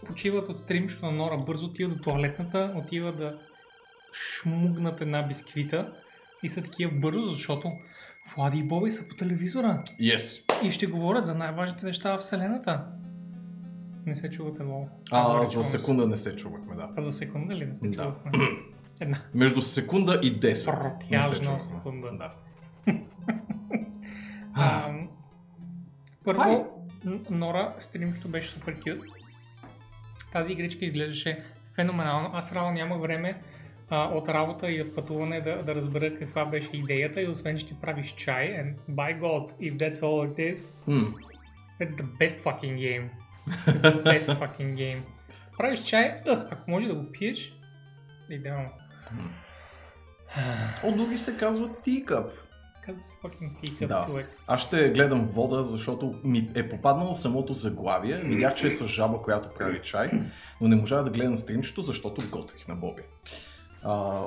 почиват от стримчето на Нора, бързо отиват до туалетната, отиват да шмугнат една бисквита и са такива бързо, защото Влади и Боби са по телевизора Yes. и ще говорят за най-важните неща в Вселената. Не се чувате лол. А, Говори за секунда не се чувахме, да. А за секунда ли не се Да. чувахме? Една. Между секунда и 10. не се Протяжна чувахме. секунда. Да. А, първо. Н- Нора стримчето беше супер кют. Тази игричка изглеждаше феноменално. Аз реално нямах време а, от работа и от пътуване да, да разбера каква беше идеята и освен, че ти правиш чай, and by God, if that's all it is, that's the best fucking game. The best fucking game. Правиш чай, а, ако може да го пиеш, идеално. О, дори се казва teacup. Казва се fucking teacup, Да. човек. Аз ще гледам вода, защото ми е попаднало самото заглавие. Видях, че е с жаба, която прави чай, но не можах да гледам стримчето, защото готвих на Боби. А,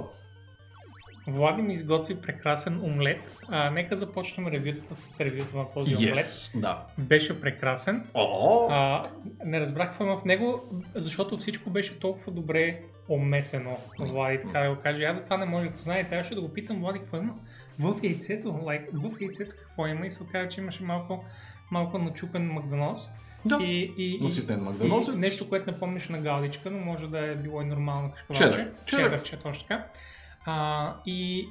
Влади ми изготви прекрасен омлет. А, нека започнем ревютата с ревюто на този омлет. yes, да. Беше прекрасен. А, не разбрах какво има в него, защото всичко беше толкова добре омесено. Влади, така да го каже. Аз за това не може да познае. Трябваше да го питам, Влади, какво има в яйцето. Like, в яйцето какво има и се оказа, че имаше малко, малко начупен магданос. Да. И, и, Наситен и нещо, което не помниш на галдичка, но може да е било и нормално кашкавалче. Чедър. Чедър. Чедърче, точно така. А, и,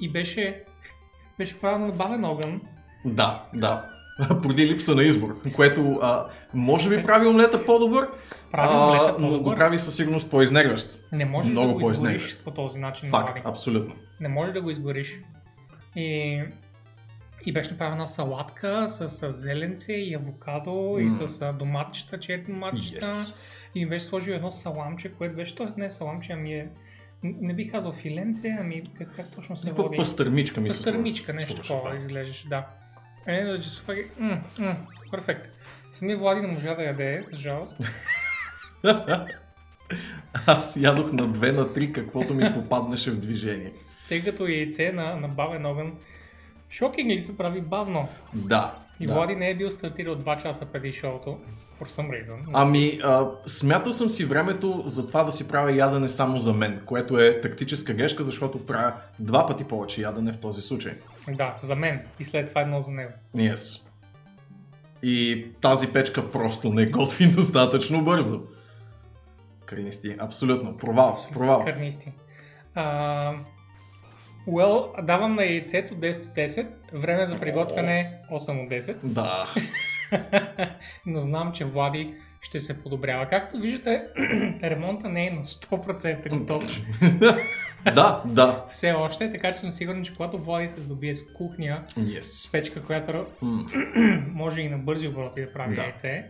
и беше, беше правено на бавен огън. Да, да. Поради липса на избор, което а, може би прави омлета по-добър, Прави но го прави със сигурност по-изнервящ. Не можеш Много да го изгориш по този начин. Факт, Влади. абсолютно. Не можеш да го изгориш. И, и беше направена салатка с, с зеленце и авокадо и М. с а, доматчета, черни доматчета. Yes. И беше сложил едно саламче, което беше, то не е саламче, ами е, не бих казал филенце, ами как, как точно се Някаква води? пастърмичка ми се Пастърмичка, нещо такова това. изглеждаше, да. Е, да fucking... Mm, mm, перфект. Самия Влади не можа да яде, за жалост. Аз ядох на две, на три, каквото ми попаднеше в движение. Тъй като яйце на, на бавен огън, шокинг ли се прави бавно. Да. И да. Влади не е бил стартирал 2 часа преди шоуто, for some reason. Ами, а, смятал съм си времето за това да си правя ядене само за мен, което е тактическа грешка, защото правя два пъти повече ядене в този случай. Да, за мен. И след това едно за него. Yes. И тази печка просто не готви достатъчно бързо. Кринисти, абсолютно. Провал, провал. Кърнисти. А, well, давам на яйцето 10 от 10. Време за приготвяне 8 от 10. Да. Но знам, че Влади ще се подобрява. Както виждате, ремонта не е на 100% готов. да, да. Все още, така че съм сигурен, че когато Влади се здобие с кухня, с Yes. печка, която може и на бързи обороти да прави Да. яйце,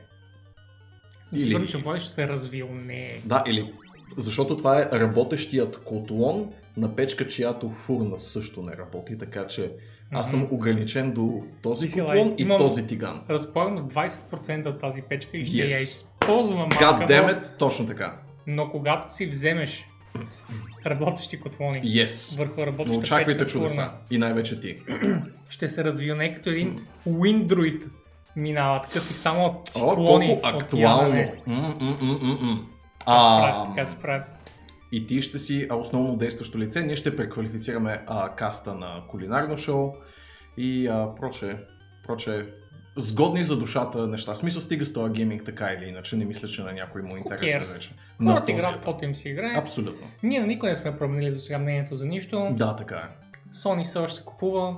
съм Или- сигурен, че Влади ще се развил. Не. Да, или защото това е работещият котлон на печка, чиято фурна също не работи, така че аз съм ограничен до този Си, котлон лай, и имам- този тиган. Разполагам с 20% от тази печка и ще Yes. я използвам God damn it, точно така. но когато си вземеш работещи котлони Yes. върху Но работеща очаквайте печка чудеса. фурна, И най-вече ти. ще се развилне като един Windruid минава, такъв и само от О, циклони, колко от актуално. А, правят, така се правят. И ти ще си основно действащо лице. Ние ще преквалифицираме а, каста на кулинарно шоу и а, проче, проче сгодни за душата неща. Смисъл стига с това гейминг така или иначе. Не мисля, че на някой му интереса cares? вече. Хората този играят, етап. каквото им си играе. Абсолютно. Ние никой не сме променили до сега мнението за нищо. Да, така е. Sony все още се купува.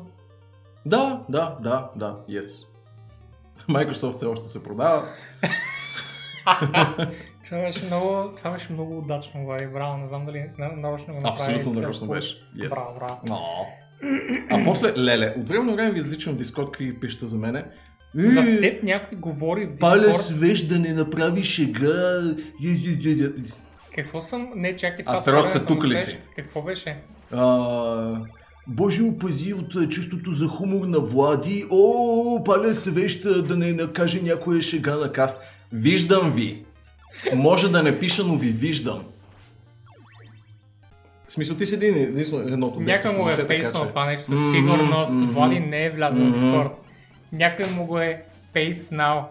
Да, да, да, да, yes. Microsoft все още се продава. Това беше много, това беше много удачно, Влади. Браво, не знам дали на- нарочно го направи. Абсолютно нарочно беше. Yes. Браво, браво. О. А после, леле, от време на време ви в Discord, какви пишете за мене. За Е, теб някой говори в Паля Discord. свеж да не направи шега. Какво съм? Не, чакай. Астерок са правенето тук ли си? Какво беше? А, Боже опази от а, чувството за хумор на Влади. О, паля свещ а, да не накаже някоя шега на каст. Виждам ви. Може да не пиша, но ви виждам. В смисъл, ти си един, единствено едното Някой му е пейснал това нещо със сигурност. мгм. Влади не е влязъл в Мгм. Discord. Някой му го е пейснал.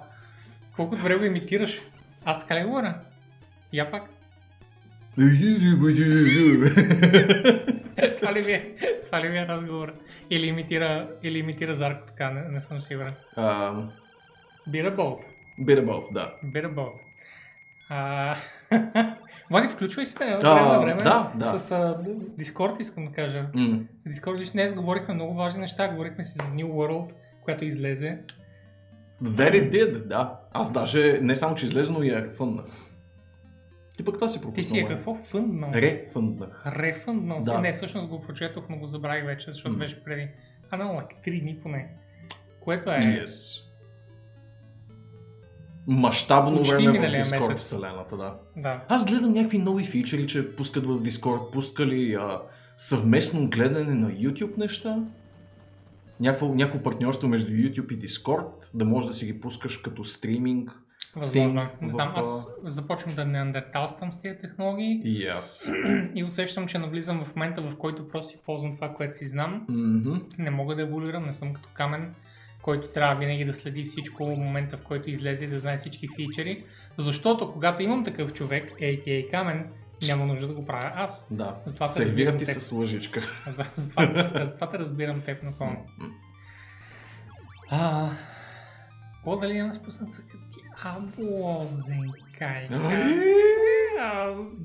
Колко добре го имитираш. Аз така ли говоря? Я пак. това, ли ви е, това ли ви е разговор? Или имитира, или имитира Зарко така, не, не съм сигурен. Um, both. bit of both, да. Of both. А... Влади, включвай се от Да, време на време. да, да. С а, Discord искам да кажа. В Discord виж, днес говорихме много важни неща. Говорихме си за New World, която излезе. It did, да. Аз даже не само, че излезе, но и я рефъннах. Ти пък това си пропуснал. Ти си е какво? Фънднал? Рефъннах. Рефънднал? Да. Не, всъщност го прочетох, но го забравих вече, защото М. беше преди. А, но, лак, 3 дни поне. Което е... Yes. Мащабно Почти време в Discord месец. вселената, да. Да. Аз гледам някакви нови фичери, че пускат в Discord, пускали а, съвместно гледане на YouTube неща. Някакво, някакво партньорство между YouTube и Discord, да можеш да си ги пускаш като стриминг. Възможно. е. thing Не в, знам, а, аз започвам да неандерталствам с тези технологии И аз. и усещам, че навлизам в момента, в който просто си ползвам това, което си знам. Мгм. Не мога да еволюирам, не съм като камен, който трябва винаги да следи всичко в момента, в който излезе и да знае всички фичери. Защото когато имам такъв човек, a.k.a. камен, няма нужда да го правя аз. Да. Затова Сервира ти теб. с лъжичка. За- Затова, затова те разбирам теб напълно. А, какво дали имам спуснат са Дявол, зенкай.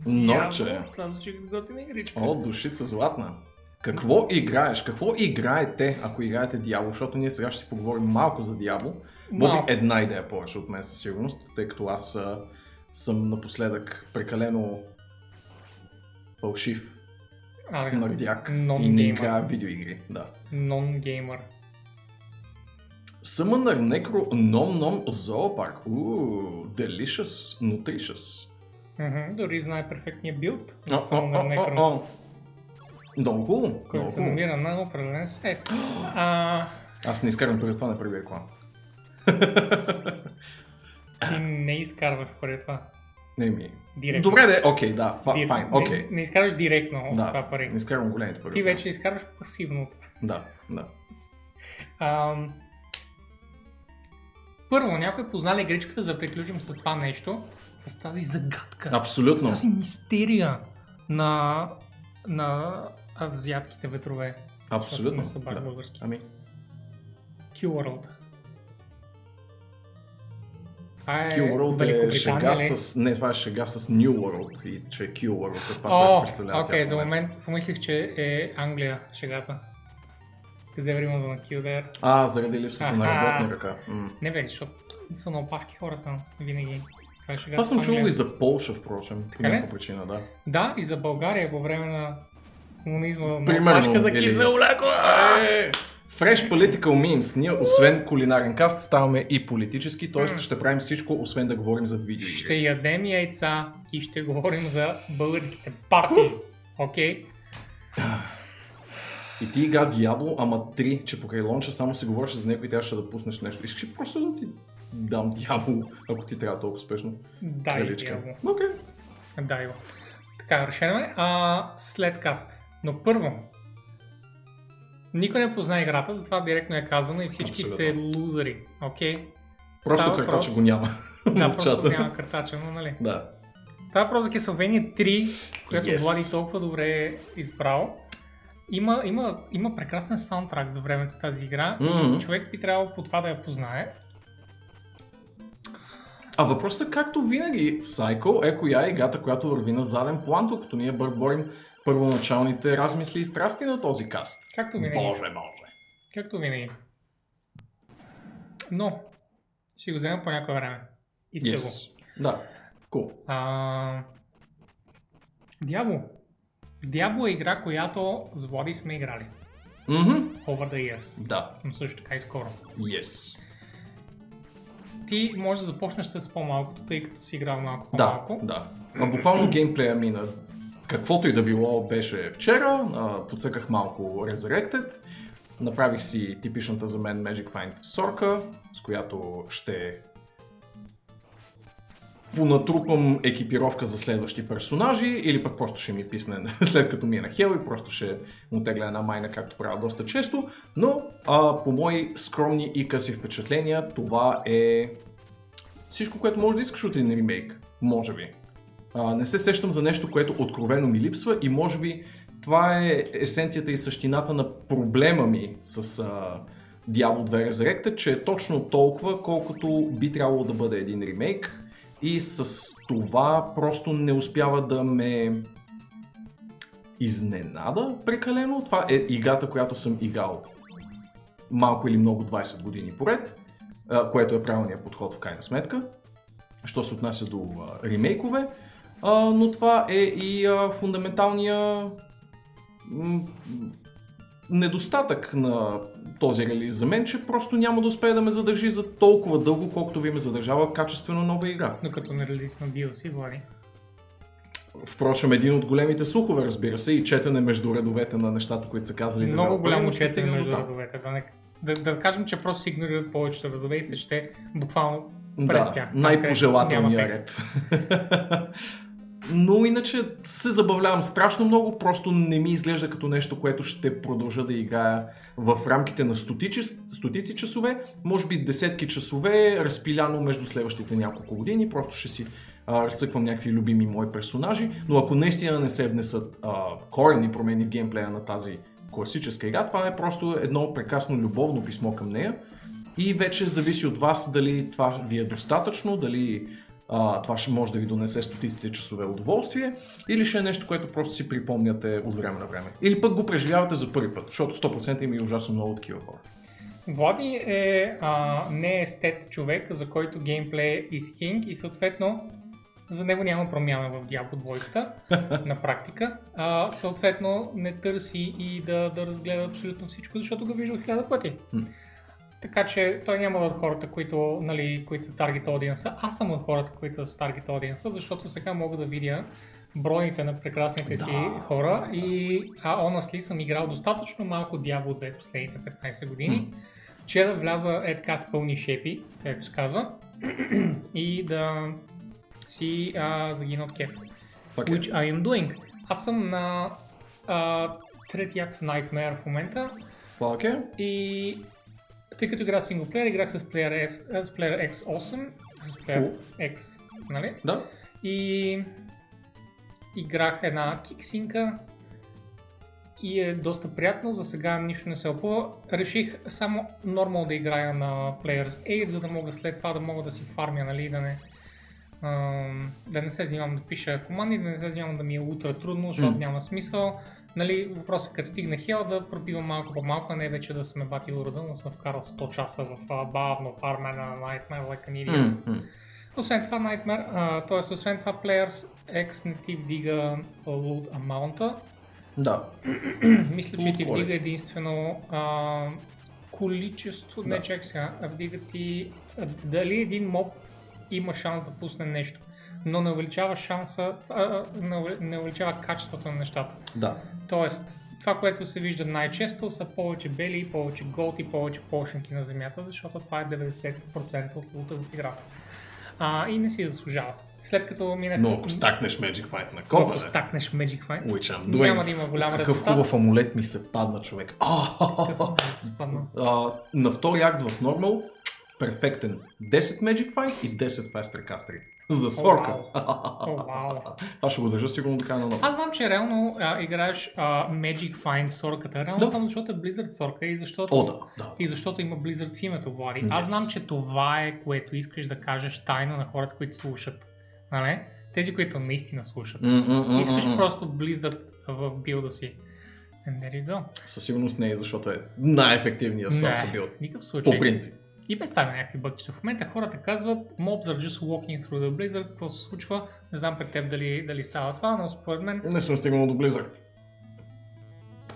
Норче. Това звучи като готина игричка. О, душица златна. Какво играеш? Какво играете, ако играете Диабло? Защото ние сега ще си поговорим малко за Диабло. Боби една идея повече от мен със сигурност, тъй като аз а, съм напоследък прекалено фалшив, А, нардяк и не играя видеоигри. Да. Non-gamer. Summoner Necro Nom Nom Zoopark. Ууу, delicious, nutritious. Мгм, Дори знае перфектния билд. о, Summoner Necro. Много който се намира на определен сайт. А, Аз не изкарам преди това на преди реклама. ти не изкарваш преди това. Не ми. Директно. Добре, де, окей, да, Дир- файн, не- окей. Не, изкарваш директно от Да, това пари. не изкарвам големите пари. Ти вече изкарваш пасивно от Да, да. Ам... Първо, някой позна ли игричката, за да приключим с това нещо, с тази загадка, с Абсолютно. тази мистерия на, на азиатските ветрове. Абсолютно. Не са бак да. български. Ами, Q-World. Това е Q-World е шега ли? с... Не, това е шега с New World и че Q-World е това, О, което представлява окей, за момент помислих, че е Англия шегата. Because everyone's on a Q there. А, заради липсата на работна ръка. М. Не бе, защото са на опашки хората винаги. Това, е Това съм чувал и за Полша, впрочем, по Така някаква причина, да. Да, и за България по време на комунизма. Примерно, за кисело мляко. Е, Fresh Political Memes. Ние, освен кулинарен каст, ставаме и политически, т.е. ще правим всичко, освен да говорим за видеоигри. Ще ядем яйца и ще говорим за българските партии. Окей? И ти игра Диабло, ама 3, че покрай лонча само си говориш за него и трябваше да пуснеш нещо. Искаш ли просто да ти дам Диабло, ако ти трябва толкова спешно? Краличка. Диабло. Окей. Дай го. Така, решено е. А, след каст. Но първо, никой не позна играта, затова директно е казано и всички Абсолютно. сте лузери. Окей? Просто Става картача въпрос- го няма Да, просто няма картача, но нали. Да. Става въпрос за Castlevania 3, която Yes. Влади толкова добре е избрал. Има, има, има прекрасен саундтрак за времето тази игра. Мгм. Човек би трябвало по това да я познае. А въпросът е както винаги в Cycle е коя е играта, която върви на заден план, докато ние бърборим първоначалните размисли и страсти на този каст. Както винаги. Боже, боже. Както винаги. Но, ще го вземем по някое време. И сте го. Yes. Да. Cool. А... Диабло. Диабло е игра, която с Влади сме играли. Мгм. Over the years. Да. Но също така и скоро. Yes. Ти можеш да започнеш с по-малкото, тъй като си играл малко Да, по-малко. да. А буквално геймплея ми на каквото и да било беше вчера, подсъках малко Resurrected, направих си типичната за мен Magic Find сорка, с която ще понатрупам екипировка за следващи персонажи или пък просто ще ми писне след като ми е на хел и просто ще му тегля една майна, както правя доста често. Но а, по мои скромни и къси впечатления, това е всичко, което може да искаш от един ремейк. Може би. А, не се сещам за нещо, което откровено ми липсва и може би това е есенцията и същината на проблема ми с а, Diablo 2 Resurrected, че е точно толкова, колкото би трябвало да бъде един ремейк и с това просто не успява да ме изненада прекалено. Това е играта, която съм играл малко или много 20 години поред, което е правилният подход в крайна сметка, що се отнася до ремейкове, а, но това е и а, фундаменталния м- недостатък на този релиз за мен, че просто няма да успее да ме задържи за толкова дълго, колкото ви ме задържава качествено нова игра. Докато не релиз на DLC, Влади. Впрочем, един от големите слухове, разбира се, и четене между редовете на нещата, които са казали. Много девелопери, голямо четене между там. редовете. Да, не, да, да кажем, че просто си игнорират повечето редове и се ще буквално през Да, тях. Там, най-пожелателния където няма ред. Но иначе се забавлявам страшно много, просто не ми изглежда като нещо, което ще продължа да играя в рамките на стотици, стотици часове, може би десетки часове, разпиляно между следващите няколко години, просто ще си а, разцъквам някакви любими мои персонажи, но ако наистина не се внесат а, корени промени в геймплея на тази класическа игра, това е просто едно прекрасно любовно писмо към нея. И вече зависи от вас дали това ви е достатъчно, дали а, това ще може да ви донесе стотиците часове удоволствие, или ще е нещо, което просто си припомняте от време на време. Или пък го преживявате за първи път, защото 100% има и ужасно много такива хора. Влади е а, не естет човек, за който геймплей е is king и съответно за него няма промяна в Diablo 2 на практика. А, съответно не търси и да, да разгледа абсолютно всичко, защото го вижда хиляда пъти. Така че той няма да е от хората, които, нали, които са target audience. Аз съм от хората, които са target audience, защото сега мога да видя броите на прекрасните си Да. хора и а, honestly съм играл достатъчно малко Diablo 2 последните 15 години, че да вляза е така с пълни шепи, както се казва, и да си а, загина от кеф. Е. Which I am doing. Аз съм на а, трети акт в Nightmare в момента Това е. и тъй като игра синглплеер, играх с Player, S, с Player X8, с Player X, нали? Да. И играх една киксинка и е доста приятно. За сега нищо не се опува. Реших само нормал да играя на Players 8, за да мога след това да мога да си фармя, нали, да не, да не се занимавам да пиша команди, да не се занимавам да ми е утре трудно, защото М. няма смисъл. Нали, въпросът е като стигне хел да пробивам малко по-малко, а не вече да сме бати урода, но съм вкарал 100 часа в а, бавно фарме на Nightmare like an idiot. М. Освен това, Nightmare, т.е. освен това, Players X не ти вдига loot amount Да. Мисля, че ти вдига единствено а, количество, не Да. чак сега, а вдига ти а, дали един моб има шанс да пусне нещо, но не увеличава шанса, а, не уве- не увеличава качеството на нещата. Да. Тоест, това, което се вижда най-често са повече бели, повече голд и повече пошенки на земята, защото това е 90% от лута в играта. А, и не си заслужава. След като минах... Но ако стакнеш Magic Fight на ако копа, стакнеш Magic Fight, Which I'm doing. няма да има голям Какъв резултат. хубав амулет ми се падна, човек. Спадна? А, на втори акт в Normal, перфектен. 10 Magic Fight и 10 Faster Castery. За сорка. О, вау. Това ще го държа сигурно края на. Аз знам, че реално а, играеш а, Magic Find сорката, реално Да. само защото е Blizzard сорка и защото, О, да, да. и защото има Blizzard в името, Влади. Yes. Аз знам, че това е което искаш да кажеш тайно на хората, които слушат. Нали? Тези, които наистина слушат. М, Искаш просто Blizzard в билда си. And there you go. Със сигурност не е, защото е най-ефективният сорка билд. никакъв случай. По принцип. И без това някакви бъгчета. В момента хората казват mobs are just walking through the blizzard, какво се случва. Не знам пред теб дали, дали става това, но според мен Не съм стигнал до Blizzard.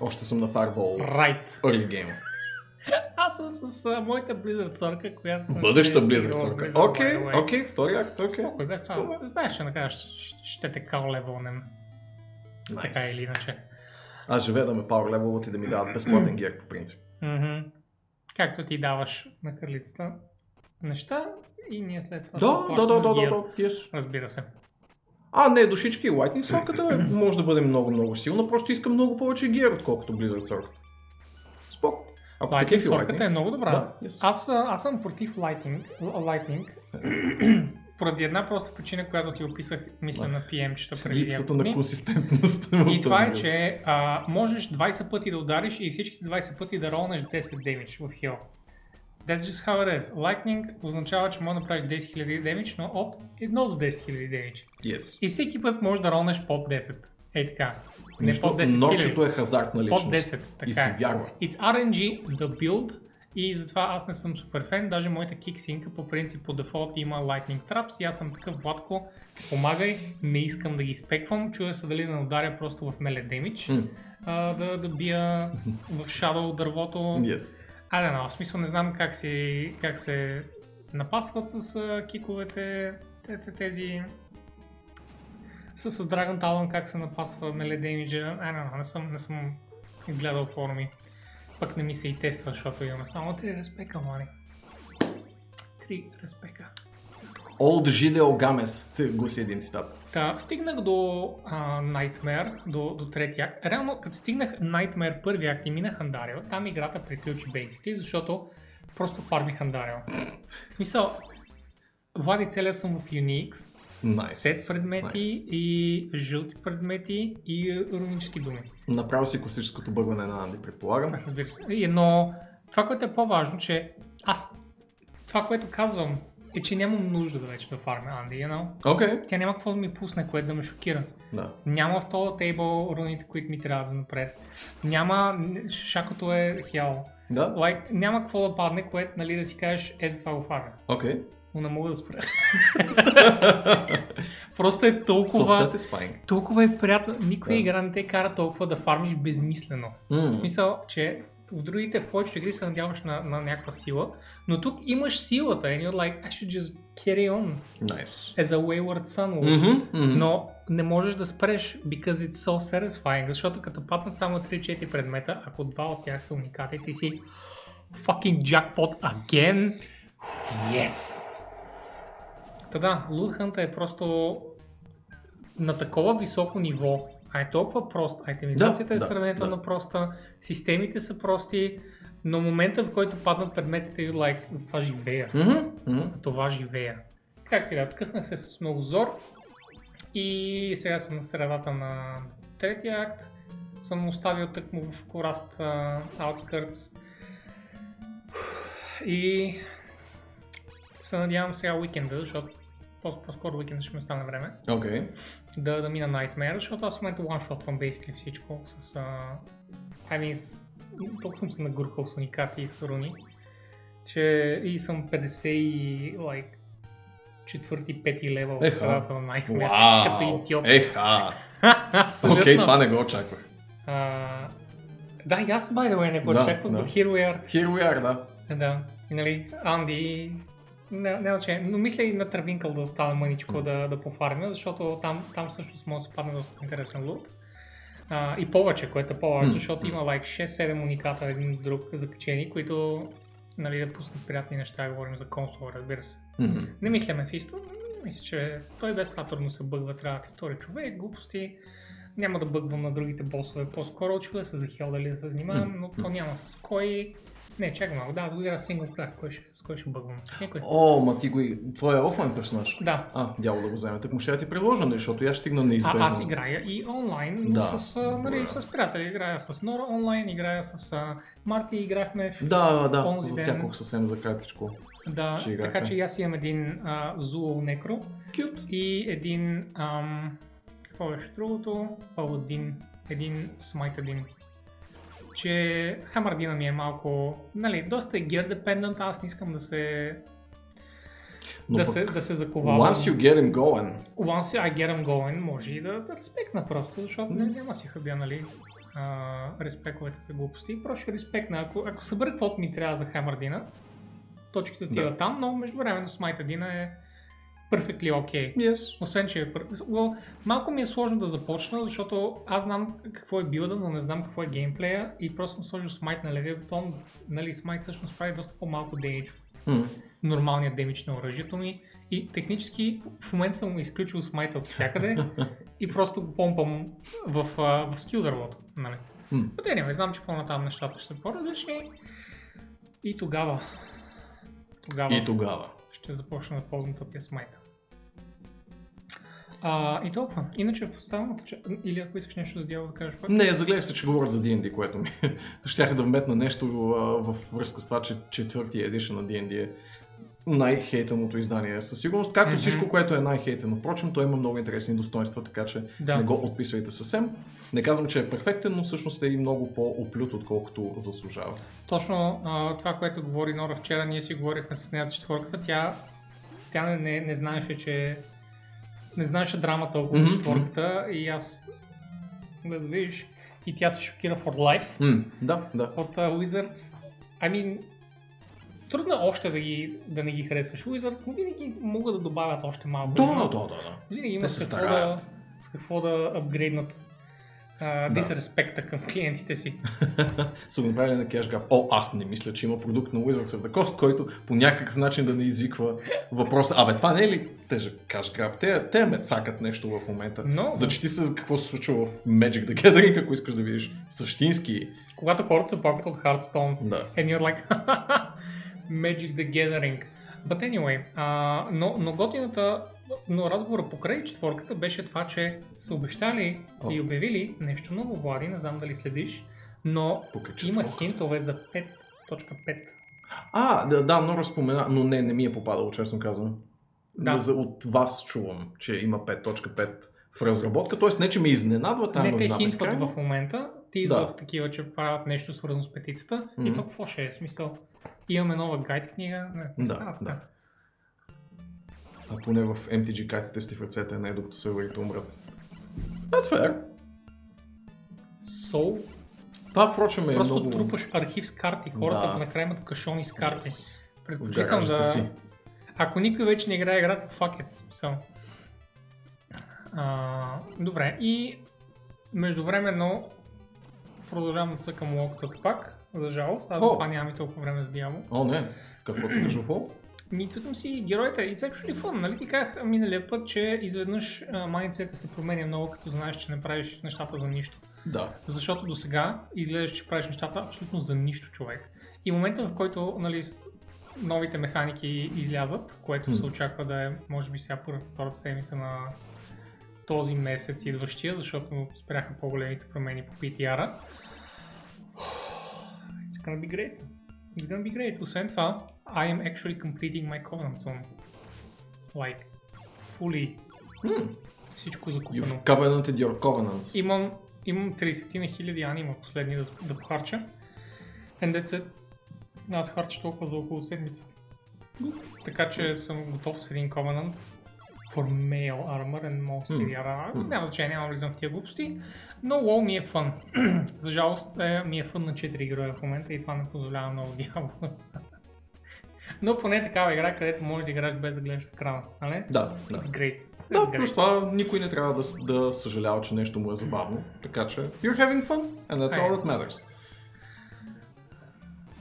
Още съм на Fireball right. early game. Аз съм с а, моята Blizzard сорка, която... Бъдеща ще Blizzard сорка. Blizzard, Окей, окей, втори акт, окей. Спокой, без това. Ти знаеш, че накрая ще, ще те кал левелнем. Така или иначе. Аз живея да ме power level и да ми дават безплатен гер по принцип. Мгм. Както ти даваш на кралицата неща и ние след това Да, да, да, да, да, гир. да, yes. Разбира се. А, не, душички и Lightning сорката може да бъде много, много силна, просто искам много повече гер, отколкото Blizzard сорка. Споко. Ако Lightning такива сорката е много добра. Да, yes. аз, аз съм против Lightning, Lightning поради една проста причина, която ти описах, мисля на PM-чета преди Липсата на консистентност. И това е, че а, можеш 20 пъти да удариш и всичките 20 пъти да ролнеш 10 демидж в хил. That's just how it is. Lightning означава, че може да направиш 10 000 демидж, но от 1 до 10 000 демидж. Yes. И всеки път можеш да ролнеш под 10. Ей така. Не Нищо, под 10 000. Норчето е хазартна Под личност. 10, така И си е. вярва. It's RNG, the build, и затова аз не съм супер фен. Даже моята киксинка по принцип по дефолт има Lightning Traps и аз съм такъв, Владко, помагай, не искам да ги спеквам, чуя се дали да не ударя просто в меле демидж, а, да, да бия в Shadow дървото. Yes. Don't know, в смисъл не знам как, си, как се напасват с а, киковете, те, те, тези с, с Dragon Talon как се напасва меле демиджа. Don't know, не съм, не съм гледал форуми. Пък не ми се и тества, защото имаме само 3 респека, мани. 3 респека. Old Жидел Гамес, гласи един цитат. Та, стигнах до а, Nightmare, до, до третия акт. Реално, като стигнах Nightmare първи акт и минах Андарио, там играта приключи basically, защото просто фармих Андарио. В смисъл, Влади целия съм в Unix, Nice. сет предмети Nice. и жълти предмети и рунически думи. Направо си класическото бъгване на Анди, предполагам. Аз разбира се. И, Но това, което е по-важно, че аз това, което казвам, е, че нямам нужда да вече да фармя Анди, you know? Окей. Тя няма какво да ми пусне, което да ме шокира. Да. Няма в този тейбъл руните, които ми трябва за напред. Няма, шакото е хял. Да? Like, няма какво да падне, което нали, да си кажеш, е за това го фармя. Окей. Но не мога да спра. Просто е толкова, толкова е приятно. Никоя Да. игра не те кара толкова да фармиш безмислено. В Mm. смисъл, че в другите, в повечето игри се надяваш на, на някаква сила, но тук имаш силата and you're like, I should just carry on Nice. as a wayward son. Мгм, мгм. Но не можеш да спреш, because it's so satisfying, защото като паднат само 3-4 предмета, ако два от тях са уникати, ти си fucking jackpot again. Yes! Та да, Hunt е просто на такова високо ниво, а е толкова прост, айтемизацията Да, е да, сравнително да. проста, системите са прости, но момента в който паднат предметите, you're like, за това живея. Мгм, мгм. За това живея. Както и да, откъснах се с много зор и сега съм на средата на третия акт. Съм оставил тъкмо в кораст Outskirts и се надявам сега уикенда, защото по- по-скоро уикенда ще ми остане време, Окей. да, да мина Nightmare, защото аз в момента one-shotвам basically всичко с... Uh, I mean, с, толкова съм се нагуркал с уникати и с руни, че и съм 50 и like, четвърти, пети левел в средата на Nightmare, като Вау! идиот. Еха! Окей, това не го очаквах. А, да, и аз, by the way, не го Да, очаквах, да. but here we are. Here we are, да. Да, нали, Анди, не, не, че, но мисля и на Травинкъл да остава мъничко да, да пофармя, защото там, там всъщност може да се падне доста интересен лут. А, и повече, което е по-важно, защото има like 6-7 униката един от друг закачени, които нали, да пуснат приятни неща, говорим за консола, разбира се. Мгм. Не мисля Мефисто, мисля, че той без това трудно се бъгва, трябва да втори човек, глупости. Няма да бъгвам на другите босове, по-скоро очува се за хел дали да се занимавам, но то няма с кой. Не, чакай малко, да, аз го играя сингл плеер, кой ще, с кой ще бъгвам? Никой. О, ма ти го... и- Твой е офлайн персонаж. Да, А, дяло да го вземе. Так му ще я ти предложа, нали, защото и аз стигна неизбежно. а, аз играя и онлайн, но Да. с, нали, с приятели. Играя с Нора онлайн, играя с а, Марти, играхме в... Да, да, Онзи засякох съвсем за кратичко. да че така че аз имам един а, Zuo Necro Кют. и един... Ам, какво беше другото? Паладин. Един Смайт един. Че Хамардина ми е малко... Нали, доста е gear dependent, аз не искам да се... Но да, пък, се, да се заковавам. once you get him going, Once I get them going, може и да, да респектна просто, защото не, няма си хабя, нали, а, респековете за глупости. Просто ще респектна. Ако, ако събера каквото ми трябва за Хамардина, точките отиват Да. там, но между време Смайт Дина е perfectly okay. yes. Освен, че е well, малко ми е сложно да започна, защото аз знам какво е билда, но не знам какво е геймплея и просто съм сложил смайт на левия бутон. Нали, смайт всъщност прави доста по-малко демидж М. нормалният демидж на оръжието ми и технически в момента съм изключил смайта от всякъде и просто го помпам в, а, в скил дървото. Нали. М. Но не, знам, че по-натам нещата ще са по-различни и тогава тогава И тогава ще започна да ползвам тъпия смайта. А, и толкова. Иначе в останалата част, или ако искаш нещо за дявол да кажеш пак. Не, загледах се, че говорят за D&D, което ми Щяха да вметна нещо а, в връзка с това, че четвъртия едишън на D&D е най-хейтеното издание. Със сигурност, както Мгм. всичко, което е най-хейтено. Впрочем, той има много интересни достоинства, така че Да. не го отписвайте съвсем. Не казвам, че е перфектен, но всъщност е и много по-оплют, отколкото заслужава. Точно а, това, което говори Нора вчера, ние си говорихме с нея четворката, тя, тя не, не, не знаеше, че не знаеше драмата около Мгм, четворката и аз да видиш и тя се шокира for life М, да, да. от uh, Wizards. I mean, трудно е още да, ги, да не ги харесваш Wizards, но винаги могат да добавят още малко. Да, да, да, да. Винаги има Те с какво, да, с какво да апгрейднат uh, Да. дисреспекта към клиентите си. са го направили на CashGrab. О, аз не мисля, че има продукт на Wizards of the Coast, който по някакъв начин да не извиква въпроса. Абе, това не е ли тежък CashGrab? Те, те ме цакат нещо в момента. Но- Зачети се какво се случва в Magic the Gathering, ако искаш да видиш същински. Когато хората се плакат от Hearthstone, Да. And you're like, Magic the Gathering. But anyway, а, но, но готината, но разговора покрай четворката беше това, че са обещали О. и обявили нещо много, Влади, не знам дали следиш, но има хинтове за 5.5. А, да, да, много спомена, но не, не ми е попадало, честно казвам. Да. За, от вас чувам, че има 5.5 в разработка, т.е. не, че ме изненадва тази не, те хинтват в момента, ти изват такива, че правят нещо свързано с петицата и Мгм. то какво ще е? Смисъл, имаме нова гайд книга, не, не Да, става да. А поне в MTG картите сте в ръцете, не докато серверите умрат. That's fair. So, Това, впрочем, е просто много... трупаш архив с карти, хората Да. накрая имат кашони с карти. Yes. Предпочитам да... си. Ако никой вече не играе играта, fuck it. Смисъл. А, добре, и междувременно продължавам да цъкам локтът пак, за жалост. Аз това нямам и толкова време с дявол. О, не. Какво кажа в Ми цъкам си героите. It's actually fun. Нали ти казах миналия път, че изведнъж майндсета се променя много, като знаеш, че не правиш нещата за нищо. Да. Защото до сега изглеждаш, че правиш нещата абсолютно за нищо човек. И момента, в който нали, новите механики излязат, което се очаква да е, може би сега първата, втората седмица на този месец идващия, защото спряха по-големите промени по PTR-а. It's gonna be great. It's gonna be great. Освен това, I am actually completing my Covenant Zone. Like, fully. Hmm. Всичко закупено. You've covenanted your covenants. Имам, имам 30 на хиляди анима последни да, да похарча. And that's it. Аз харча толкова за около седмица. Така че съм готов с един Covenant for male armor and monster mm. Няма значение, няма влизам в тия глупости. Но WoW ми е фън. за жалост е, ми е фън на 4 героя в момента и това не позволява много дявол. Но поне такава игра, където можеш да играеш без да гледаш в екрана. Нали? Да, да. It's great. Да, It's плюс great. това никой не трябва да, да съжалява, че нещо му е забавно. Така че, you're having fun and that's all that matters.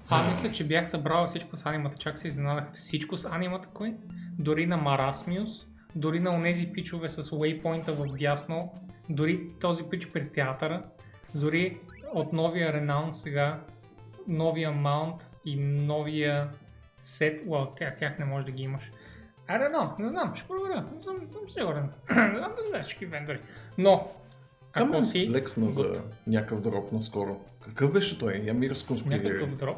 А, мисля, че бях събрал всичко с анимата, чак се изненадах всичко с анимата, кой? Дори на Марасмиус, дори на онези пичове с waypoint в дясно, дори този пич при театъра, дори от новия Renown сега, новия маунт и новия сет, well, тях, тях не може да ги имаш. I don't know, не знам, ще проверя, не съм, съм сигурен. не знам дали всички вендори. Но, ако е си... лексна за някакъв дроп наскоро. Какъв беше той? Я ми разконспирира. Някакъв дроп.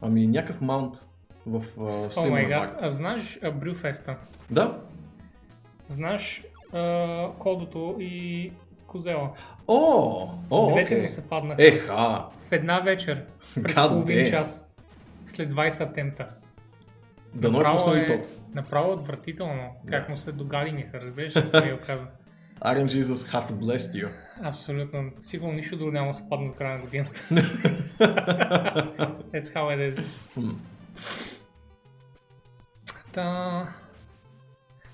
Ами някакъв маунт в uh, Steam май Unlocked. гад, а знаеш Брюфеста? Да. Знаеш а, кодото и Козела. О, о, Двете окей. му се паднаха Еха, в една вечер, през God половин damn. час, след 20 атемта. да е Направо пуснали е тот. Направо отвратително, как Да. му се догали ни се, разбираш, ми го каза. RNG Jesus hath blessed you. Абсолютно, сигурно нищо друго няма да се падне до края на годината. That's how it is. Хм. Та...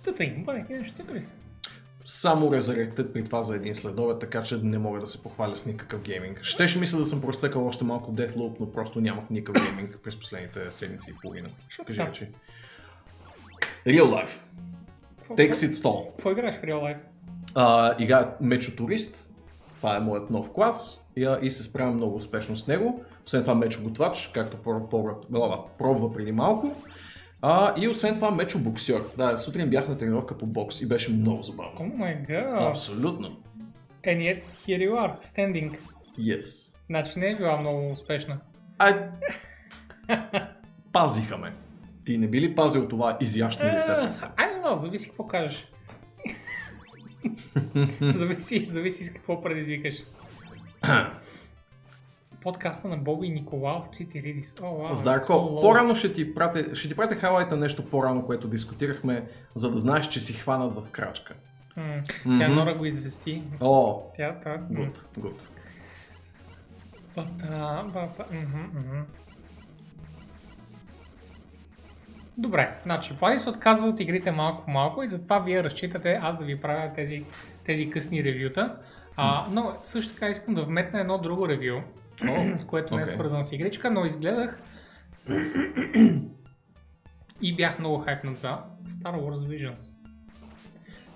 Та тъй, бъде ти нещо цъкали. Само Resurrected при това за един следове, така че не мога да се похваля с никакъв гейминг. Щеше мисля да съм просекал още малко Deathloop, но просто нямах никакъв гейминг през последните седмици и половина. Кажи така. речи. Real Life. Takes its toll. Какво играеш в Real Life? А, игра Мечотурист. Това е моят нов клас и, се справям много успешно с него. Освен това Мечо Готвач, както пробва, пробва преди малко. А, и освен това мечо боксер. Да, сутрин бях на тренировка по бокс и беше много забавно. О май гад. Абсолютно. And yet here you are, standing. Yes. Значи не е била много успешна. А... Пазиха ме. Ти не би ли пазил това изящно лице? I don't know, зависи какво кажеш. зависи, зависи с какво предизвикаш. Подкаста на Бого и Николаов Цитиридис. О, wow, Зарко, по-рано ще ти пратя, ще ти пратя хайлайта нещо по-рано, което дискутирахме, за да знаеш, че си хванат в крачка. Mm. Тя. Нора го извести. О, Тя, та, мгм, мгм. Добре, значи Влади се отказва от игрите малко по малко и затова вие разчитате аз да ви правя тези, тези късни ревюта. А, но също така искам да вметна едно друго ревю, което не е окей. свързано с игричка, но изгледах и бях много хайпнат за Star Wars Visions.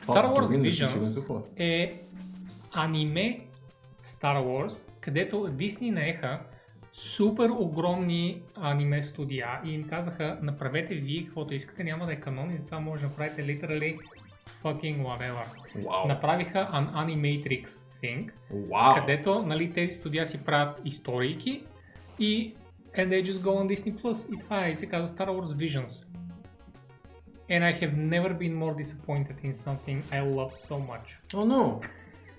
Star Wars Visions е. аниме Star Wars, където Disney наеха супер огромни аниме студия и им казаха направете вие каквото искате, няма да е канон и затова може да направите literally fucking whatever. Вау. Направиха an Animatrix thing, Вау. където нали, тези студия си правят историйки и and they just go on Disney Plus и това е и се казва Star Wars Visions. And I have never been more disappointed in something I love so much. О, но.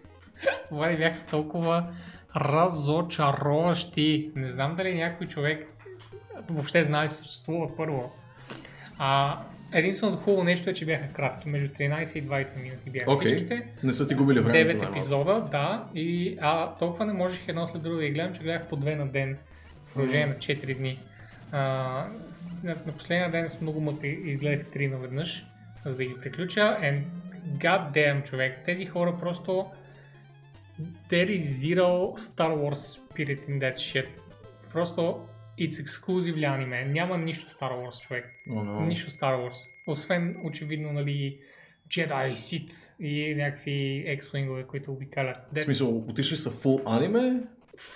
Влади бяха толкова разочароващи. Не знам дали някой човек въобще знае, че съществува първо. А, единственото хубаво нещо е, че бяха кратки. Между 13 и 20 минути бяха Окей. всичките. Не са ти губили време. 9 епизода, да. И а, толкова не можех едно след друго да гледам, че гледах по две на ден. В продължение на 4 дни. А, на, на последния ден с много мъка изгледах 3 наведнъж, за да ги приключа. And god damn, човек. Тези хора просто there is zero Star Wars spirit in that shit. Просто it's exclusively аниме. Няма нищо Star Wars, човек. О, но. Нищо Star Wars. Освен, очевидно, нали, Jedi, Sith и някакви X-Wing-ове, които обикалят. В That's смисъл, отишли са full аниме?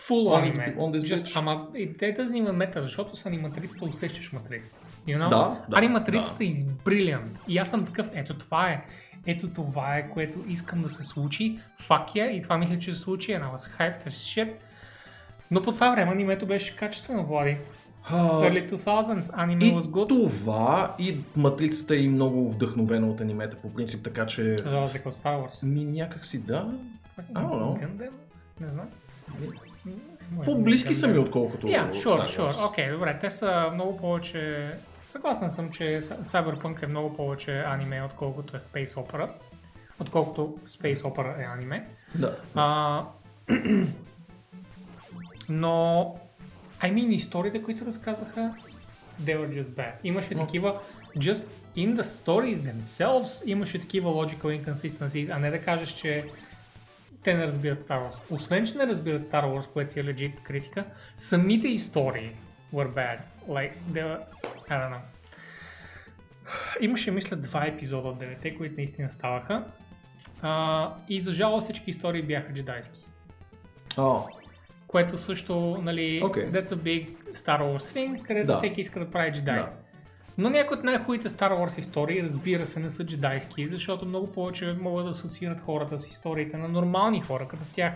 full on this- аниме. on this Just, ама, that doesn't even matter, защото с аниматрицата усещаш матрицата. You know? Да, да, Аниматрицата е is brilliant. И аз съм такъв, ето това е. Ето това е, което искам да се случи. Fuck yeah. И това мисля, че се случи. And I was hyped as shit. Но по това време анимето беше качествено, Влади. Early 2000s аниме was good. това, и матрицата е и много вдъхновена от анимета по принцип, така че... За разлика от Star Wars. Ми някак си да. I don't know. Gundam? Не знам. По-близки са ми, отколкото Yeah, sure, Star sure. Wars. Окей, добре. Те са много повече... Съгласен съм, че Cy- Cyberpunk е много повече аниме, отколкото е Space Opera. Отколкото Space Opera е аниме. Да. А, но, I mean, историите, които разказаха, they were just bad. Имаше Но- такива, just in the stories themselves, имаше такива logical inconsistencies, а не да кажеш, че те не разбират Star Wars. Освен, че не разбират Star Wars, което си е legit критика, самите истории were bad. Like, they were, I don't know. Имаше, мисля, два епизода от 9, които наистина ставаха. А, и за жалост всички истории бяха джедайски. О, Което също, нали, Окей. that's a big Star Wars thing, където Да. всеки иска да прави джедай. Да. Но някои от най-хубавите Star Wars истории, разбира се, не са джедайски, защото много повече могат да асоциират хората с историите на нормални хора, като тях.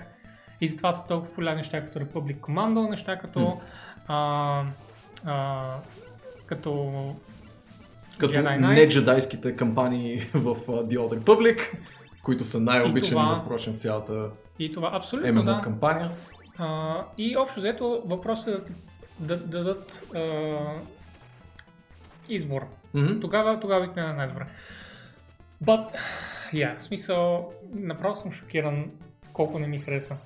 И затова са толкова популярни неща като Republic Commando, неща като... А, а, като като Jedi Knight. не джедайските кампании в The Old Republic, които са най-обичани, това- впрочем, в цялата и това абсолютно MMO да. кампания. А, и общо взето въпросът е да, да дадат а, избор. Мгм. Тогава, тогава обикновено най-добре. But, yeah, в смисъл, направо съм шокиран колко не ми хареса.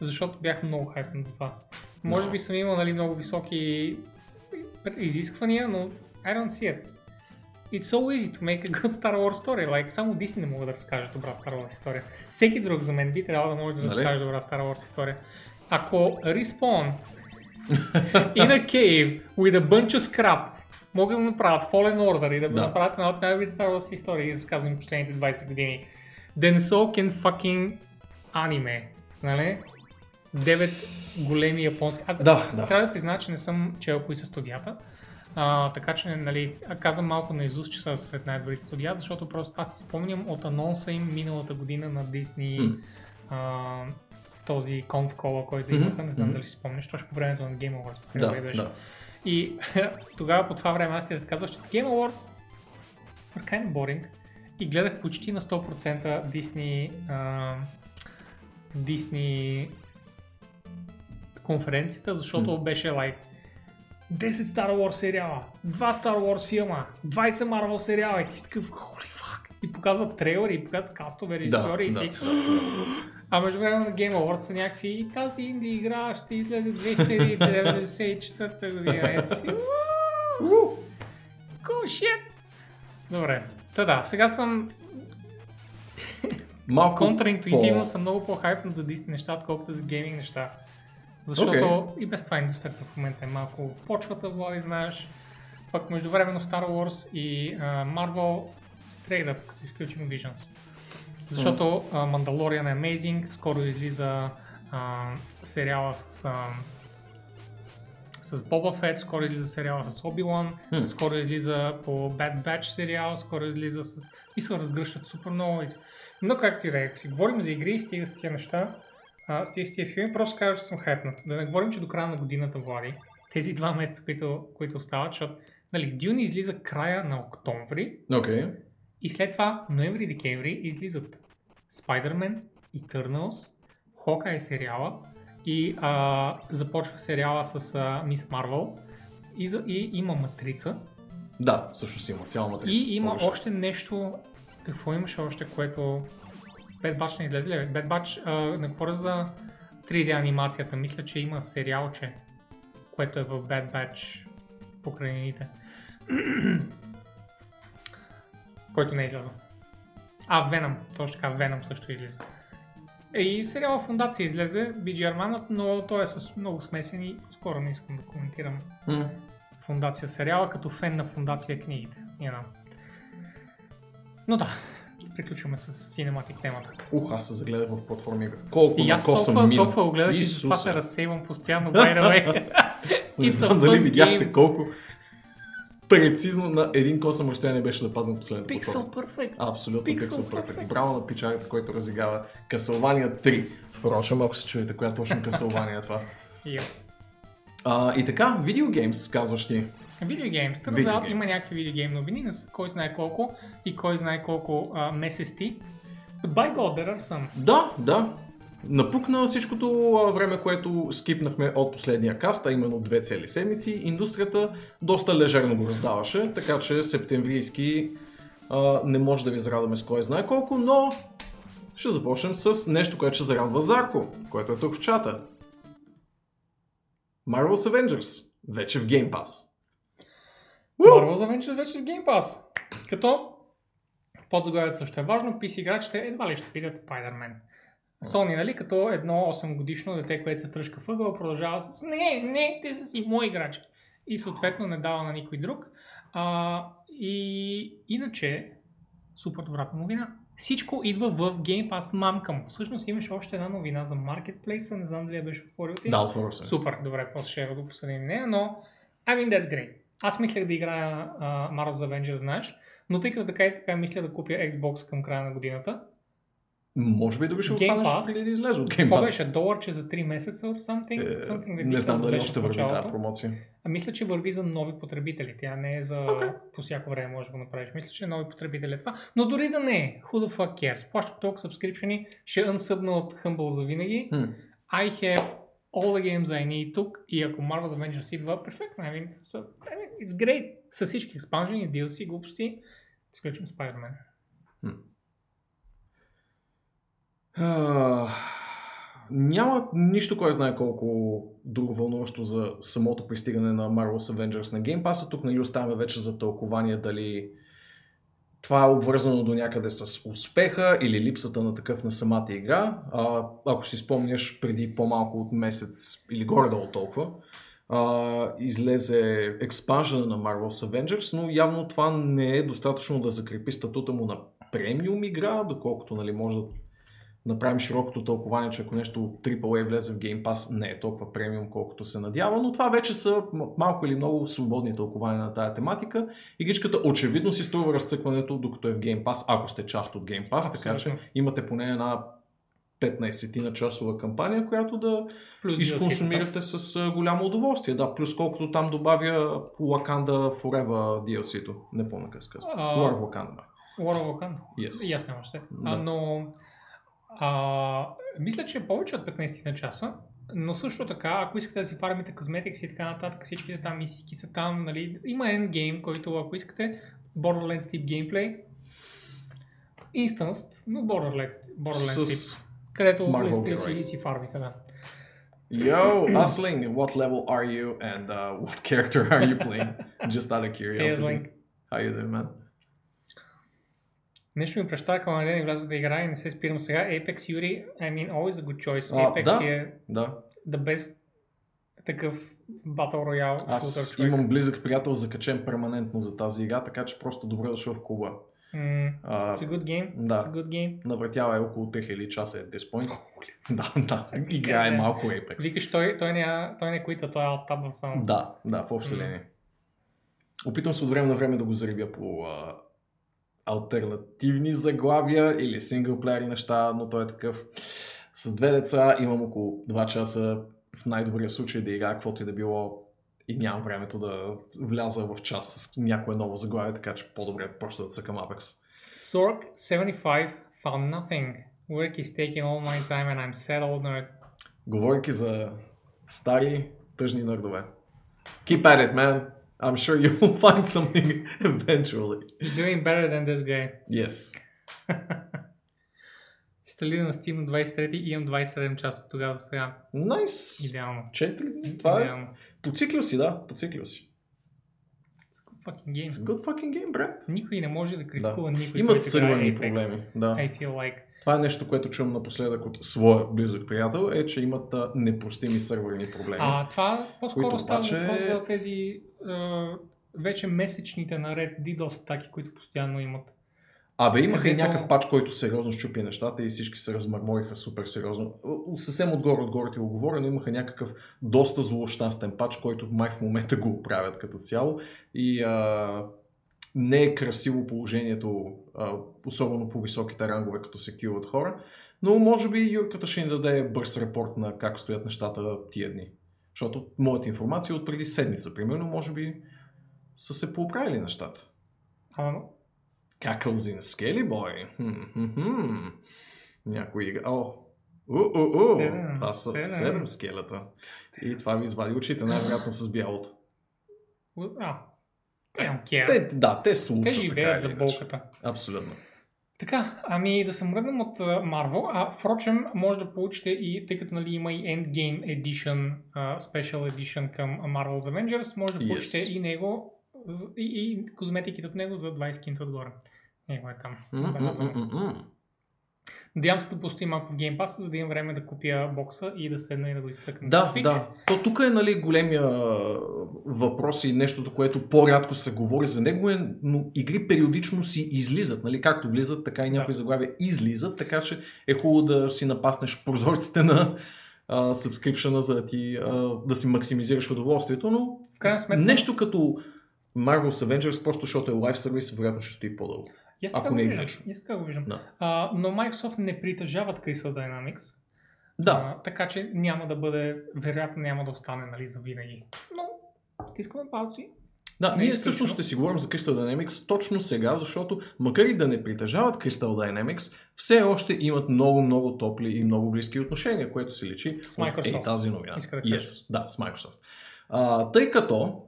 Защото бях много хайпен за това. Може би съм имал нали, много високи изисквания, но I don't see it. It's so easy to make a good Star Wars story. Like, само Disney не могат да разкажат добра Star Wars история. Всеки друг за мен би трябвало да може да Нали? разкаже добра Star Wars история. Ако Respawn in a cave with a bunch of scrap могат да направят Fallen Order и да, Да. направят една от най-добрите Star Wars истории, разказани последните 20 години, then so can fucking anime. Нали? Девет големи японски. Аз Да, да. трябва да призная, че не съм чел кои са студията. А, така че, нали, казвам малко на изуст, че са сред най-добрите студия, защото просто аз си спомням от анонса им миналата година на Disney М. а, този конф кола, който имаха, не знам мгм. дали си спомняш, точно по времето на Game Awards. Да, беше. да. И тогава по това време аз ти разказвах, че Game Awards were kind of boring и гледах почти на 100% Disney, а, Disney конференцията, защото М. беше like 10 Star Wars сериала, 2 Star Wars филма, 20 Marvel сериала и ти си такъв holy. И показват трейлери, и показват кастове, режисьори и да. си а между време на Game Awards са някакви и тази инди игра ще излезе 2094 година. И си, «Уу, Cool shit! Добре. Та да, сега съм Малко контраинтуитивно по- съм много по-хайпнат за Disney неща, отколкото за гейминг неща. Защото и без това индустрията в момента е малко почвата, Влади, знаеш. Пък междувременно Star Wars и а, Marvel straight up, като изключим Visions. Защото а, Mandalorian е amazing, скоро излиза а, сериала с, а, с Boba Fett, скоро излиза сериала с Obi-Wan, Хм. скоро излиза по Bad Batch сериал, скоро излиза с... И се разгръщат супер много. Но както и да е, си говорим за игри, стига с тия неща, а, стига с тия филми, просто казвам, че съм хайпнат. Да не говорим, че до края на годината, Влади, тези два месеца, които, които остават, защото нали, Dune излиза края на октомври, Окей. И след това, ноември-декември, излизат Spider-Man, Eternals, Hawkeye сериала и а, започва сериала с а, Мис Марвел и, за, и има Матрица Да, всъщност има цяла матрица. и има Повече. още нещо, какво имаше още, което Bad Batch не излезе ли? Bad Batch, а, не говоря за 3D анимацията, мисля, че има сериалче, което е в Bad Batch покрай нините. Който не е излязъл. А, Venom, точно така, Venom също излиза. И сериала Фундация излезе, BG Арманът, но той е с много смесен и скоро не искам да коментирам М. Фундация сериала, като фен на Фундация книгите. You know. Но да, приключваме с Cinematic темата. Ух, аз се загледах в платформи. Колко И аз толкова, мина. толкова го гледах и затова се разсейвам постоянно, by the way. Не знам дали видяхте колко прецизно на един косъм разстояние беше да падне последната Pixel платформа. Perfect. Абсолютно Perfect. Perfect. Браво на пичарата, който разиграва Castlevania 3. Впрочем, ако се чуете коя точно Castlevania е това. А, и така, видеогеймс, казваш ти. Видеогеймс. Games. има някакви видеогейм новини, не са кой знае колко и кой знае колко а, месеци. But by God, there are some. Да, да. Напукна всичкото време, което скипнахме от последния каст, а именно две цели седмици. Индустрията доста лежерно го раздаваше, така че септемврийски а, не може да ви зарадваме с кой знае колко, но ще започнем с нещо, което ще зарадва Зарко, което е тук в чата. Marvel's Avengers, вече в Game Pass. Marvel's Avengers вече в Game Pass. Като подзаглавието също е важно, PC играчите едва ли ще видят Spider-Man. Sony, нали, като едно 8 годишно дете, което се тръжка въгъл, продължава с не, не, те са си мои играчи. И съответно не дава на никой друг. А, и иначе, супер добрата новина. Всичко идва в Game Pass мамка му. Всъщност имаше още една новина за Marketplace, не знам дали я беше отворил ти. Да, отворя се. Супер, добре, после ще го посъдим нея, но I mean that's great. Аз мислех да играя uh, Marvel's Avengers, знаеш, но тъй като така и така мисля да купя Xbox към края на годината. Може би Game отхванеш Pass? преди да излезе от Game Pass. беше? Доларче за 3 месеца or something? Е, something не знам дали беше още върви тази промоция. А мисля, че върви за нови потребители. Тя не е за Okay. по всяко време може да го направиш. Мисля, че е нови потребители е това. Но дори да не е. Who the fuck cares? Плащам толкова subscription ще unsubна от Humble за винаги. Хм. I have all the games I need тук и ако Marvel's Avengers идва, перфектно. I mean, so, I mean, it's great. С всички експанжени, DLC, глупости, изключим Spider-Man. Няма нищо, кой знае колко друго вълнуващо за самото пристигане на Marvel's Avengers на Game Pass. Тук нали оставяме вече за тълкование дали това е обвързано до някъде с успеха или липсата на такъв на самата игра. А, ако си спомняш, преди по-малко от месец или горе-долу толкова, а, излезе експанжена на Marvel's Avengers, но явно това не е достатъчно да закрепи статута му на премиум игра, доколкото нали, може да направим широкото тълкование, че ако нещо AAA влезе в Game Pass, не е толкова премиум, колкото се надява, но това вече са малко или много свободни тълкования на тая тематика. Игричката очевидно си струва разцъкването, докато е в Game Pass, ако сте част от Game Pass, Абсолютно. така че имате поне една 15 на часова кампания, която да плюс изконсумирате с голямо удоволствие. Да, плюс колкото там добавя Wakanda Forever DLC-то. Не помня как се казва. War of Wakanda. War of Wakanda? Yes. И аз се. Да. А, но а, мисля, че е повече от 15 на часа, но също така, ако искате да си фармите козметикс и така нататък, всичките там мисики са там, нали, има endgame, който ако искате, Borderlands тип геймплей, Instanced, но Borderlands, Borderlands С... тип, където влезете си, си фармите, да. Yo, Asling, what level are you and uh, what character are you playing? Just out of curiosity. How you doing, man? Нещо ми прещака на ден и влязох да играя и не се спирам сега. Apex Yuri, I mean, always a good choice. А, Apex да, е да. the best такъв Battle Royale Аз имам близък приятел закачен перманентно за тази игра, така че просто добре дошъл в клуба. Mm, uh, it's a good game. Да. It's a good game. Навъртява е около 3000 часа at this point. да, да. Играе yeah, малко Apex. Викаш, той, той, не, той не куита, той е оттабва само. Да, да, в общо mm. Опитвам се от време на време да го заребя по uh, альтернативни заглавия или синглплеери неща, но той е такъв. С две деца имам около 2 часа в най-добрия случай да играя каквото и да било и нямам времето да вляза в час с някое ново заглавие, така че по-добре просто да цъкам Apex. Sork 75 found nothing. Work is taking all my time and I'm sad old nerd. Говорейки за стари тъжни нърдове. Keep at it, man. I'm sure you will find something eventually. You're doing better than this guy. Yes. Инсталира на Steam 23 и имам 27 часа от тогава за сега. Найс. Идеално. 4 Това е. Идеално. Поциклил си, да. Поциклил си. It's a good fucking game. It's a good fucking game, брат. Никой не може да критикува да. никой, Имат сървърни проблеми. Да. I feel like. Това е нещо, което чувам напоследък от своя близък приятел, е, че имат а, непростими сървърни проблеми. А това по-скоро става обаче... въпрос за тези а, вече месечните наред DDoS атаки, които постоянно имат. Абе, имаха Където... и някакъв пач, който сериозно щупи нещата и всички се размърмориха супер сериозно. Съвсем отгоре, отгоре ти го говоря, но имаха някакъв доста злощастен пач, който май в момента го оправят като цяло. И а, не е красиво положението, а, особено по високите рангове, като се киват хора. Но може би Юрката ще ни даде бърз репорт на как стоят нещата тия дни. Защото моята информация е от преди седмица, примерно, може би са се поправили нещата. А, Cackles in Skelly Boy. Някой игра. О, у, у, у. Това са седем скелета. И това ви извади очите, най-вероятно с бялото. А, те, да, те слушат. Те живеят за болката. Абсолютно. Така, ами да се мръднем от Marvel, а впрочем може да получите и, тъй като нали, има и Endgame Edition, uh, Special Edition към Marvel's Avengers, може да получите yes. и него, и, и козметиките от него за 20 кинта отгоре. Него е там. Mm-mm-mm-mm. Надявам се да пусти малко в Game Pass, за да имам време да купя бокса и да седна и да го изцъкна. Да, да. То тук е нали, големия въпрос и нещото, което по-рядко се говори за него, е, но игри периодично си излизат. Нали? Както влизат, така и някои да. заглавия излизат, така че е хубаво да си напаснеш прозорците на subscription за да, ти, uh, да си максимизираш удоволствието, но сметка... нещо като Marvel's Avengers, просто защото е лайв сервис, вероятно ще стои по-дълго. Yes, ако не е виждам. Yes, така го виждам. Да. А, но Microsoft не притежават Crystal Dynamics. Да. А, така че няма да бъде, вероятно няма да остане нали, за винаги. Но стискаме палци. Да, ние също ще си говорим за Crystal Dynamics точно сега, защото макар и да не притежават Crystal Dynamics, все още имат много-много топли и много близки отношения, което се личи с Microsoft. Е, тази новина. Иска да yes, да, с Microsoft. А, тъй като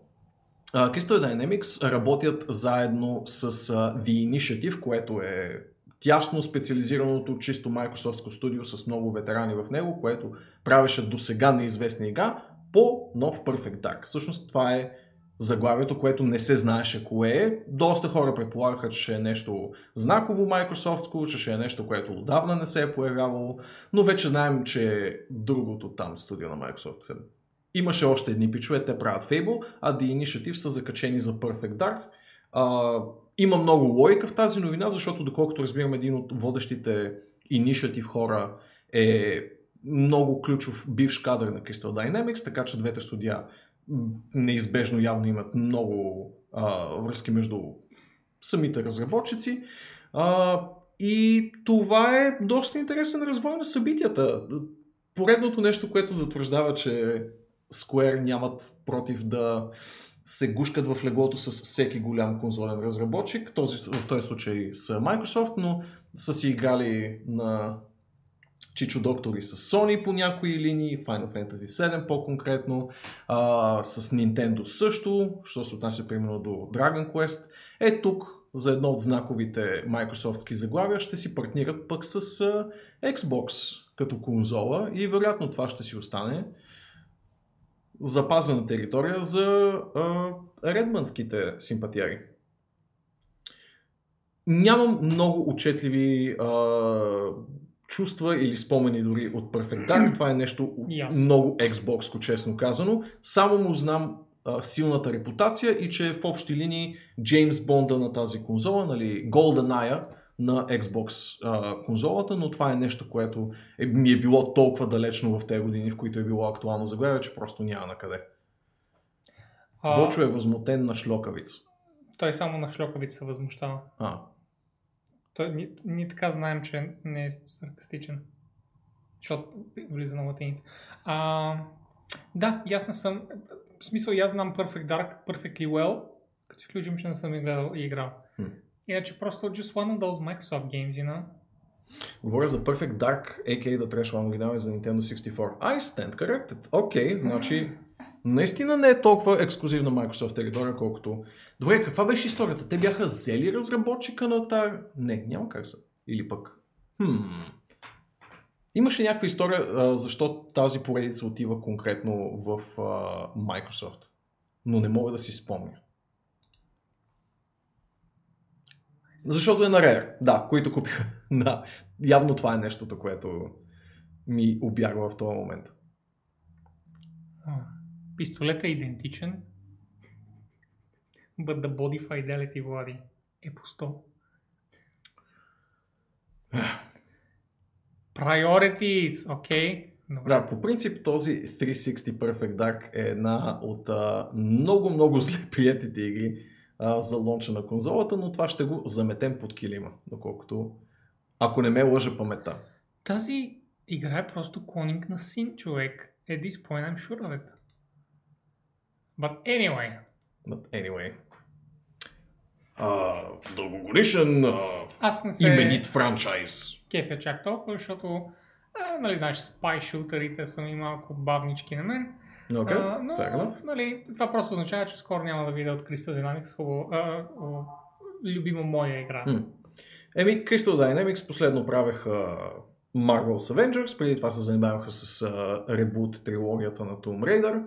Uh, Crystal Dynamics работят заедно с uh, The Initiative, което е тясно специализираното чисто Microsoft студио с много ветерани в него, което правеше до сега неизвестна игра по нов Perfect Dark. Всъщност това е заглавието, което не се знаеше кое е. Доста хора предполагаха, че ще е нещо знаково Microsoft, че ще е нещо, което отдавна не се е появявало, но вече знаем, че другото там студио на Microsoft Имаше още едни пичове, те правят Fable, а The Initiative са закачени за Perfect Dark. А, има много логика в тази новина, защото доколкото разбирам един от водещите Initiative хора е много ключов бивш кадър на Crystal Dynamics, така че двете студия неизбежно явно имат много а, връзки между самите разработчици. А, и това е доста интересен развой на събитията. Поредното нещо, което затвърждава, че Square нямат против да се гушкат в леглото с всеки голям конзолен разработчик. Този, в този случай с Microsoft, но са си играли на Чичо Доктори с Sony по някои линии, Final Fantasy 7 по-конкретно, а, с Nintendo също, що се отнася примерно до Dragon Quest. Е тук за едно от знаковите Microsoftски заглавия ще си партнират пък с а, Xbox като конзола и вероятно това ще си остане запазена територия за а, редманските симпатияри. Нямам много отчетливи а, чувства или спомени дори от Perfect Dark. Това е нещо аз. много Xbox, честно казано. Само му знам а, силната репутация и че в общи линии Джеймс Бонда на тази конзола, нали, GoldenEye на Xbox а, конзолата, но това е нещо, което е, ми е било толкова далечно в тези години, в които е било актуално заглавие, че просто няма на къде. А, Вочо е възмутен на шлокавица. Той само на шлокавица се възмущава. А, Той, ние, ние така знаем, че не е саркастичен. Защото влиза на латиница. А, да, не съм... В смисъл, аз знам Perfect Dark perfectly well, като изключим, че не съм и гледал и играл. Хм. Иначе просто just one of those Microsoft games, you know? говоря за Perfect Dark, a.k.a. The Trash One оригинал за Nintendo 64. I stand corrected. Окей, okay, значи наистина не е толкова ексклюзивна Microsoft територия, колкото... Добре, каква беше историята? Те бяха взели разработчика на тази... Не, няма как са. Или пък... Хм... Имаше някаква история, защо тази поредица отива конкретно в Microsoft. Но не мога да си спомня. Защото е на Rare. Да, които купиха. да, явно това е нещото, което ми обягва в този момент. А, Пистолетът е идентичен, but the body fidelity, Влади, е по 100. Priorities, окей. Okay. Да, по принцип този 360 Perfect Dark е една от много-много зле приятите игри а, за лонча на конзолата, но това ще го заметем под килима, доколкото ако не ме лъжа паметта. Тази игра е просто клонинг на син, човек. At this point I'm sure of it. But anyway, But anyway. А, дългогодишен а, аз не се именит франчайз. кефя чак толкова, защото, а, нали, знаеш, спай шутерите са ми малко бавнички на мен. Окей, А, но, fair нали, това просто означава, че скоро няма да видя от Crystal Dynamics хубаво, а, а, любима моя игра. М. Еми, Crystal Dynamics последно правеха Marvel's Avengers, преди това се занимаваха с а, ребут трилогията на Tomb Raider.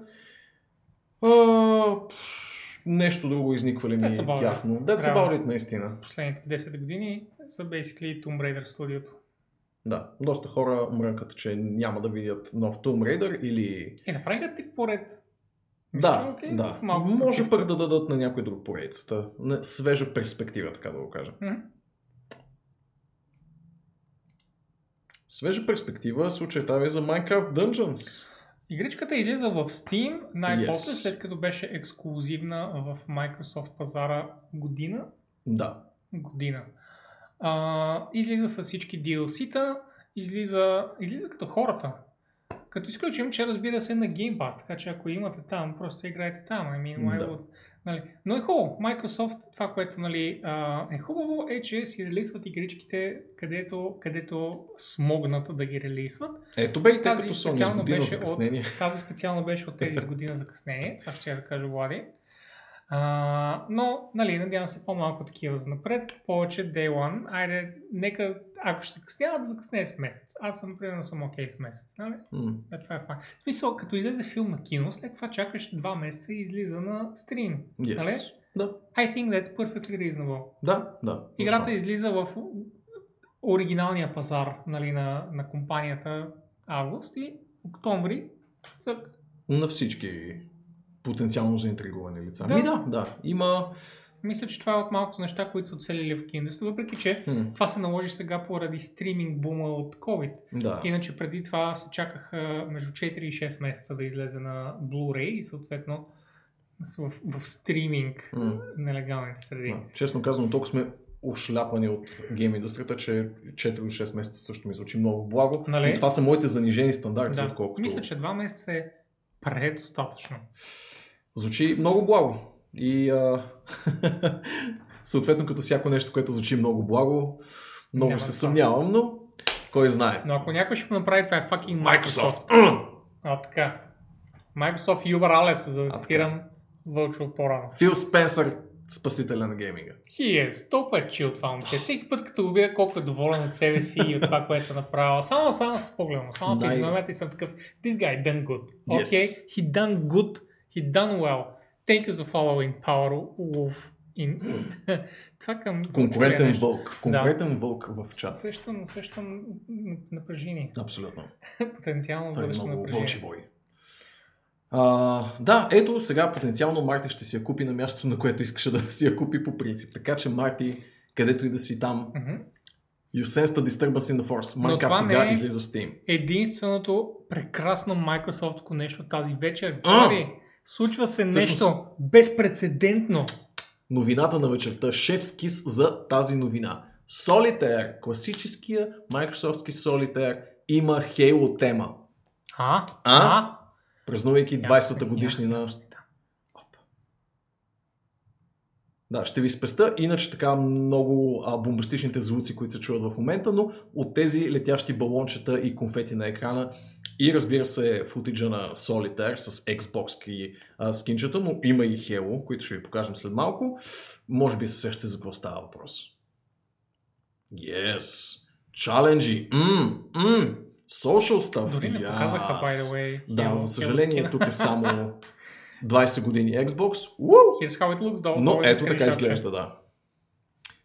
А, пш, нещо друго изниква ли ми That's тяхно. That's about it, наистина. Последните 10 години са basically Tomb Raider студиото. Да, доста хора мрънкат, че няма да видят нов Tomb Raider или... Е, направиха тип поред. Да, е окей, да. малко Може пък да дадат на някой друг поредицата. Свежа перспектива, така да го кажа. Мгм. Свежа перспектива се очертава и за Minecraft Dungeons. Игричката излиза в Steam най-после, Yes. след като беше ексклюзивна в Microsoft пазара година. Да. година. А, излиза с всички DLC-та, излиза, излиза като хората. Като изключим, че разбира се на Game Pass, така че ако имате там, просто играйте там. I mean, why Да. would, нали. Но е хубаво. Microsoft, това, което нали, а, е хубаво, е, че си релисват игричките, където, където смогнат да ги релисват. Ето бе и Тази специално беше от, тази специално беше от тези с година закъснение. Това ще я да кажа Влади. А, но, нали, надявам се по-малко такива за напред, повече Day One. Айде, нека, ако ще закъснява, да закъснее с месец. Аз съм, примерно, съм окей с месец, нали? М. Да, това е файн. В смисъл, като излезе филм на кино, след това чакаш два месеца и излиза на стрим. Yes. Нали? Да, I think that's perfectly reasonable. да, да. Играта точно. излиза в оригиналния пазар нали, на, на компанията август и октомври цък. На всички потенциално заинтригувани лица. Да. Ми да, да. Има Мисля, че това е от малкото неща, които са оцелили в киноиндустрията, въпреки че Хм, това се наложи сега поради стриминг бума от COVID. да. Иначе преди това се чакаха между 4 и 6 месеца да излезе на Blu-ray и съответно в, в стриминг М. нелегалните среди. Да. Честно казано, толкова сме ушляпани от гейм индустрията, че 4 до 6 месеца също ми звучи много благо. Нали? И това са моите занижени стандарти, Да, отколкото... мисля, че 2 месеца е предостатъчно. Звучи много благо. И а... съответно, като всяко нещо, което звучи много благо, много Няма се съмнявам, но кой знае. Но ако някой ще го направи, това е fucking Microsoft. Microsoft. А, така. Microsoft Uber Alles, за да цитирам Вълчо по-рано. Фил Спенсър, спасителя на гейминга. He is. Толкова е чил това момче. Всеки път, като го видя колко е доволен от себе си и от това, което е направил. Само, само с погледа му. Само Най- физиономията и съм такъв. This guy done good. Yes. Okay? He done good. He done well. Thank you for following Power Wolf. In... това към... Конкурентен вълк. Конкурентен вълк в чат. Усещам, усещам напрежение. Абсолютно. Потенциално е много напрежение. вълчи вой. А, да, ето сега потенциално Марти ще си я купи на мястото, на което искаше да си я купи по принцип. Така че Марти, където и да си там, Мгм. you sense the disturbance in the force. Minecraft сега е- излиза в Steam. единственото прекрасно Microsoft нещо тази вечер. А! Влади, случва се Всъщност- нещо безпредседентно. Новината на вечерта, шеф скис за тази новина. Solitaire, класическия Microsoftски Solitaire, има Halo тема. А? А? Празнувайки Някакви- 20-та годишнина. Да, ще ви спеста, иначе така много а, бомбастичните звуци, които се чуват в момента, но от тези летящи балончета и конфети на екрана и разбира се футиджа на Solitaire с Xbox и а, скинчета, но има и Halo, които ще ви покажем след малко. Може би се сещате за какво става въпрос. Yes! Чаленджи! Мм, мм, social stuff! Дори не Yes. показаха, by the way. Да, Halo- за съжаление, тук е само 20 години Xbox. Уу! Here's how it looks, though. Но е ето така изглежда, да.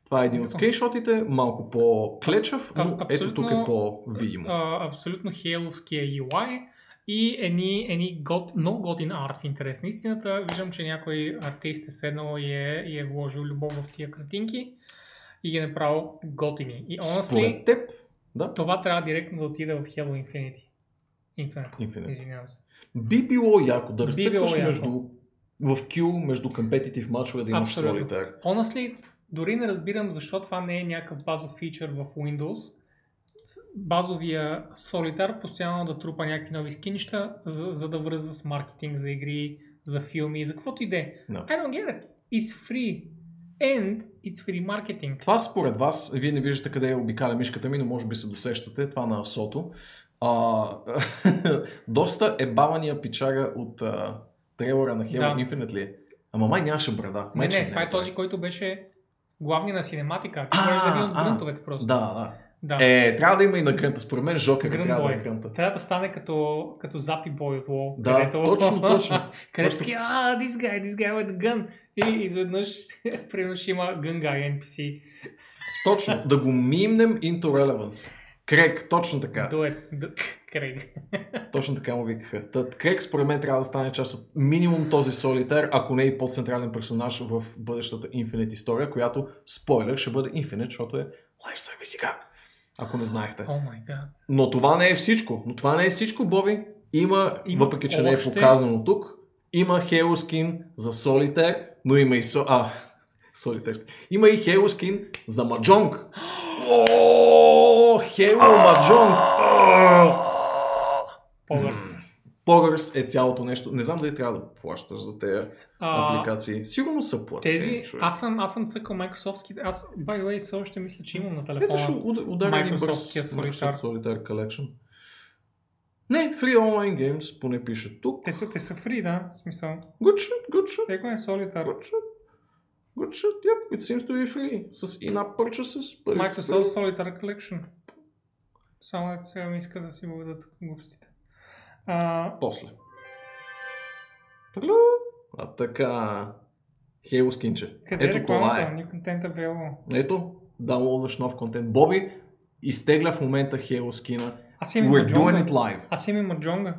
Това е един от скриншотите, малко по-клечав, но А- ето тук е абсолютно- по-видимо. А, абсолютно хейловския UI и едни, едни гот, много готин арт в интерес на истината. Виждам, че някой артист е седнал и е, и е вложил любов в тия картинки и ги е направил готини. И honestly, Според теб, да, това трябва директно да отиде в Halo Infinity. Infinite. Infinite. Извинявам се. би било яко да яко. между в Q, между компетитив мачове да имаш Абсолютно. солитар. Honestly, дори не разбирам защо това не е някакъв базов фичър в Windows. Базовия Solitaire постоянно да трупа някакви нови скинища, за, за да връзва с маркетинг за игри, за филми, за каквото и да е. No. I don't get it. It's free. And it's free marketing. Това според вас, вие не виждате къде е обикаля мишката ми, но може би се досещате, това на Сото. А, доста е бавания пичага от а, трейлера на Halo Да. Infinite ли е? Ама май нямаше брада. Май, Не, не, това е този, който беше главния на синематика. Ти А, за един от грънтовете просто. Да, да. Да. Е, трябва да има и на грънта. Според мен Жокер трябва да е грънта. Трябва да стане като, като Запи Бой от WoW. Да, където, точно, точно. където си, а, this guy, this guy with a gun. И изведнъж, примерно ще има gun guy NPC. Точно, да го мимнем into relevance. Крек, точно така. Do... Крейг. Точно така му викаха. Та, Крек според мен трябва да стане част от минимум този солитер, ако не и по-централен персонаж в бъдещата Infinite история, която, спойлер, ще бъде Infinite, защото е Service сега. Ако не знаехте. О май гад. Но това не е всичко. Но това не е всичко, Боби. Има, Има въпреки че не е още- показано тук, има Halo Skin за Solitaire, но има и со... А, Solitaire. Има и Halo Skin за Mahjong. О, Halo Mahjong. А! Pogers е цялото нещо. Не знам дали трябва да плащаш за тези А, апликации. Сигурно са платени. тези, човек. аз съм, аз съм цъкал Microsoftски, аз, by the way, все още мисля, че имам на Ето ще телефона. уд- ударя един бърз Microsoft Solitaire. Collection. Не, Free Online Games, поне пише тук. Те са, те са free, да, в смисъл. Good shit, good shit, Еко е Solitaire. good shit. Good shit, yep, it seems to be free. С in-app purchases, Microsoft. Solitaire Collection. Само сега ми иска да си въведа тук глупостите. А, После. Тъгля. А така. Halo скинче. къде е Ето това е. Ни контент available. Ето, даунлодваш нов контент. Боби изтегля в момента Halo скина. Аз имам We're doing Маджонга. it live. Аз имам Маджонга.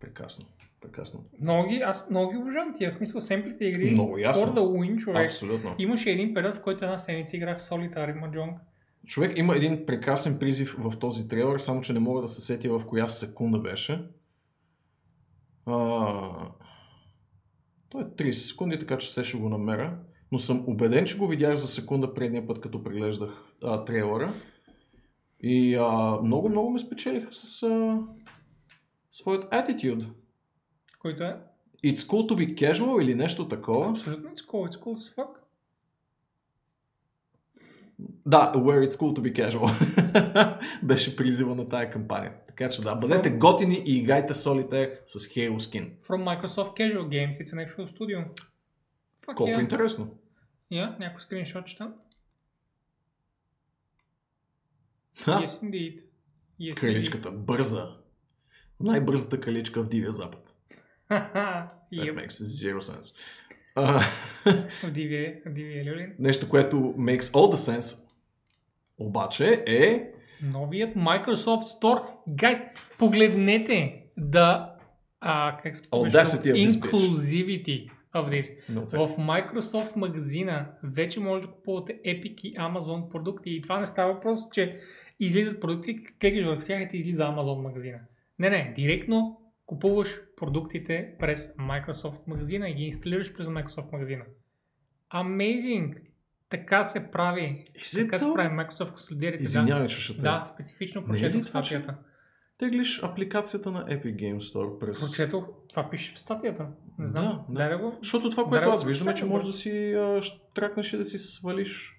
Прекрасно. Прекрасно. Много ги, аз много ги обожавам тия, в смисъл семплите игри. Много ясно. For the win, човек. Абсолютно. Имаше един период, в който една седмица играх Solitary Mahjong. Човек има един прекрасен призив в този трейлер, само че не мога да се сетя в коя секунда беше. А... Той е 30 секунди, така че се ще го намеря. Но съм убеден, че го видях за секунда предния път, като преглеждах а, трейлера. И а, много, много ме спечелиха с а, своят attitude. Който е It's cool to be casual или нещо такова. абсолютно it's cool, it's cool as fuck. Да, where it's cool to be casual. Беше призива на тая кампания. Така че да, бъдете готини и играйте солите с Halo Skin. From Microsoft Casual Games, it's an actual studio. Fuck Колко yeah. интересно. Yeah, някой скриншот ще там. Ха, Yes, indeed. Yes, краличката, бърза. Най-бързата краличка в Дивия Запад. indeed. That yep. makes zero sense. В Люлин. нещо, което makes all the sense, обаче е... Новият Microsoft Store. Гайс, погледнете да... А, как се? Audacity of. Inclusivity of this. No, В Microsoft магазина вече може да купувате Epic и Amazon продукти. И това не става въпрос, че излизат продукти, кликаш върху тях и ти излиза Amazon магазина. Не, не, директно купуваш продуктите през Microsoft магазина и ги инсталираш през Microsoft магазина. Amazing! Така се прави. Is Така се прави Microsoft консолидерите. Да. Извинявай, че ще да, специфично е прочетох че- статията. Теглиш апликацията на Epic Games Store през... Прочетох, това пише в статията. Не знам. Да, да. Дай да го Защото това, Да, което да, аз виждам е, че да, може да. да си а, тракнеш и да си свалиш.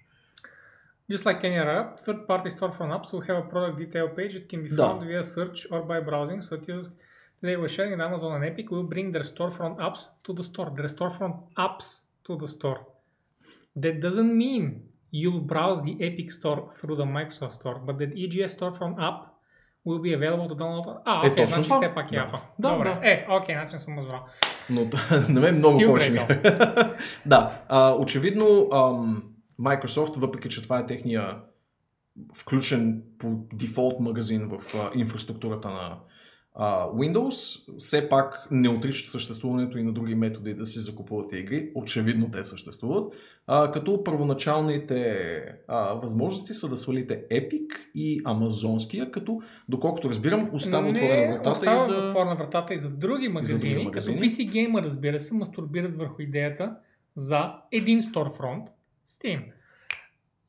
Just like any other app, third-party storefront apps will have a product detail page that can be Да. found via search or by browsing. So it is today we're sharing Amazon and Epic will bring their storefront apps to the store. Their storefront apps to the store. That doesn't mean you'll browse the Epic store through the Microsoft store, but that EGS storefront app will be available to download. А, Е, окей, точно значи това. все пак е Да. апа. Да, Добре. да. Е, окей, начин съм разбрал. Но на мен много повече ми. Да, а, очевидно ам, Microsoft, въпреки че това е техния включен по дефолт магазин в а, инфраструктурата на а, Windows, все пак не отричат съществуването и на други методи да си закупувате игри. Очевидно те съществуват. А, като първоначалните а, възможности са да свалите Epic и Амазонския, като доколкото разбирам остава отворена вратата остава и за... отворена вратата и за други магазини, други магазини. като PC Gamer, разбира се, мастурбират върху идеята за един сторфронт Steam.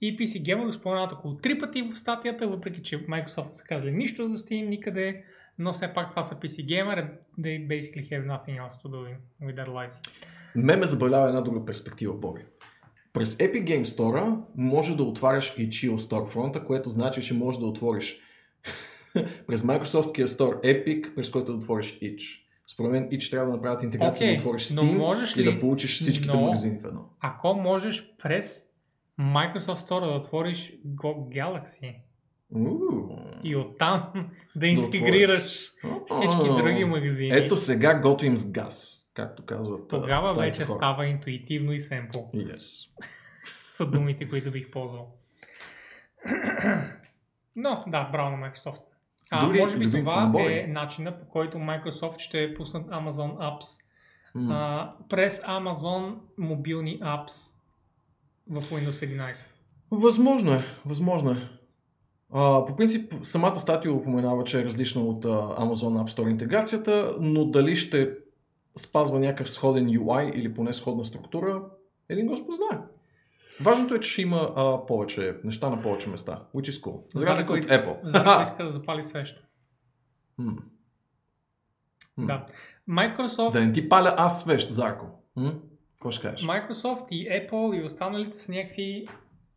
И PC Gamer го споменават около три пъти в статията, въпреки че Microsoft са казали нищо за Steam никъде, но все пак това са PC Gamer, they basically have nothing else to do with their lives. Ме ме забавлява една друга перспектива, Боби. През Epic Game Store може да отваряш и Chill Storefront, което значи, че можеш да отвориш през Microsoftския Store Epic, през който да отвориш Itch. Според мен Itch трябва да направят интеграция Окей, да отвориш но Steam можеш и ли- да получиш всичките но- магазини в едно. Ако можеш през Microsoft Store да отвориш GOG Galaxy. И оттам да Да интегрираш всички други магазини. Ето сега готвим с газ, както казват Тогава вече хора. става интуитивно и семпл. Yes. Са думите, които бих ползвал. Но, да, браво на Microsoft. А, Други може би това е начина по който Microsoft ще пуснат Amazon Apps М. а, през Amazon мобилни apps в Windows 11. Възможно е, възможно е. А, по принцип, самата статия упоменава, че е различна от а, Amazon App Store интеграцията, но дали ще спазва някакъв сходен UI или поне сходна структура, един Господ знае. Важното е, че ще има а, повече неща на повече места, which is cool. За разлика от Apple. За да иска да запали свещо. М. М. Да. Microsoft, Да не ти паля аз свещ, Зарко. Какво ще кажеш? Microsoft и Apple и останалите са някакви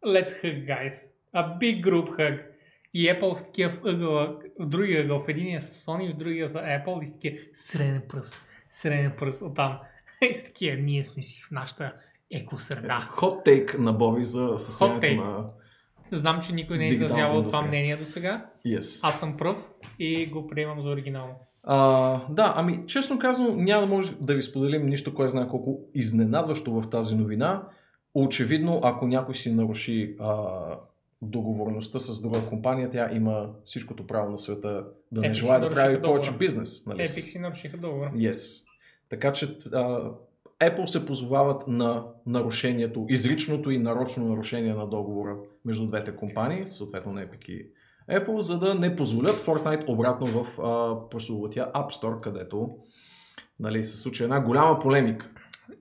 let's hug guys. A big group hug. И Apple с такива в ъгъла, в другия ъгъл, в единия с Sony, в другия за Apple и с такива среден пръст, среден пръст оттам. И с такива, ние сме си в нашата екосреда. Хот тейк на Боби за състоянието на Знам, че никой не е изразявал това мнение до сега. Yes. Аз съм пръв и го приемам за оригинално. А, да, ами честно казано няма да може да ви споделим нищо, кой знае колко изненадващо в тази новина. Очевидно, ако някой си наруши а, договорността с друга компания, тя има всичкото право на света да не желая да прави повече бизнес. Нали, Epic си нарушиха договора. Yes. Така че а, Apple се позовават на нарушението, изричното и нарочно нарушение на договора между двете компании, съответно на Epic и Apple, за да не позволят Fortnite обратно в прословутия App Store, където нали, се случи една голяма полемика.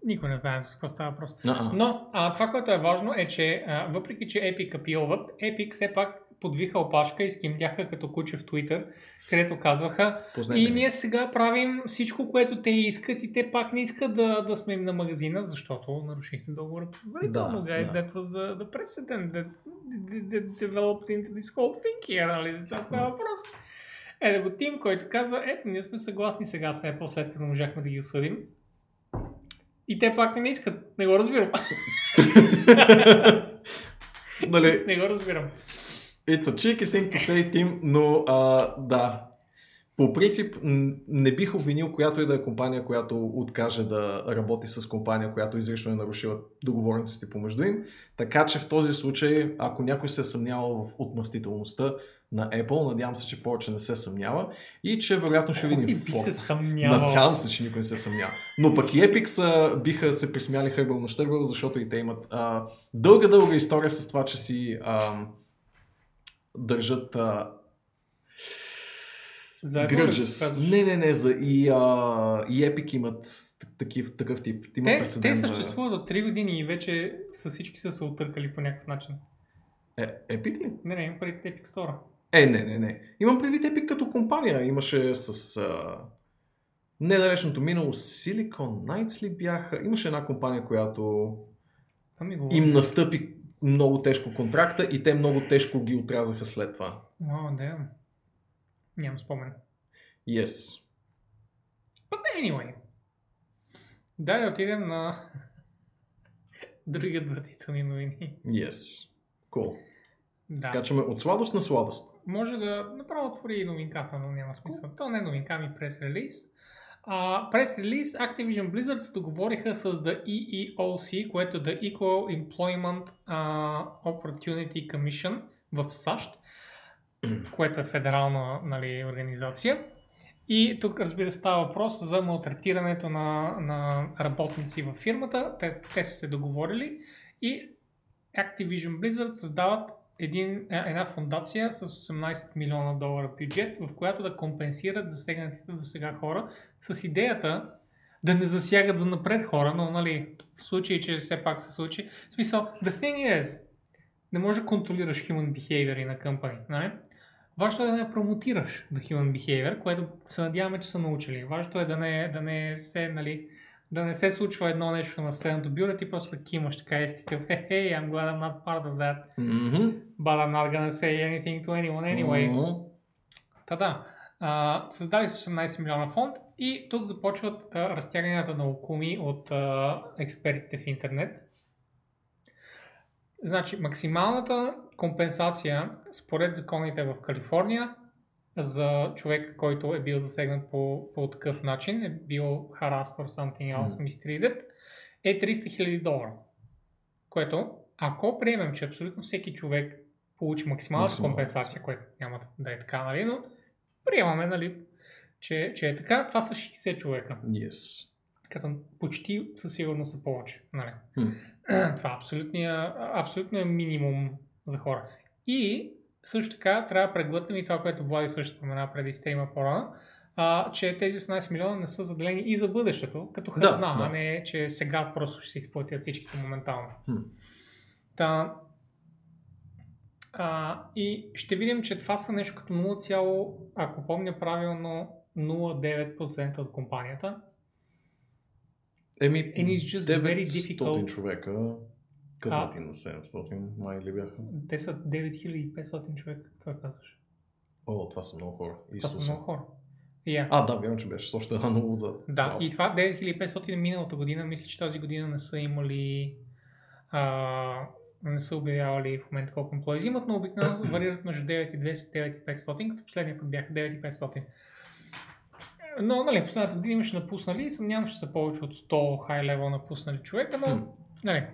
Никой не знае за какво става въпрос. А-а. Но а, това, което е важно е, че а, въпреки, че Epic апилват, Epic все пак подвиха опашка и скимдяха като куче в Twitter, където казваха Познайте и ние сега правим всичко, което те искат и те пак не искат да, да сме им на магазина, защото нарушихте договора предварително. Да, Guys, да. that was the, the precedent that, that, developed into this whole thing here, нали? Това става въпрос. Е, да го Тим, който казва, ето, ние сме съгласни сега с Apple, след като можахме да ги осъдим. И те пак не искат. Не го разбирам. нали, не го разбирам. It's a cheeky thing to say, Tim, но а, да. По принцип, не бих обвинил която и да е компания, която откаже да работи с компания, която изрично е нарушила договореностите помежду им. Така че в този случай, ако някой се е съмнявал в отмъстителността на Apple, надявам се, че повече не се съмнява и че вероятно ще видим Fortnite. се съмнявал? Надявам се, че никой не се съмнява. Но пък и Epic са, биха се присмяли хърбъл на щърбъл, защото и те имат а, дълга-дълга история с това, че си а, държат а, За гръджес. Не, не, не, за, и, а, и Epic имат такив, такъв тип. Има Те, те прецедент съществуват от 3 години и вече са всички са се отъркали по някакъв начин. Е, Epic ли? Не, не, имам преди Epic Store. Е, не, не, не. Имам предвид Epic като компания. Имаше с... А... Недалечното минало Silicon Knights ли бяха? Имаше една компания, която Това ми го... им настъпи много тежко контракта и те много тежко ги отрязаха след това. О, да. Нямам спомен. Yes. But anyway. Да, да отидем на други отвратителни новини. Yes. Cool. Да. Скачаме от сладост на сладост. Може да направо отвори новинката, но няма смисъл. То не е новинка, ми прес релиз. А, прес релиз Activision Blizzard се договориха с The EEOC, което е The Equal Employment а, Opportunity Commission в САЩ, което е федерална нали, организация. И тук, разбира се, става въпрос за малтретирането на, на работници във фирмата. Те, те са се договорили и Activision Blizzard създават един, е- една фундация с 18 милиона долара бюджет, в която да компенсират засегнатите до сега хора с идеята да не засягат за напред хора, но нали, в случай, че все пак се случи. В смисъл, the thing is, не можеш да контролираш human behavior на компани, нали? Важното е да не промотираш до human behavior, което се надяваме, че са научили. Важното е да не, да не се, нали, да не се случва едно нещо на Средното бюро, ти просто да кимаш така и си такъв, hey, I'm glad I'm not part of that, Mm-hmm. but I'm not gonna say anything to anyone anyway. Mm-hmm. Та да, а, създали са 18 милиона фонд и тук започват а, разтяганията на окуми от а, експертите в интернет. Значи, максималната компенсация според законите в Калифорния за човек, който е бил засегнат по, по такъв начин, е бил harassed or something else Мгм. mistreated, е 300 000 долара. Което, ако приемем, че абсолютно всеки човек получи максимална Максимална. компенсация, което няма да е така, нали, но приемаме, нали, че, че е така, това са 60 човека. Yes. Като почти със сигурност са повече. Нали. Хм. Това е абсолютния, абсолютния минимум за хора. И също така трябва да преглътнем и това, което Влади също спомена преди стрима по-рано, а, че тези 18 милиона не са заделени и за бъдещето, като Да, хазна, да. а не че сега просто ще се изплатят всичките моментално. Хм. Та, а, и ще видим, че това са нещо като 0, ако помня правилно, 0,9% от компанията. Еми, And it's just very 900 difficult. човека. Ти на 700 май ли бяха? Те са 9500 човека, това казваш. О, това са много хора. Това са много хора. Yeah. А, да, вярно, че беше с още една нула отзад. Да, Вау. и това 9500 миналата година, мисля, че тази година не са имали а, не са обявявали в момента колко емплои имат, но обикновено варират между 9200 и 9500, като последния път бяха 9500. Но, нали, последната година имаше напуснали и съмнявам, че са повече от 100 хай левел напуснали човека, но, нали,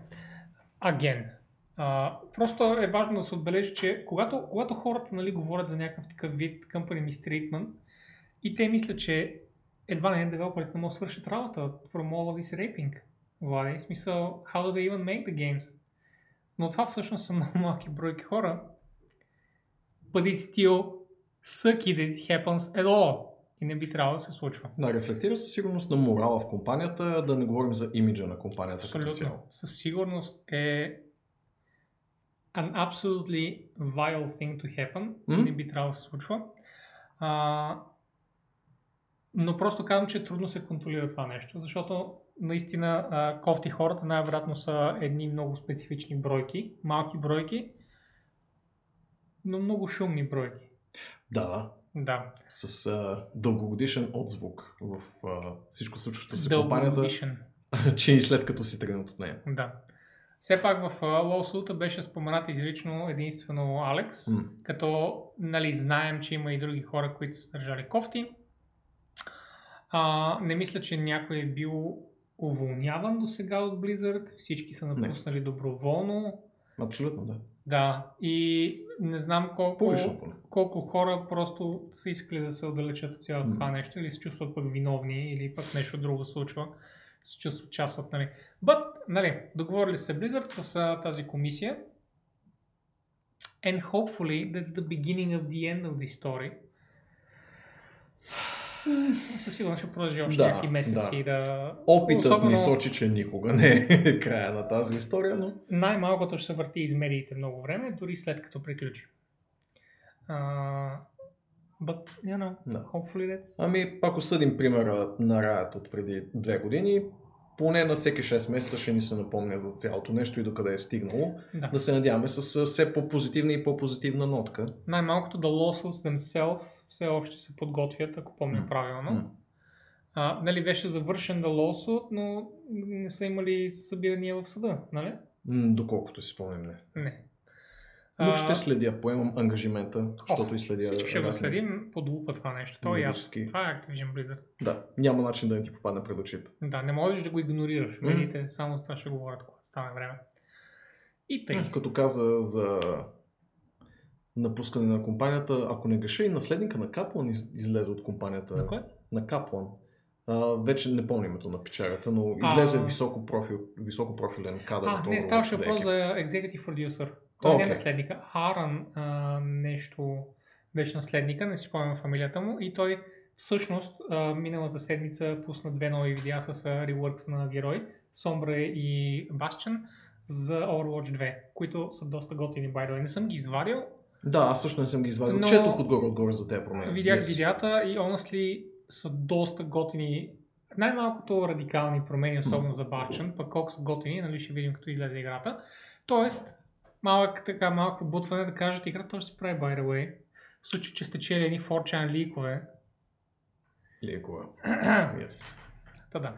аген. А, просто е важно да се отбележи, че когато, когато хората нали, говорят за някакъв такъв вид company mistreatment и те мислят, че едва не девелоперите не могат да свършат работа from all of this raping. Влади, в смисъл, how do they even make the games? Но това всъщност са много малки бройки хора. But it's still sucky that it happens at all. И не би трябвало да се случва. Да, рефлектира със сигурност на морала в компанията, да не говорим за имиджа на компанията. Абсолютно. Със сигурност е an absolutely vile thing to happen. Мгм. Не би трябвало да се случва. А, но просто казвам, че трудно се контролира това нещо, защото наистина а, кофти хората най-вероятно са едни много специфични бройки, малки бройки, но много шумни бройки. Да, да. С а, дългогодишен отзвук в а, всичко случващо се компанията, че и след като си тръгнат от нея. Да. Все пак в лоусута беше споменат изрично единствено Алекс, М. като нали, знаем, че има и други хора, които са държали кофти. А, не мисля, че някой е бил уволняван до сега от Blizzard. Всички са напуснали доброволно. Абсолютно, да. Да, и не знам колко, Публично поне. колко хора просто са искали да се отдалечат от цялото това нещо или се чувстват пък виновни или пък нещо друго случва. Се чувстват част от, нали. But, нали, договорили се Blizzard с а, тази комисия. And hopefully that's the beginning of the end of the story. Със сигурност ще продължи още Да, някакви месеци да. да... Опитът Особено- ни сочи, че никога не е края на тази история, но най-малкото ще се върти из медиите много време, дори след като приключи. Uh, but, you know, Да. hopefully that's... Ами, ако съдим примера на Riot от преди две години, поне на всеки 6 месеца ще ни се напомня за цялото нещо и докъде е стигнало. Да. Да се надяваме с все по-позитивна и по-позитивна нотка. Най-малкото The Lawsuits themselves все още се подготвят, ако помня М. правилно. М. А, нали, беше завършен The Lawsuit, но не са имали събирания в съда, нали? Доколкото си спомням, не. Не. Но ще следя, поемам ангажимента, защото и следя. Всички ще го следим под лупа това нещо. То е ясно. Това е Activision Blizzard. Да, няма начин да не ти попадне пред очите. Да, не можеш да го игнорираш. Медиите само за това ще говорят, когато стане време. И тъй. Като каза за напускане на компанията, ако не греша и наследника на Каплан из- излезе от компанията. На кой? На Каплан. А, вече не помня името на печарата, но излезе А. високо, профил, високо профилен кадър. А, не, ставаше 2 въпрос за Executive Producer. Той не е наследника. Аран а, нещо беше наследника, не си спомням фамилията му. И той всъщност а, миналата седмица пусна две нови видеа с реворкс на герои, Сомбре и Басчен за Overwatch 2, които са доста готини, by. Не съм ги извадил, Да, аз също не съм ги извадил. Но- Четох отгоре-отгоре за тези промени. Видях Yes. видеята и honestly са доста готини. Най-малкото радикални промени, особено за Барчен, пък колко са готини, нали ще видим като излезе играта. Тоест, малък, така, малък побутване да кажете, играта тоже се прави, by the way. В случай, че сте чели едни 4chan ликове. Лекова. yes. Та да.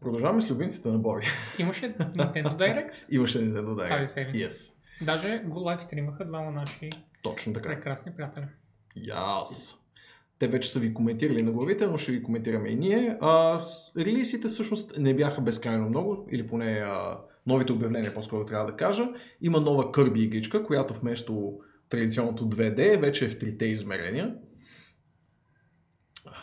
Продължаваме с любимците на Боби. Имаше Nintendo Direct. Имаше Nintendo Direct. Тази седмица. Yes. Даже го лайв стримаха двама наши Точно така. прекрасни приятели. Yes. Те вече са ви коментирали на главите, но ще ви коментираме и ние. А, релизите всъщност не бяха безкрайно много, или поне а, новите обявления, по-скоро трябва да кажа. Има нова Кърби игричка, която вместо традиционното 2D вече е в 3D измерения.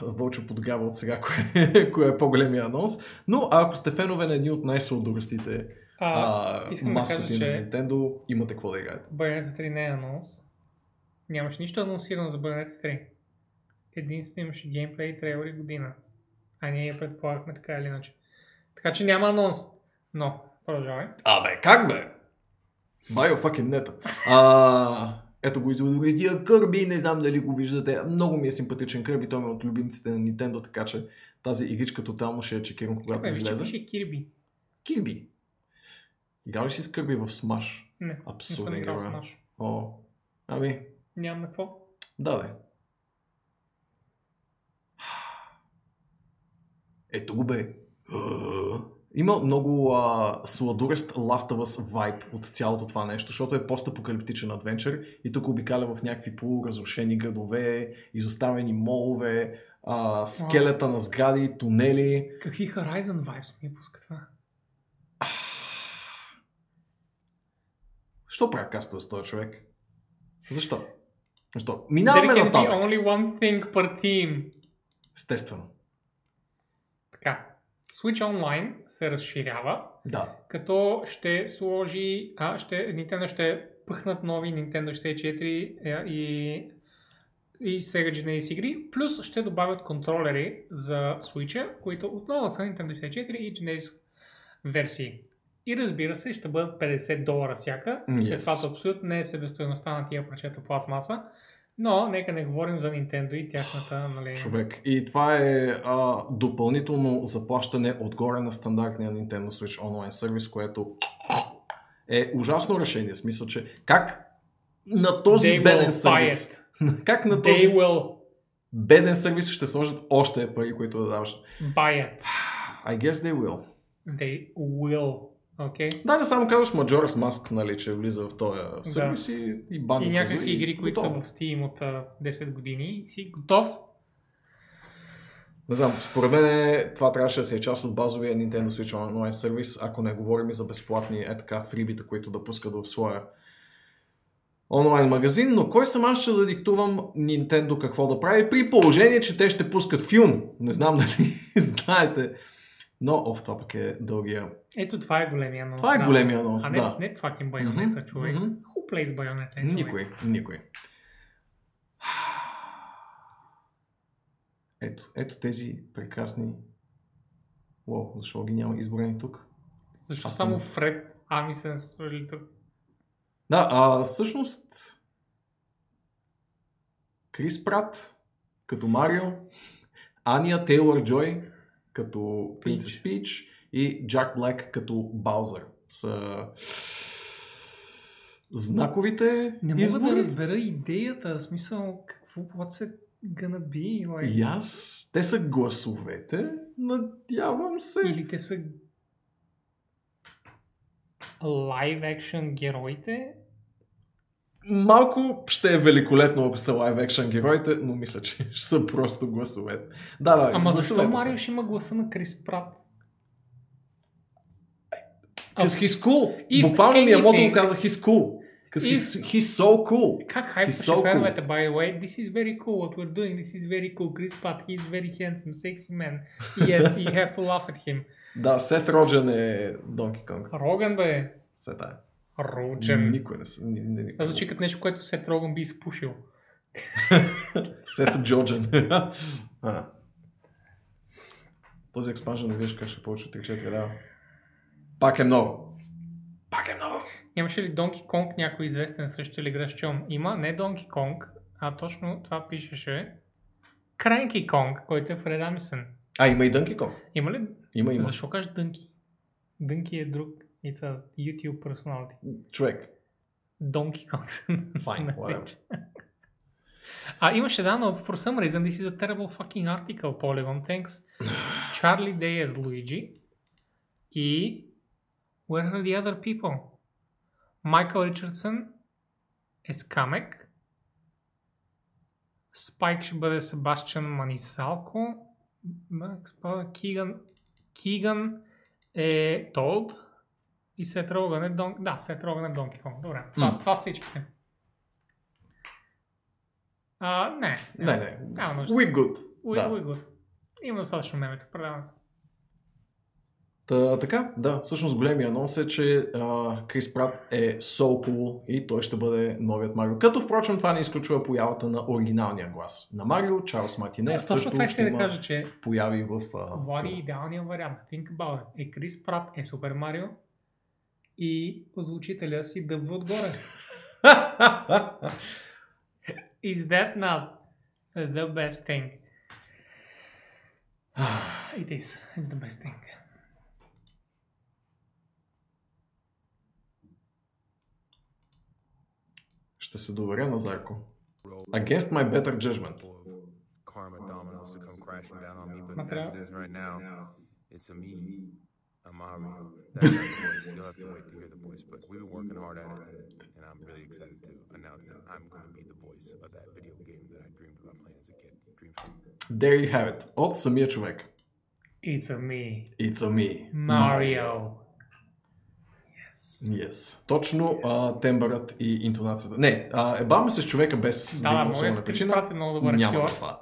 Вълчо подгрява от сега кое, кое е по-големия анонс. Но ако сте фенове на едни от най-сладурастите А, искам да маскоти кажа, на Nintendo, имате какво да играете. Bayonetta 3 не е анонс. Нямаше нищо анонсирано за Bayonetta 3. Единствено имаше геймплей и трейлери година. А ние я предполагахме така или иначе. Така че няма анонс. Но, продължавай. Абе, как бе? Байо fucking нета. А, ето го изводористия Кърби, не знам дали го виждате. Много ми е симпатичен Кърби, той ми е от любимците на Nintendo, така че тази игричка тотално ще я чекирам, когато Бе, виж, че излезе. пише Kirby. Кирби. Играл ли си с Кърби в Smash? Не, не съм играл игра. с бе. наш. О, ами, Нямам на какво. да, да. Ето го бе. Има много а, сладурест Last of Us vibe от цялото това нещо, защото е постапокалиптичен адвенчър и тук обикаля в някакви полуразрушени градове, изоставени молове, а, скелета на сгради, тунели. Какви Horizon Vibes ми пуска това? Защо правя каста с този човек? Защо? Защо? Минаваме There can be нататък. only one thing per team. Естествено. Switch Online се разширява, Да. като ще сложи, а, ще, Nintendo ще пъхнат нови Nintendo 64 е, и, и Sega Genesis игри, плюс ще добавят контролери за Switch, които отново са Nintendo 64 и Genesis версии. И разбира се, ще бъдат 50 долара всяка, Yes. каквато абсолютно не е себестоеността на тия парчета пластмаса, но нека не говорим за Nintendo и тяхната, нали... Човек. И това е а, допълнително заплащане отгоре на стандартния Nintendo Switch онлайн сервис, което е ужасно решение. Смисъл, че как на този They беден сервис, как на They този will беден сервис ще сложат още пари, които да даваш. buy it. I guess they will. They will. Окей? Да, не само казваш Majora's Mask, нали, че влиза в този сервис и, и Banjo И някакви игри, които са в Steam от а, 10 години. Си готов. Не знам, според мен това трябваше да си е част от базовия Nintendo Switch Online сервис, ако не говорим и за безплатни е така фрибита, които да пускат в своя онлайн магазин, но кой съм аз ще да диктувам Nintendo какво да прави, при положение, че те ще пускат филм. Не знам дали знаете. Но, оф, това пък е дългия. Ето това е големия анонс. Това е да. големия анонс, А не, да. не fucking байонета, Мгм, човек. Who plays байонета? anyway? Никой, никой. Ето, ето тези прекрасни... О, защо ги няма изборени тук? Защо Аз само съм- Фред Ами се не са сложили тук? Да, а всъщност Крис Прат като Марио, Ания Тейлор Джой като Принцес Пич и Джак Блек като Баузър са знаковите Не мога избори. да разбера идеята, в смисъл какво, what's it gonna be? Like, И аз, те са гласовете, надявам се. Или те са live action героите? Малко ще е великолепно, ако са лайв екшен героите, но мисля, че ще са просто гласовете. Да, да, Ама защо. Марио ще има гласа на Крис Прат? Cause he's cool. If Буквално ми е го каза he's cool. Cause he's, he's so cool. Как хайпваше so феновете, by the way? This is very cool what we're doing. This is very cool. Chris Pratt, he is very handsome, sexy man. Yes, you have to laugh at him. Да, Сет Роджен е Донки Конг. Роган бе. Все тая. Роджен. Никой не са. Ни, ни, ни, звучи като нещо, което Сет Роган би изпушил. Сет Джоджен. а. Този експанжен не виждаш как ще получи 3-4 лева. Пак е много. Пак е много. Имаше ли Донки Конг някой известен също или грешчом? Има не Донки Конг, а точно това пишеше Кренки Конг, който е Фред Амисън. А, има и Дънки Конг. Има ли? Има, има. Защо кажеш Дънки? Дънки е друг. It's a YouTube personality. Човек. Kong. Fine, whatever. А имаше да, но for some reason this is a terrible fucking article, Polygon, thanks. Charlie Day as Luigi и where are the other people? Michael Richardson е Скамек. Спайк ще бъде Себастиан Манисалко. Киган, Киган е Толд. И Сет Роган е Дон... Да, Сет Роган е Донки Конг. Добре. Това, са- това са всичките. А, не. Не, не. Няма нужда. We good. We, да. we good. Има достатъчно мемета в предаването. Та, така, да, всъщност големия анонс е, че а, Крис Прат е so cool и той ще бъде новият Марио. Като впрочем това не изключва появата на оригиналния глас на Марио, Чарлз Мартинес Точно също това ще да кажа, че появи в... А, Влади идеалният вариант. Think about it. Е Крис Прат е Супер Марио и озвучителя си дъвва отгоре. Is that not the best thing? It is. It's the best thing. ще се доверя на Зарко. Against my better judgment. karma dominoes to come crashing down on me. But Material. as it is right now, it's a me, a Mario. That's not the voice. You'll have to wait to hear the voice. But we've been working hard at it, and I'm really excited to announce that I'm going to be the voice of that video game that I dreamed about playing as a kid. Dreams from There you have it. От самия човек. It's a me. It's a me. Mario. Yes. Точно а, тембърът и интонацията. Не, а, ебаваме се с човека без Да, да да, Крис причина. Прат е много добър Няма актьор. това.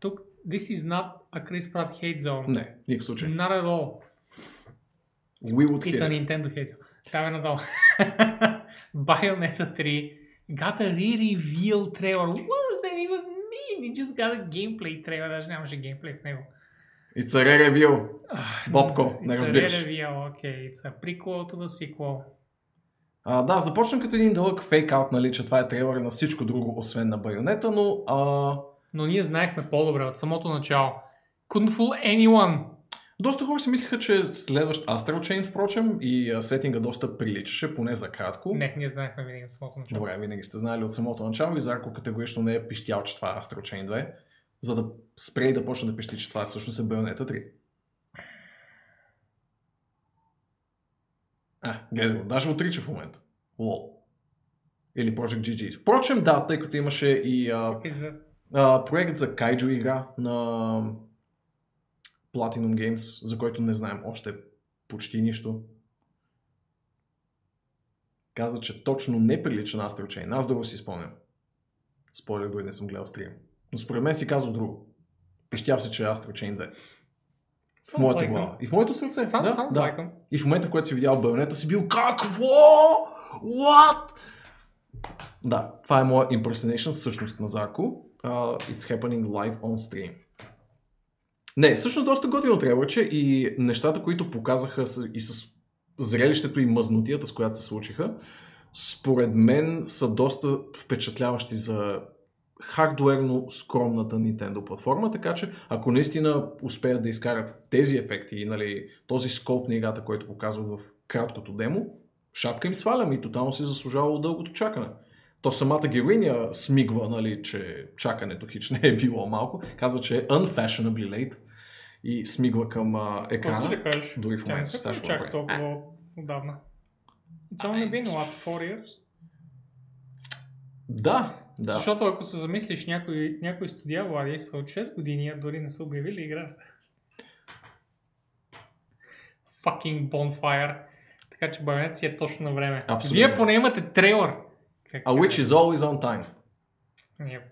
Тук, this is not a Chris Pratt hate zone. Не, никакъв случай. Not at all. We would It's a. Nintendo hate zone. Давай надолу. Bayonetta 3 got a re-reveal trailer. What does that even mean? It just got a gameplay trailer. Даже нямаше геймплей в него. It's a rare review. Бобко, не It's a разбираш. re-reveal, okay. It's a prequel to the sequel. А, да, започна като един дълъг фейк-аут, нали, че това е трейлър на всичко друго, освен на байонета, но а, Но ние знаехме по-добре от самото начало. Couldn't fool anyone. доста хора си мислеха, че следващ Astral Chain, впрочем, и сетинга доста приличаше, поне за кратко. Не, ние знаехме винаги от самото начало. Добре, винаги сте знали от самото начало и Зарко категорично не е пищял, че това е Astral Chain 2, за да спре и да почне да пищи, че това всъщност е Bayonetta 3. А, гледай го, даже отрича в момента. Лол. Или Project GG. Впрочем, да, тъй като имаше и а, а, проект за Kaiju игра на Platinum Games, за който не знаем още почти нищо. Каза, че точно не прилича на Astral Chain. Аз друго си спомням. Спойлер, дори не съм гледал стрим. Но според мен си казал друго. Пищяв се, че е Astral Chain 2. В моята глава. И в моето сърце. Sounds, да, sounds да. like. И в момента, в който си видял Байонета, си бил какво? What? Да, това е моя impersonation всъщност на Зарко. Uh, it's happening live on stream. Не, всъщност доста готино трейлърче и нещата, които показаха и с зрелището и мъзнотията, с която се случиха, според мен са доста впечатляващи за хардуерно скромната Nintendo платформа, така че ако наистина успеят да изкарат тези ефекти и нали, този скоп на играта, който показват в краткото демо, шапка им свалям и тотално си заслужавало дългото чакане. То самата героиня смигва, нали, че чакането хич не е било малко. Казва, че е unfashionably late и смигва към а, екрана. да кажеш? Дори в не момента се се тяжко чак направи. толкова отдавна. It's only been, what, 4 years? Да, да. Защото ако се замислиш, някои, някои студия, Влади, са от 6 години, а дори не са обявили игра. Fucking bonfire. Така че Байонет си е точно на време. Абсолютно. Вие поне имате трейлър. Как A which is always on time. Yep.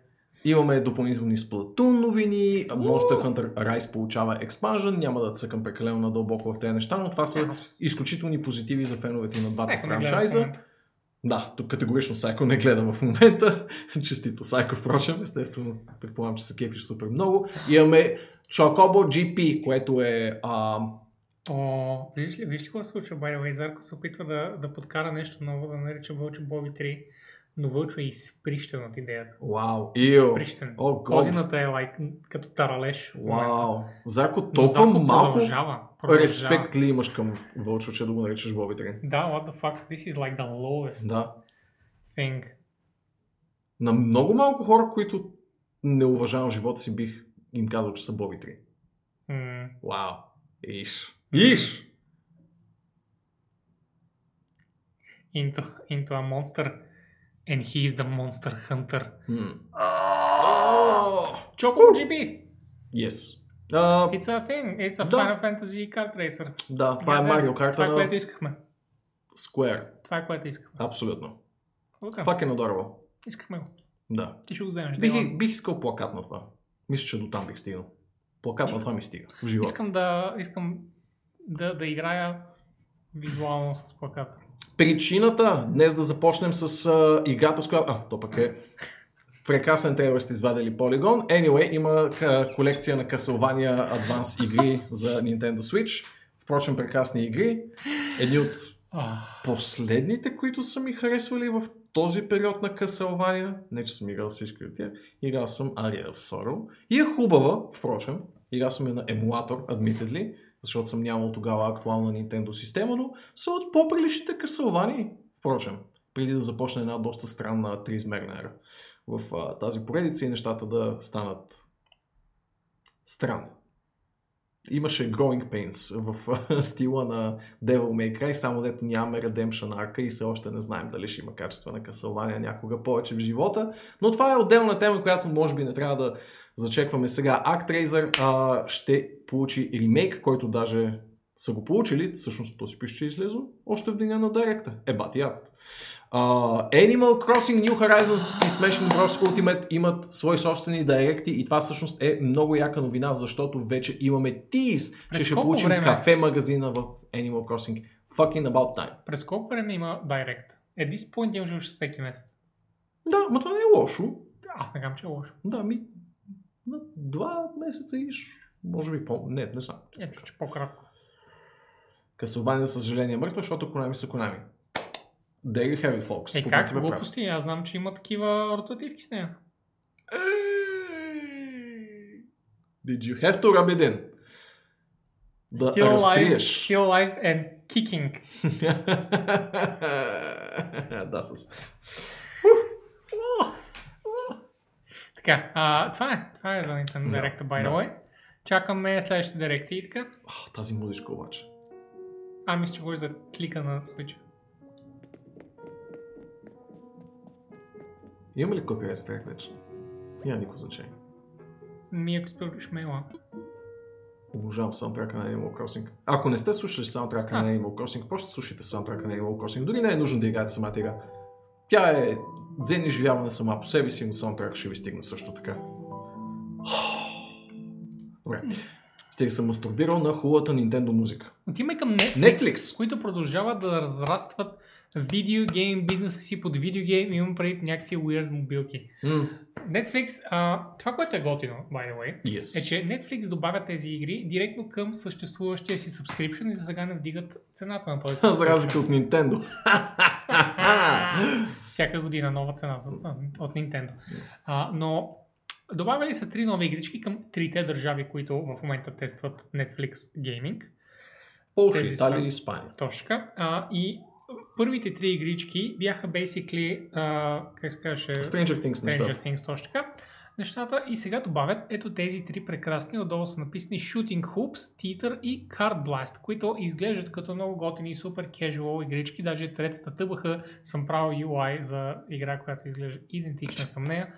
Имаме допълнителни Splatoon новини, Monster Hunter Rise получава експанжен, няма да цъкам прекалено надълбоко в тези неща, но това са изключителни позитиви за феновете на двата франчайза. Да, тук категорично Сайко не гледа в момента. Честито Сайко, впрочем, естествено, предполагам, че се кефиш супер много. Имаме Chocobo GP, което е... А... О, виж ли, виж ли какво се случва, by? Зарко се опитва да, да подкара нещо ново, да нарича Вълчо Боби 3, но Вълчо е изприщен от идеята. Вау, ио, Изприщен. о, Козината е like, като таралеж. вау. Зарко, Но толкова Зарко малко Продължава, продължава. респект ли имаш към Вълчо, че да го наричаш Боби 3? Да, what the fuck, this is like the lowest Да. thing. На много малко хора, които не уважавам живота си, бих им казал, че са Боби 3. М, Вау. Иш. Иш! into, into a monster and he is the monster hunter. М. Choco GB! Yes. А, It's a thing. It's a Да. Final Fantasy Kart Racer. да, това е Да, Mario Kart Това е което искахме. Square. Това е което искахме. Абсолютно. Okay. Fucking adorable. Искахме го. Да. Ти ще го вземеш. Бих, да, и- бих искал плакат на това. Мисля, че до там бих стигнал. Плакат на това ми стига. В живота. Искам да, искам да, да играя визуално с плаката. Причината днес да започнем с а, играта, с която... А, то пък е прекрасен трейлър сте извадили Polygon. Anyway, има колекция на Castlevania Advance игри за Nintendo Switch. Впрочем, прекрасни игри. Едни от последните, които са ми харесвали в този период на Castlevania. Не, че съм играл всички от тях. Играл съм Aria of Sorrow. И е хубава, впрочем. Играл съм я на емулатор, admittedly, защото съм нямал тогава актуална Nintendo система, но са от по-приличните Castlevania, впрочем, преди да започне една доста странна триизмерна ера в а, тази поредица и нещата да станат странни. Имаше Growing Pains в стила на Devil May Cry, само дето нямаме Redemption арка и все още не знаем дали ще има качество на Castlevania някога повече в живота. Но това е отделна тема, която може би не трябва да зачекваме сега. ActRaiser а, ще получи ремейк, който даже са го получили, всъщност то си пише, че е излезло, още в деня на директа. Е, бати якото. Uh, Animal Crossing New Horizons и Smashing Bros. Ultimate имат свои собствени директи и това всъщност е много яка новина, защото вече имаме тиз, че ще получим време? кафе магазина в Animal Crossing. Fucking about time. През колко време има Direct? Е, this point имаш всеки месец. Да, но това не е лошо. Аз не казвам, че е лошо. Да, ми на два месеца иш. Може би по... Не, не знам. Е, че по-кратко. Castlevania, за съжаление, е мъртва, защото Konami са Konami. There you have it, folks. Е, По как е глупости? Аз знам, че има такива ротативки с нея. Did you have to rub it in? Да Still alive, разтриеш. still alive and kicking. да, с... Така, а, това е. Това е за Nintendo Direct, by the way. Чакаме следващите директи и така. А, тази музичка обаче. А, мисля, че говори за клика на Switch. Има ли копирайт страйк вече? Няма никакво значение. Ми, ако спреш мейла. Обожавам саундтрака на Animal Crossing. Ако не сте слушали саундтрака А. на Animal Crossing, просто слушайте саундтрака на Animal Crossing. Дори не е нужно да играете самата игра. Тя е дзен изживяване сама по себе си, но саундтрака ще ви стигне също така. Добре. Стига съм мастурбирал на хубавата Nintendo музика. Отиваме към Netflix, Netflix. които продължават да разрастват видеогейм бизнеса си под видеогейм. Имам преди някакви weird мобилки. Mm. Netflix, а, това, което е готино, by the way, Yes. е, че Netflix добавя тези игри директно към съществуващия си subscription и за сега не вдигат цената на този За разлика от Nintendo. Всяка година нова цена за, от Nintendo. А, но добавили са три нови игрички към трите държави, които в момента тестват Netflix Gaming. Полша, Италия и Испания. Точно така. А, и първите три игрички бяха basically, а, как се казваше, Stranger Things Stranger. Things, точно така. Нещата и сега добавят ето тези три прекрасни, отдолу са написани Shooting Hoops, Teeter и Card Blast, които изглеждат като много готини и супер casual игрички. Даже третата тъбаха съм правил UI за игра, която изглежда идентична към нея,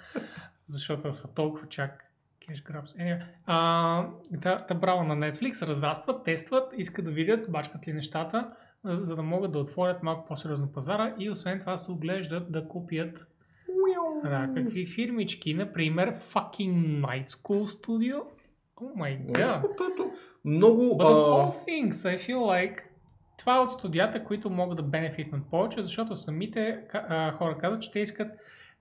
защото са толкова чак Cash Grabs. Anyway, а, та, та браво на Netflix, разрастват, тестват, искат да видят, бачкат ли нещата, за да могат да отворят малко по-сериозно пазара и освен това се оглеждат да купят да, какви фирмички, например fucking Night School Studio. My god. Което Много... But of all things, I feel like това е от студията, които могат да бенефитнат повече, защото самите а, хора казват, че те искат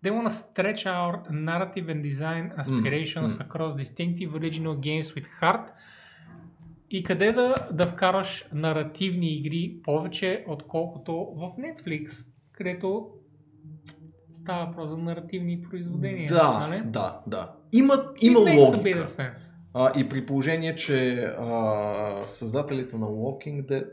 They want to stretch our narrative and design aspirations Mm, mm. across distinctive original games with heart. И къде да, да вкараш наративни игри повече, отколкото в Netflix, където става въпрос за наративни произведения. да, нали? да, да. Има, има логика. А, и при положение, че а, създателите на Walking Dead,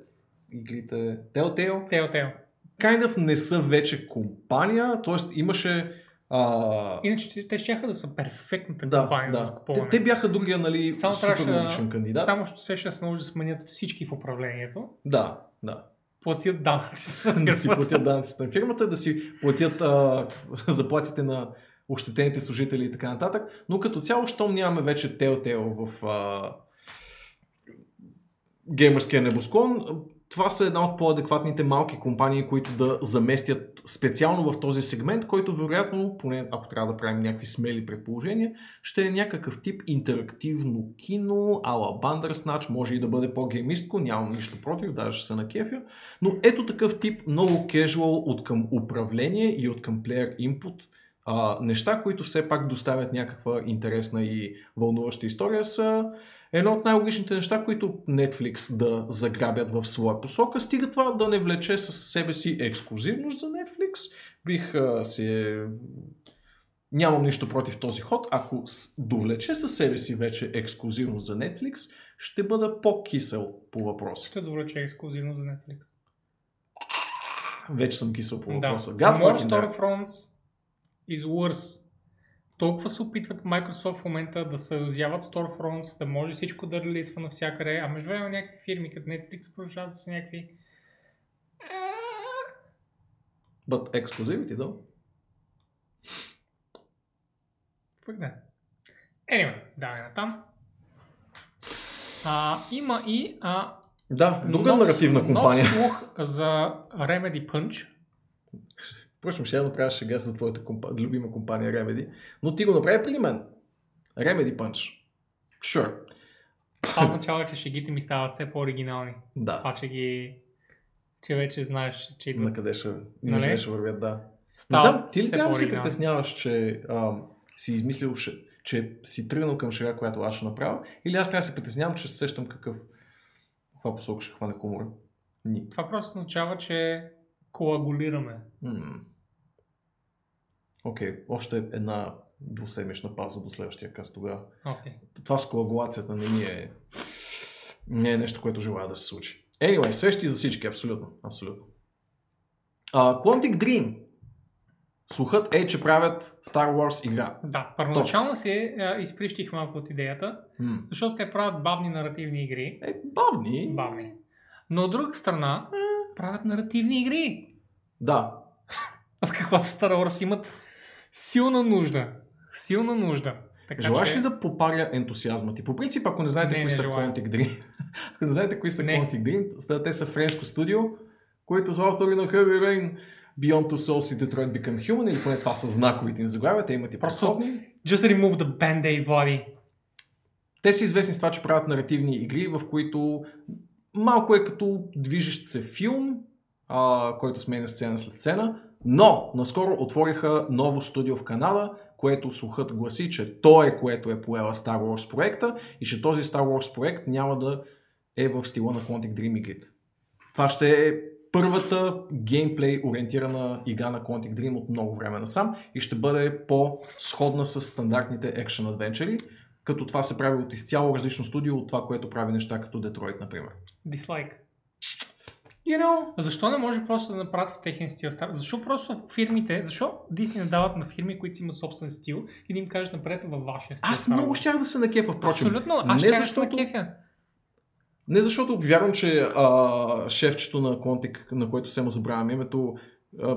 игрите Telltale, Telltale. Kind of не са вече компания, т.е. имаше... А, Иначе те- ще да са перфектната да, компания за да. закупуване. Те, те бяха другия, нали, Само супер логичен кандидат. Само ще ще се наложи да сменят всички в управлението, Да, да. платят данъци. да си платят данъците на фирмата, да си платят а, заплатите на ощетените служители и така нататък. Но като цяло, щом нямаме вече Telltale в а, геймърския небосклон, това са една от по-адекватните малки компании, които да заместят специално в този сегмент, който вероятно, поне ако трябва да правим някакви смели предположения, ще е някакъв тип интерактивно кино, ала Bandersnatch, може и да бъде по-геймистко, нямам нищо против, даже ще се на кефя. Но ето такъв тип много casual от към управление и от към player input неща, които все пак доставят някаква интересна и вълнуваща история са едно от най-логичните неща, които Netflix да заграбят в своя посока. Стига това да не влече със себе си ексклюзивност за Netflix. Бих а, се... Нямам нищо против този ход. Ако довлече със себе си вече ексклюзивност за Netflix, ще бъда по-кисел по въпроса. Ще добре, че е ексклюзивно за Netflix. Вече съм кисел по Да. въпроса. More God damn. Storefronts is worse. Толкова се опитват Microsoft в момента да съюзяват Storefronts, да може всичко да релизва навсякъде, а между време някакви фирми като Netflix продължават да са някакви... But exclusivity, да. Пък да. Anyway, давай натам. А, има и а, Да, друга Нов- наративна компания. Нов слух за Remedy Punch. Впрочем, ще я направя шега за твоята компа... любима компания Remedy, но ти го направи преди мен. Remedy Punch. Sure. Това означава, че шегите ми стават все по-оригинални. Да. Това, че ги... че вече знаеш, че идват. На къде ще, Нали? на къде ще вървят, да. Не Стават знам, ти ли трябва да се притесняваш, че ам, си измислил, ше- че си тръгнал към шега, която аз ще направя, или аз трябва да се притеснявам, че се сещам какъв каква посока ще хване хумора? Ни. Това просто означава, че коагулираме. М. Окей, още една двуседмична пауза до следващия каст тогава. Окей. Това с коагулацията не ми е... Не е нещо, което желая да се случи. Anyway, свещи за всички, абсолютно. абсолютно. Uh, Quantic Dream. Слухът е, че правят Star Wars игра. Да, първоначално се а, изприщих малко от идеята, М. защото те правят бавни наративни игри. Е, бавни. Бавни. Но от друга страна, правят наративни игри. Да. От каквото Star Wars имат силна нужда. Силна нужда. Така Желаеш че... ли да попаря ентусиазма ти? По принцип, ако не знаете Не, кои не са желая. Quantic Dream, ако не знаете кои са Не. Quantic Dream, те са френско студио, които са автори на Heavy Rain, Beyond Two Souls и Detroit Become Human, или поне това са знаковите им заглавия, те имат и Просто-. Just remove the band-aid, Влади. Те са известни с това, че правят наративни игри, в които малко е като движещ се филм, а, който сменя сцена след сцена, но наскоро отвориха ново студио в Канада, което слухът гласи, че то е което е поела Star Wars проекта и че този Star Wars проект няма да е в стила на Quantic Dream игрите. Това ще е първата геймплей ориентирана игра на Quantic Dream от много време насам и ще бъде по-сходна с стандартните екшен адвенчери, като това се прави от изцяло различно студио от това, което прави неща като Детройт, например. Дислайк. You know, Защо не може просто да направят в техен стил? Защо просто фирмите, защо Disney не дават на фирми, които си имат собствен стил и да им кажат напред във вашия стил? аз Star много щях да се накефа, впрочем. Абсолютно, аз не защото... защото, на кефя. не защото вярвам, че а, шефчето на Quantic, на което се му забравям името,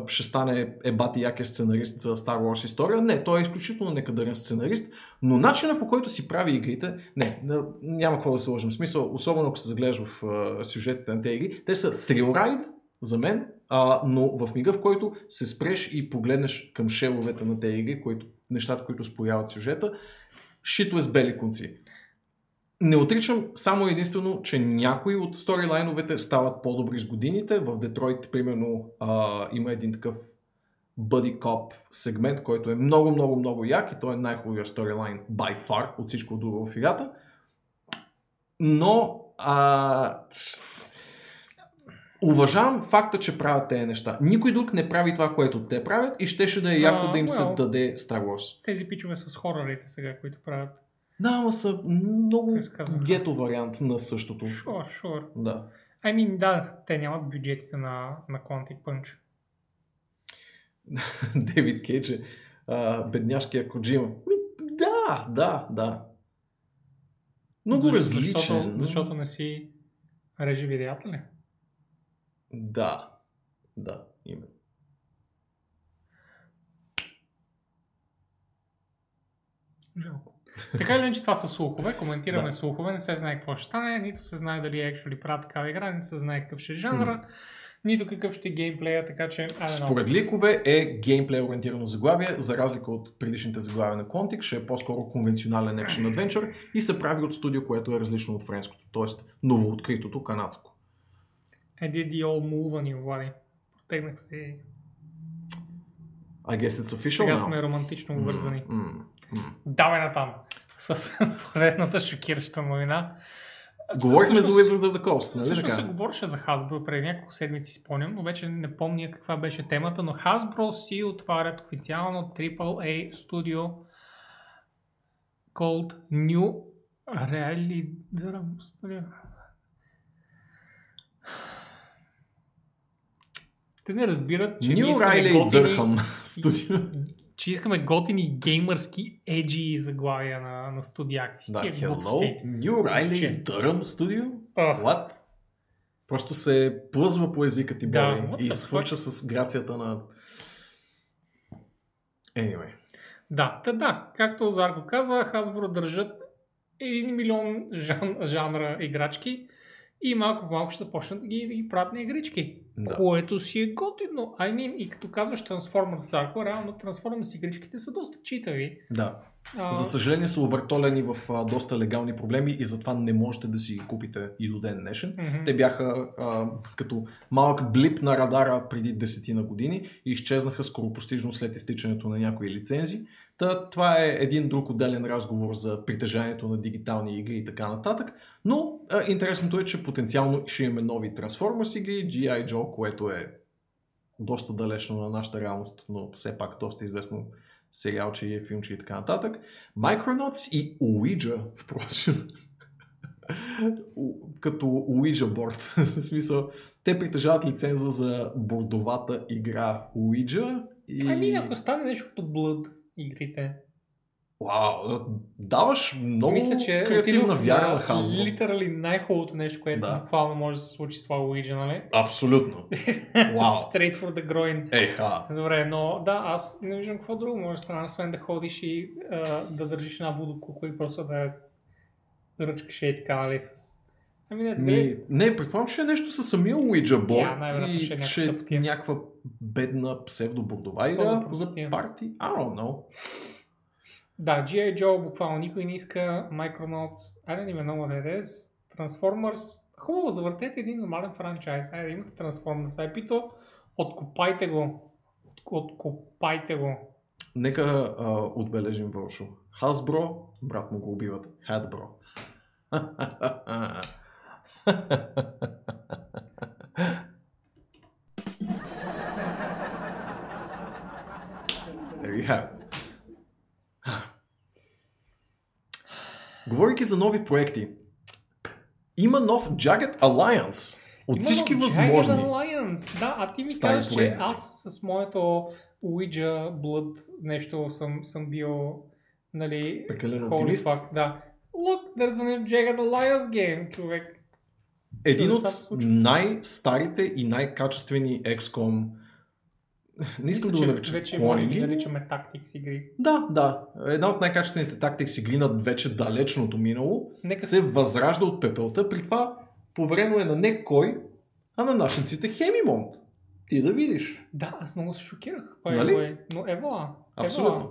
ще стане ебати якия сценарист за Star Wars история. Не, той е изключително некадърен сценарист, но начина по който си прави игрите, не, няма какво да се лъжим. Смисъл, особено ако се загледаш в а, сюжетите на тези игри, те са ride за мен, а, но в мига, в който се спреш и погледнеш към шеловете на тези игри, които, нещата, които спояват сюжета, шито е с бели конци. Не отричам само единствено, че някои от сторилайновете стават по-добри с годините. В Детройт, примерно, а, има един такъв Buddy Cop сегмент, който е много, много, много як и той е най-хубавия сторилайн by far от всичко друго в играта. Но а, уважавам факта, че правят тези неща. Никой друг не прави това, което те правят и щеше да е яко А, да им се well. даде Star Wars. Тези пичове с хорорите сега, които правят. Да, ама са много гето вариант на същото. Sure, sure. Да. I mean, да, те нямат бюджетите на, на Quantic Punch. Дейвид Кейдж е бедняшкия Коджима. Ми, да, да, да. Много Защо- различен. Защото, но- защото не си режи видеята ли? Да, да, именно. Жалко. Така или иначе това са слухове, коментираме Да. слухове, не се знае какво ще стане, нито се знае дали actually правят такава игра, не се знае какъв ще е жанра, нито какъв ще е геймплея, така че... Според ликове е геймплей ориентирано заглавие, за разлика от предишните заглавия на Quantic, ще е по-скоро конвенционален action adventure и се прави от студио, което е различно от френското, т.е. новооткритото канадско. I did the old move on you, Влади. Протегнах се и I guess it's official сега now. сме романтично обвързани. М, м, м. Давай натам с поредната шокираща новина. Говорихме за Wizards of the Coast, нали Всъщност се говореше за Hasbro преди няколко седмици, спомням, но вече не помня каква беше темата, но Hasbro си отварят официално AAA студио called New Reality Studio. Те не разбират, че New Riley Дърхам студио. Че искаме готини геймърски еджи заглавия на, на студия. Какви Да, hello? New Riley? Durham Studio? Ах. What? Просто се плъзва по езика ти, Да, Боби, и свърча с грацията на... Anyway. Да, та да, както Зарко каза, Hasbro държат 1 милион жан, жанра играчки и малко по малко ще започнат да ги, да ги правят на игрички. Да. Което си е готино. I mean, и като казваш Transformers Zarko, реално Transformers игричките са доста читави. Да. А, За съжаление са увъртолени в а, доста легални проблеми и затова не можете да си купите и до ден днешен. мгм. Те бяха а, като малък блип на радара преди десетина години и изчезнаха скоропостижно след изтичането на някои лицензи. Та, това е един друг отделен разговор за притежанието на дигитални игри и така нататък. Но а, интересното е, че потенциално ще имаме нови Transformers игри, G.I. Joe, което е доста далечно на нашата реалност, но все пак доста известно сериалче и филмче и така нататък. Micronauts и Ouija, впрочем. Като Ouija board. В смисъл, те притежават лиценза за бордовата игра Ouija и... Ами, ако стане нещо като Blood игрите. Вау, даваш много Мисля, че креативна отидох вяра на Hasbro. Литерали най-хубавото нещо, което Да. буквално може да се случи с това Ouija, нали? Абсолютно. Вау. Straight for the groin. Еха. Добре, но да, аз не виждам какво друго може да стане, освен да ходиш и а, да държиш една будокука и просто да ръчкаш и така, нали, с... Ами не, Ми, не, предполагам, че е нещо със самия Ouija Я, board най-вероятно ще е и някаква е някаква бедна псевдобордова игра Пълна за парти. I don't know. Да, G.I. Joe буквално никой не иска, Micronauts, I don't even know what it is, Transformers, хубаво, завъртете един нормален франчайз, айде имате Transformers, пито, откопайте го, От- откопайте го. Нека а, отбележим Вълшо. Hasbro, брат му го убиват. Hadbro. There you have it. Говорейки за нови проекти, има нов Jagged Alliance от Има всички нов възможни. Jagged Alliance. Да, а ти ми казваш, че аз с моето Ouija Blood нещо съм, съм бил, нали, Прекалено holy оптимист. fuck, да. Look, there's a new Jagged Alliance game, човек. Един от най-старите и най-качествени XCOM. Не искам Мисля, да го наричам вече може да наричаме Tactics игри. Да, да. Една от най-качествените тактики си глинат вече далечното минало. Нека Се възражда от пепелта. При това поверено е на не кой, а на нашенците Хемимонт. Ти да видиш. Да, аз много се шокирах. the Нали? way. Но ева. Абсолютно.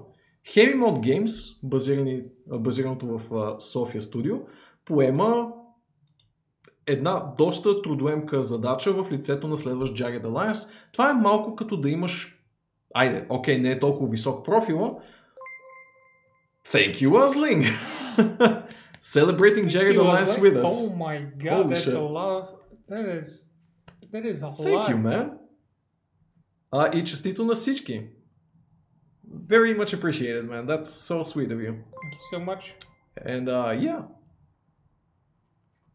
Games, базирани, базираното в София студио, поема една доста трудоемка задача в лицето на следващ Jagged Alliance. Това е малко като да имаш Айде, окей, не е толкова висок профила. Thank you, Asling! Celebrating Jagged Alliance with us. Oh my god, Holy that's shit. a lot. That is, that is a Thank lot. you, man. А, и честито на всички. Very much appreciated, man. That's so sweet of you. Thank you so much. And uh, yeah.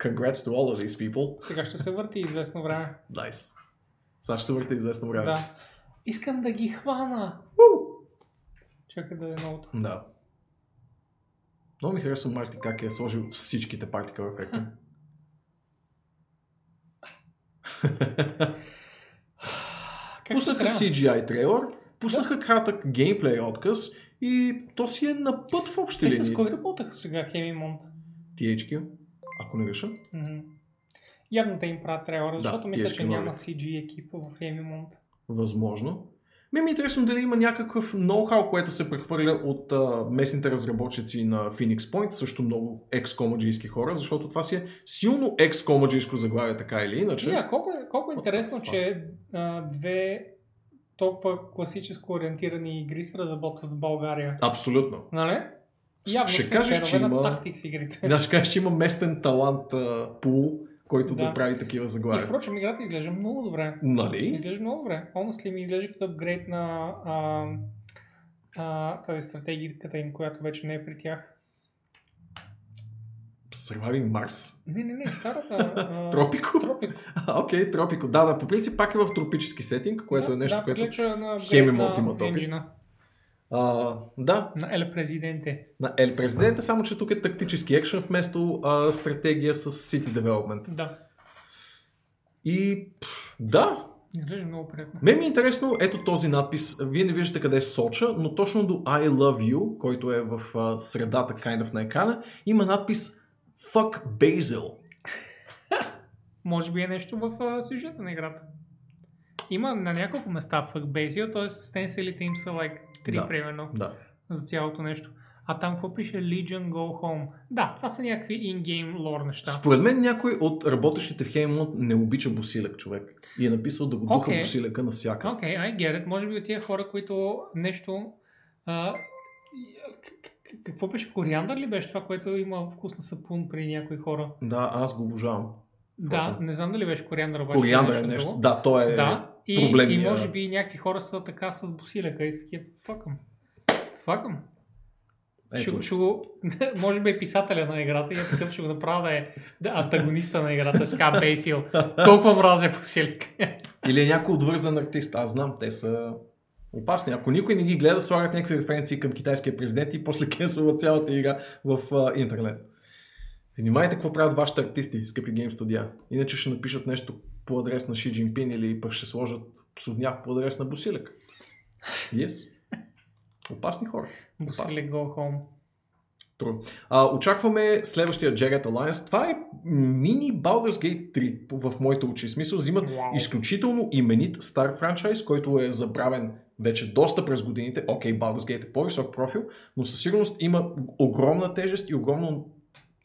Congrats to all of these people. Сега ще се върти известно време. Nice. Сега ще се върте известно време. Да. Искам да ги хвана. Уу! Чакай да е новото. Да. Много ми харесва Марти как е сложил всичките particle ефекти. Как Пуснаха? CGI трейлър, пуснаха кратък геймплей отказ и то си е на път в общи Те линии. с кой работеха сега Хемимонт? THQ, ако не греша. Мгм. Явно те им правят трейлъра, Да, защото мисля, че няма. CG екипа в Хемимонт. Възможно. Ми ми е интересно дали има някакъв ноу-хау, което се прехвърля от а, местните разработчици на Phoenix Point, също много екс-комаджийски хора, защото това си е силно екс-комаджийско заглавие, така или иначе. Yeah, колко, е- колко е What интересно, че а, две толкова класическо ориентирани игри се разработват в България. Абсолютно. Нали? Явно Ще кажеш, че има- игрите. Да, ще кажеш, че има местен талант а, пул, който да. Да. прави такива И заглавия. впрочем, играта изглежда много добре. Нали? Изглежда много добре. Honestly ми изглежда като апгрейд на а, а, тази стратегията им, която вече не е при тях. Surviving Mars. Не, не, не, старата. Тропико? Тропико. Окей, Тропико. Да, да, по принцип пак е в тропически сетинг, което да, е нещо, да, което... Хемимонт апгрейд има топи. А, да, На Ел Президенте. на Ел Президента, само че тук е тактически екшен вместо а, стратегия с City Development. Да. И пф, да, Изглежда много приятно. мен ми е интересно, ето този надпис, вие не виждате къде е Соча, но точно до I love you, който е в а, средата kind of на екрана, има надпис Fuck Basil. Може би е нещо в а, сюжета на играта. Има на няколко места в Basil, т.е. стенселите им са like 3 Да. примерно Да. за цялото нещо. А там какво пише Legion Go Home? Да, това са някакви in-game лор неща. Според мен някой от работещите в Хеймланд не обича Босилек човек. И е написал да го духа Окей. Босилека навсякъде. Окей, okay, I get it. Може би от тия хора, които нещо... А, какво беше? Кориандър ли беше това, което има вкус на сапун при някои хора? Да, аз го обожавам. Да, Точно. не знам дали беше кориандър, обаче. Кориандър е нещо. Да, то е Да, и, проблемния. и може би някакви хора са така с босилека и са такива, факъм. Факъм. Ще, Ето. ще го, може би е писателя на играта и е такъв ще го направя да е е антагониста на играта, с така Бейсил. Толкова мразя босилек. Или е някой отвързан артист. Аз знам, те са опасни. Ако никой не ги гледа, слагат някакви референции към китайския президент и после кенсълват цялата игра в а, интернет. Внимайте какво правят вашите артисти, скъпи гейм студия. Иначе ще напишат нещо по адрес на Ши Джинпин или пък ще сложат псовняк по адрес на Босилек. Yes. Опасни хора. Босилек go home. True. А, очакваме следващия Jagged Alliance. Това е мини Baldur's Gate 3 в моите очи. Смисъл, взимат Вау. изключително именит стар франчайз, който е забравен вече доста през годините. Окей, Baldur's Gate е по-висок профил, но със сигурност има огромна тежест и огромно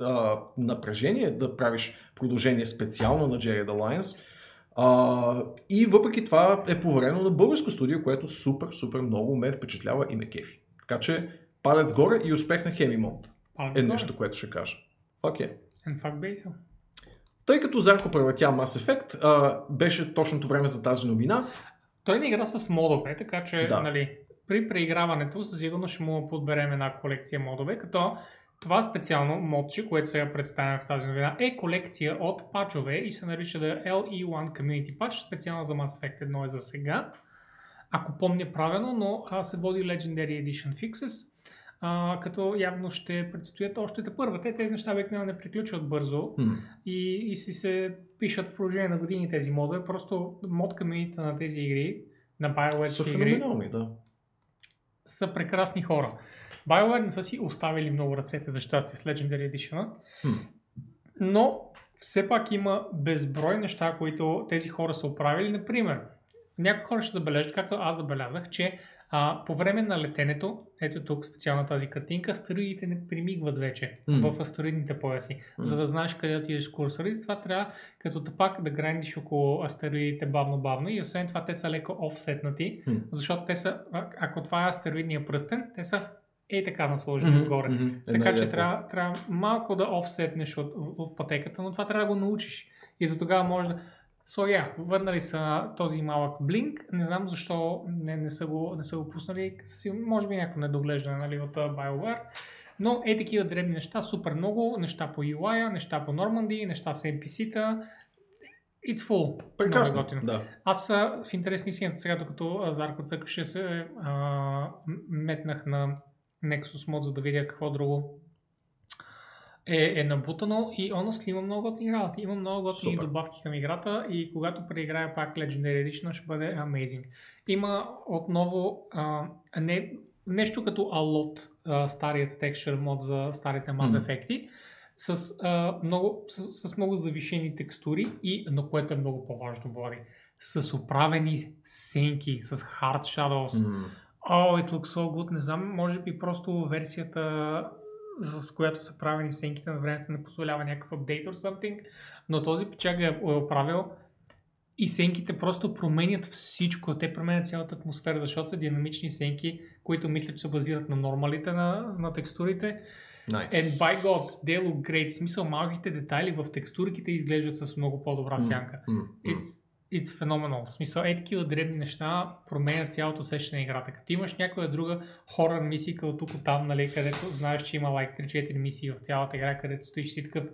а, напрежение да правиш продължение специално на Jagged Alliance. А, и въпреки това е поверено на българско студио, което супер, супер много ме впечатлява и ме кефи. Така че палец горе и успех на Палец е горе. нещо, което ще кажа. Фак е. Тъй като Зарко превъртя Mass Effect, а, беше точното време за тази новина. Той не игра с модове, така че Да. нали, при преиграването със сигурност ще му подберем една колекция модове, като това специално модче, което сега представям в тази новина, е колекция от пачове и се нарича да LE1 Community Patch, специално за Mass Effect 1 е за сега. Ако помня правилно, но а, се води Legendary Edition Fixes, а, като явно ще предстоят още те първа. Те тези неща обикновено не приключват бързо Хм. и, и си се пишат в продължение на години тези модове. Просто мод комьюнити на тези игри, на BioWare игри, да. са прекрасни хора. BioWare не са си оставили много ръцете за щастие с Legendary Edition, но все пак има безброй неща, които тези хора са оправили. Например, някои хора ще забележат, както аз забелязах, че а, по време на летенето, ето тук специална тази картинка, астероидите не примигват вече Мгм. в астероидните пояси. Мгм. За да знаеш къде отидеш с курсора и затова трябва като пак да грандиш около астероидите бавно-бавно и освен това те са леко офсетнати, Хм. защото те са, ако това е астероидния пръстен, те са е така насложени Мгм, отгоре. Една Така че идея. трябва, трябва малко да офсетнеш от, от пътеката, но това трябва да го научиш. И до тогава може да... So, yeah, върнали са този малък блинк. Не знам защо не, не, са, го, не са го пуснали. Може би някакво недоглеждане нали, от BioWare. Но е такива дребни неща, супер много. Неща по UI, неща по Normandy, неща с NPC-та. It's full. Е Прекрасно. Да. Аз в интерес на истината сега, докато Зарко цъкаше се, а, метнах на Nexus Mod, за да видя какво друго е, е набутано и honestly има много готини работи. Има много готини добавки към играта и когато преиграя пак Legendary Edition ще бъде amazing. Има отново а, не, нещо като Alot, а, старият texture мод за старите Mass Мгм. Effect, с, а, много, с, с много завишени текстури и на което е много по-важно, Влади, с оправени сенки, с hard shadows. М. Oh, it looks so good. Не знам, може би просто версията с която са правени сенките на времето не позволява някакъв апдейт or something, но този печак е е оправил и сенките просто променят всичко. Те променят цялата атмосфера, защото са динамични сенки, които мисля, че се базират на нормалите на, на текстурите. Nice. And by God, they look great. В смисъл, малките детайли в текстурките изглеждат с много по-добра сянка. М. It's, it's phenomenal. В смисъл, е такива дребни неща променят цялото усещане на играта. Като имаш някоя друга хорър мисия от тук там, нали, където знаеш, че има like 3-4 мисии в цялата игра, където стоиш си такъв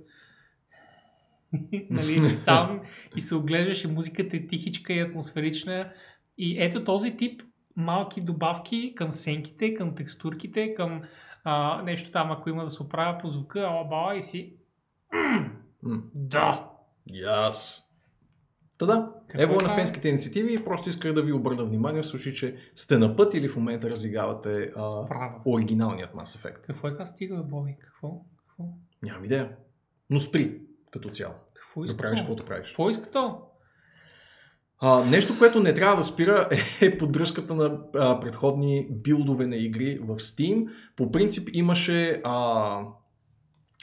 нали, си сам и се оглеждаш и музиката е тихичка и атмосферична. И ето този тип малки добавки към сенките, към текстурките, към а, нещо там, ако има да се оправя по звука, ала бала и си да! Yes. Та да, ево е на фенските инициативи и просто исках да ви обърна внимание в случай, че сте на път или в момента разигравате а, Справа. оригиналният Mass Effect. Какво е това стига, Боби? Какво? Какво? Нямам идея. Но спри, като цяло. Какво Какво да правиш каквото правиш. Какво иска то? А, нещо, което не трябва да спира е поддръжката на а, предходни билдове на игри в Steam. По принцип имаше а,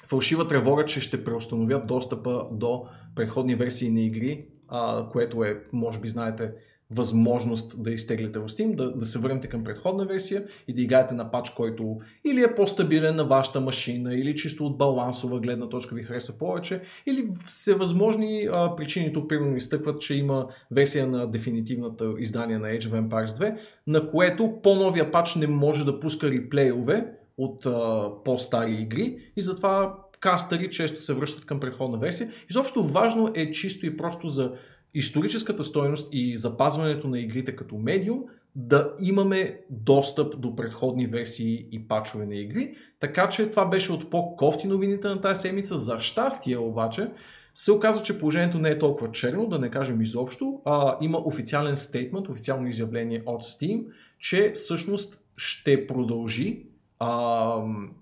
фалшива тревога, че ще преустановят достъпа до предходни версии на игри, а, което е, може би знаете, възможност да изтеглите в Steam, да, да се върнете към предходна версия и да играете на пач, който или е по-стабилен на вашата машина, или чисто от балансова гледна точка ви хареса повече, или всевъзможни а, причини. Тук примерно изтъкват, че има версия на дефинитивната издание на Age of Empires 2, на което по-новия пач не може да пуска реплейове от а, по-стари игри и затова кастъри често се връщат към предходна версия. Изобщо важно е чисто и просто за историческата стойност и запазването на игрите като медиум да имаме достъп до предходни версии и пачове на игри. Така че това беше от по-кофти новините на тази седмица. За щастие обаче се оказа, че положението не е толкова черно, да не кажем изобщо. А, има официален стейтмент, официално изявление от Steam, че всъщност ще продължи а,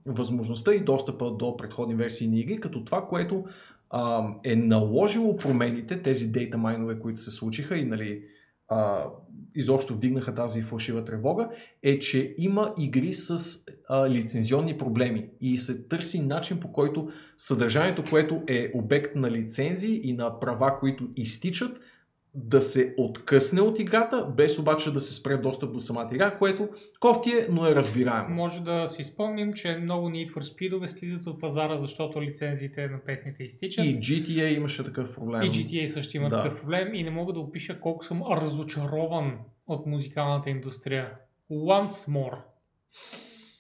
възможността и достъпа до предходни версии на игри, като това, което а, е наложило промените, тези дейта майнове, които се случиха и нали, а, изобщо вдигнаха тази фалшива тревога, е, че има игри с а, лицензионни проблеми и се търси начин по който съдържанието, което е обект на лицензии и на права, които изтичат, да се откъсне от играта, без обаче да се спре достъп до самата игра, което кофти е, но е разбираемо. Може да си спомним, че много Need for Speed слизат от пазара, защото лицензиите на песните изтичат. И GTA имаше такъв проблем. И GTA също има Да. такъв проблем и не мога да опиша колко съм разочарован от музикалната индустрия. Once more.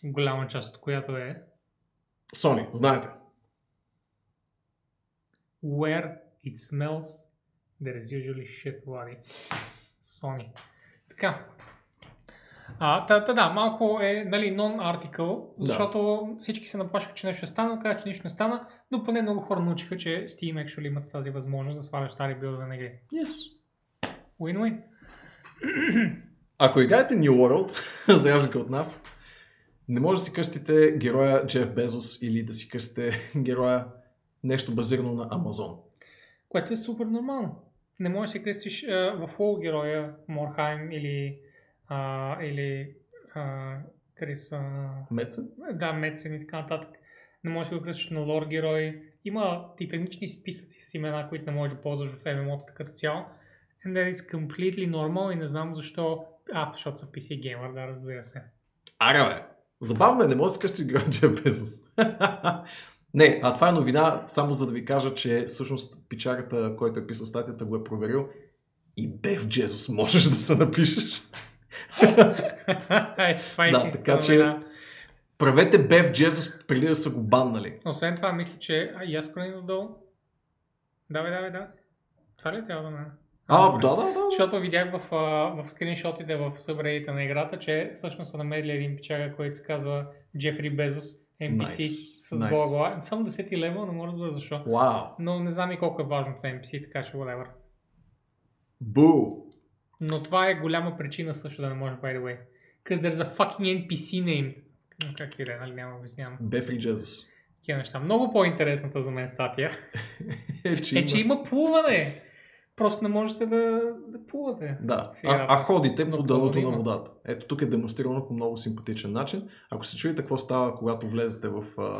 Голяма част от която е Sony, знаете. Where it smells, there is usually shit, Влади. Sony. Така. А, та, та, да, малко е нали, non-article, Да. защото всички се наплашаха, че нещо ще стане, казаха, че нищо не стана, но поне много хора научиха, че Steam actually имат тази възможност да сваляш стари билдове на игри. Yes. Win-win. Ако играете New World, за разлика от нас, не може да си кръстите героя Джеф Безос или да си кръстите героя нещо базирано на Амазон. Което е супер нормално. Не можеш да се кръстиш в героя Морхайм или, а, или а, Крис... А, Меца? да, Мецен и така нататък. Не можеш да го кръстиш на лор герой. Има титанични списъци с имена, които не можеш да ползваш в MMO-тата като цяло. And that is completely normal и не знам защо... А, защото са PC геймър, да, разбира се. Ара, бе. Забавно е, не може да героя Джеф Безос. Не, а това е новина, само за да ви кажа, че всъщност пичарата, който е писал статията, го е проверил. И Бев Джезус можеш да се напишеш. Ето, това е Да, така че- новина. Правете Бев Джезус преди да са го баннали. Освен това, мисля, че... И аз отдолу. Давай, давай, давай. Това ли е цялото на... А, Добре. да, да, да. Защото видях в, в скриншотите в събредите на играта, че всъщност са намерили един печага, който се казва Джефри Безос, NPC Nice. с Nice. гола. Само 10 лева, не мога да разбера защо. Вау. Но не знам и колко е важно това NPC, така че whatever. Бу. Но това е голяма причина също да не може, by the way. Because there's a fucking NPC named. Но как и да е, нали няма обяснявам. Бефри Джезус. Такива неща. Много по-интересната за мен статия Е, че е, че има плуване. Просто не можете да, да плувате. Да, а, а ходите по дъното на водата. Ето тук е демонстрирано по много симпатичен начин. Ако се чуете какво става, когато влезете в а,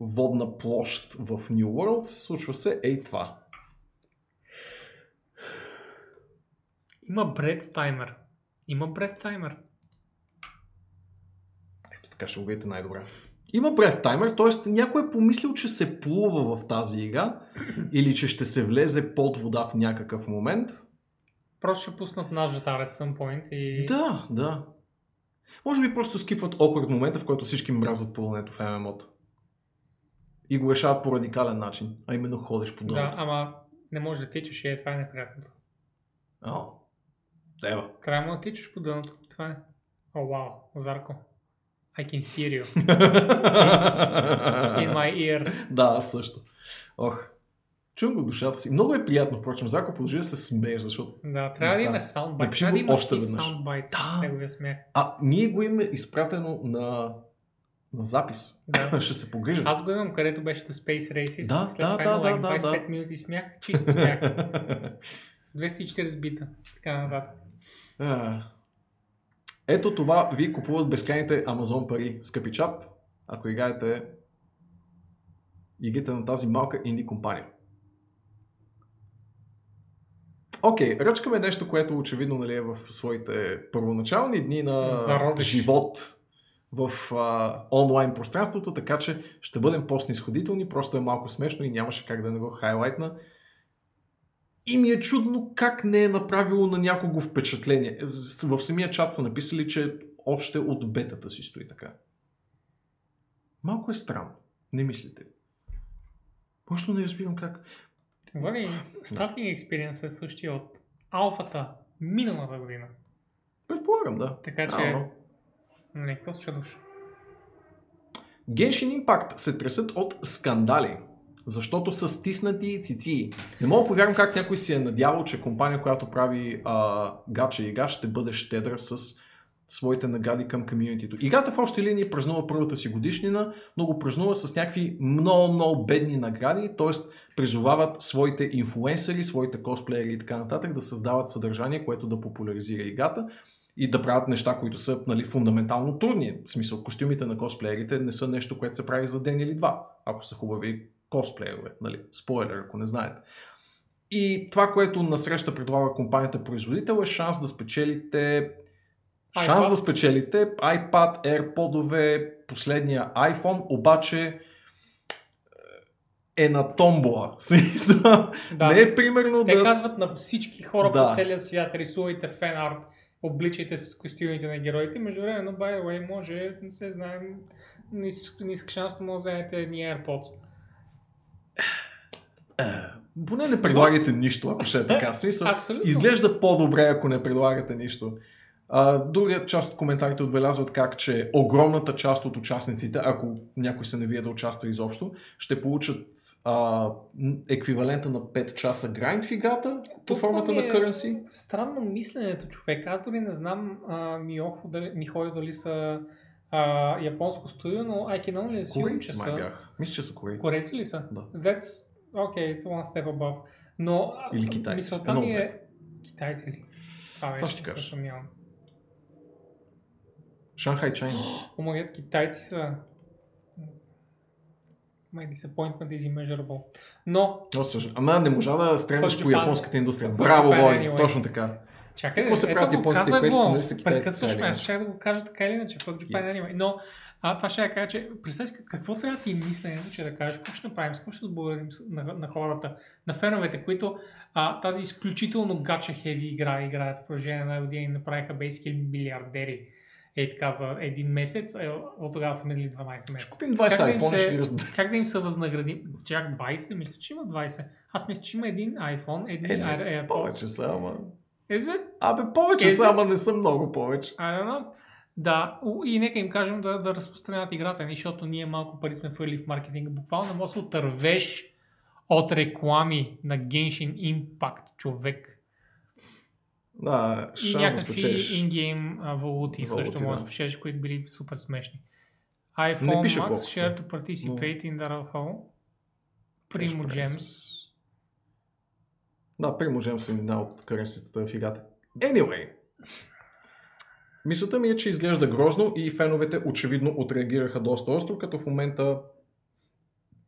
водна площ в New World, случва се ей това. Има бред таймер. Има бред таймер. Ето така ще го видите най-добре. Има бред таймер, т.е. някой е помислил, че се плува в тази игра или че ще се влезе под вода в някакъв момент. Просто ще пуснат наш жатар at some point и... Да, да. Може би просто скипват awkward момента, в който всички мразят плуването в MMO-та. И го решават по радикален начин, а именно ходиш по да, дъното. ама не можеш да тичаш и е, това е неприятното. О, Ева. Трябва да тичаш по дъното. Това е. О, вау, Зарко. I can hear you in my ears. да, също. Ох, чувам го душата си. Много е приятно, впрочем. Зако продължи да се смееш, защото... Да, трябва да има става. саундбайт. Напиши Трябва да го имаш още веднъж. саундбайт Да. с неговия смех. А, ние го имаме изпратено на На запис. Да. Ще се погрижа. Аз го имам, където беше The Space Races. Да, след да, това има да, like да, 25 да. минути смях, чист смях. 240 бита. Така нататък. Ето това ви купуват безкрайните Амазон пари. Скъпи чат, ако играете игрите на тази малка инди компания. Окей, ръчкаме нещо, което очевидно нали, е в своите първоначални дни на Зародиш. живот в а, онлайн пространството, така че ще бъдем по-снисходителни, просто е малко смешно и нямаше как да не го хайлайтна. И ми е чудно как не е направило на някого впечатление. В самия чат са написали, че още от бетата си стои така. Малко е странно. Не мислите ли? Просто не разбирам как. Вали, стартинг експириенс е същия от алфата миналата година. Предполагам, да. Така че, Реално. не, какво се чудваш? Genshin Impact се тресат от скандали, защото са стиснати цици. Не мога да повярвам как някой си е надявал, че компания, която прави а, гача игра, ще бъде щедра с своите награди към комьюнитито. Играта в общи линии празнува първата си годишнина, но го празнува с някакви много, много бедни награди, т.е. призовават своите инфлуенсъри, своите косплеери и така нататък да създават съдържание, което да популяризира играта и да правят неща, които са нали, фундаментално трудни. В смисъл, костюмите на косплеерите не са нещо, което се прави за ден или два, ако са хубави косплеерове. Нали? Спойлер, ако не знаете. И това, което насреща предлага компанията производител е шанс да спечелите шанс iPad. да спечелите iPad, AirPod-ове, последния iPhone, обаче е на томбола. Смисъл, Да. Не е примерно Те да... казват на всички хора Да. по целия свят, рисувайте фен арт, обличайте се с костюмите на героите. Между време, но by the way, може, не се знаем, нисък, нисък шанс, може да вземете едни AirPods. Поне не предлагайте нищо, ако ще е така. Смисъл, изглежда по-добре, ако не предлагате нищо. А, друга част от коментарите отбелязват как, че огромната част от участниците, ако някой се навие да участва изобщо, ще получат а, еквивалента на 5 часа грайнд в играта Това формата на е currency. Странно мисленето, човек. Аз дори не знам а, Миохо, дали, Михойо дали са а, японско студио, но I can only assume, че са... бях. Мисля, че са корейци. Корейци ли са? Да. That's okay, it's one step above. Но Или китайци. мисълта ми е... Китайци ли? Това ще кажа. съмнявам. Шанхай Чайна. Омагет, китайци са... My disappointment is immeasurable. Но, О, съжа. Ама не можа да стремиш по японската индустрия. Браво, Japan бой! Точно така. Чакай, Какво се правят японците казах го. нали са Прекъсваш ме, ще да го кажа така или иначе, Fuck Japan Yes. anyway. Но а, това ще я кажа, че представяш как- какво трябва да ти мисленето, че да кажеш, какво ще направим, с какво ще отблагодарим с- на, на хората, на феновете, които а, тази изключително гача хеви игра играят в продължение на една година и направиха basically милиардери. Е така за един месец, а от тогава са минали 12 Ще месеца. купим 20 Как да iPhone, се- ще. Как да им се възнаградим? Чак 20? Мисля, че има 20. Аз мисля, че има един iPhone, един Е, AirPods. повече са, ама... Is it? Абе, повече са, ама не са много повече. I don't know. Да, и нека им кажем да, да разпространяват играта ни, защото ние малко пари сме фърли в маркетинга. Буквално може да се отървеш от реклами на Genshin Impact, човек. Да, И шанс да някакви спечелиш. ингейм валути, Валути, също може да да. спечелиш, които били супер смешни. IPhone Max share to participate in the raffle. Primo Gems. Да, приможем съм една от каренситата в играта. Anyway. Мисълта ми е, че изглежда грозно и феновете очевидно отреагираха доста остро, като в момента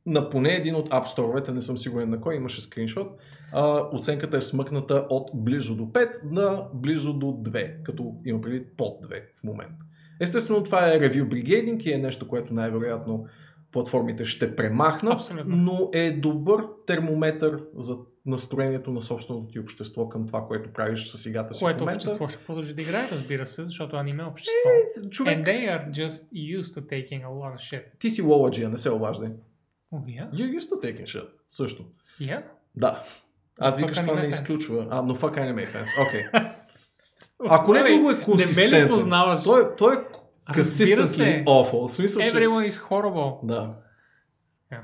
на поне един от App Store-овете, не съм сигурен на кой, имаше скриншот, а, оценката е смъкната от близо до 5 на близо до 2, като има предвид под 2 в момента. Естествено, това е review brigading и е нещо, което най-вероятно платформите ще премахнат, Абсолютно. но е добър термометър за настроението на собственото ти общество към това, което правиш с играта си в Което момента. общество ще продължи да играе, разбира се, защото аниме е общество. Е, Човек, And they are just used to taking a lot of shit. ти си лоладжия, не се обаждай. Oh, yeah? You used to taking shit. Също. Yeah? Да. А Fuck викаш това не fans. изключва. А, но fuck anime fans. Окей. Ако не друго е консистентен. познаваш? Той, е- той е consistently awful. В смисъл, че... Everyone is horrible. Да. Yeah.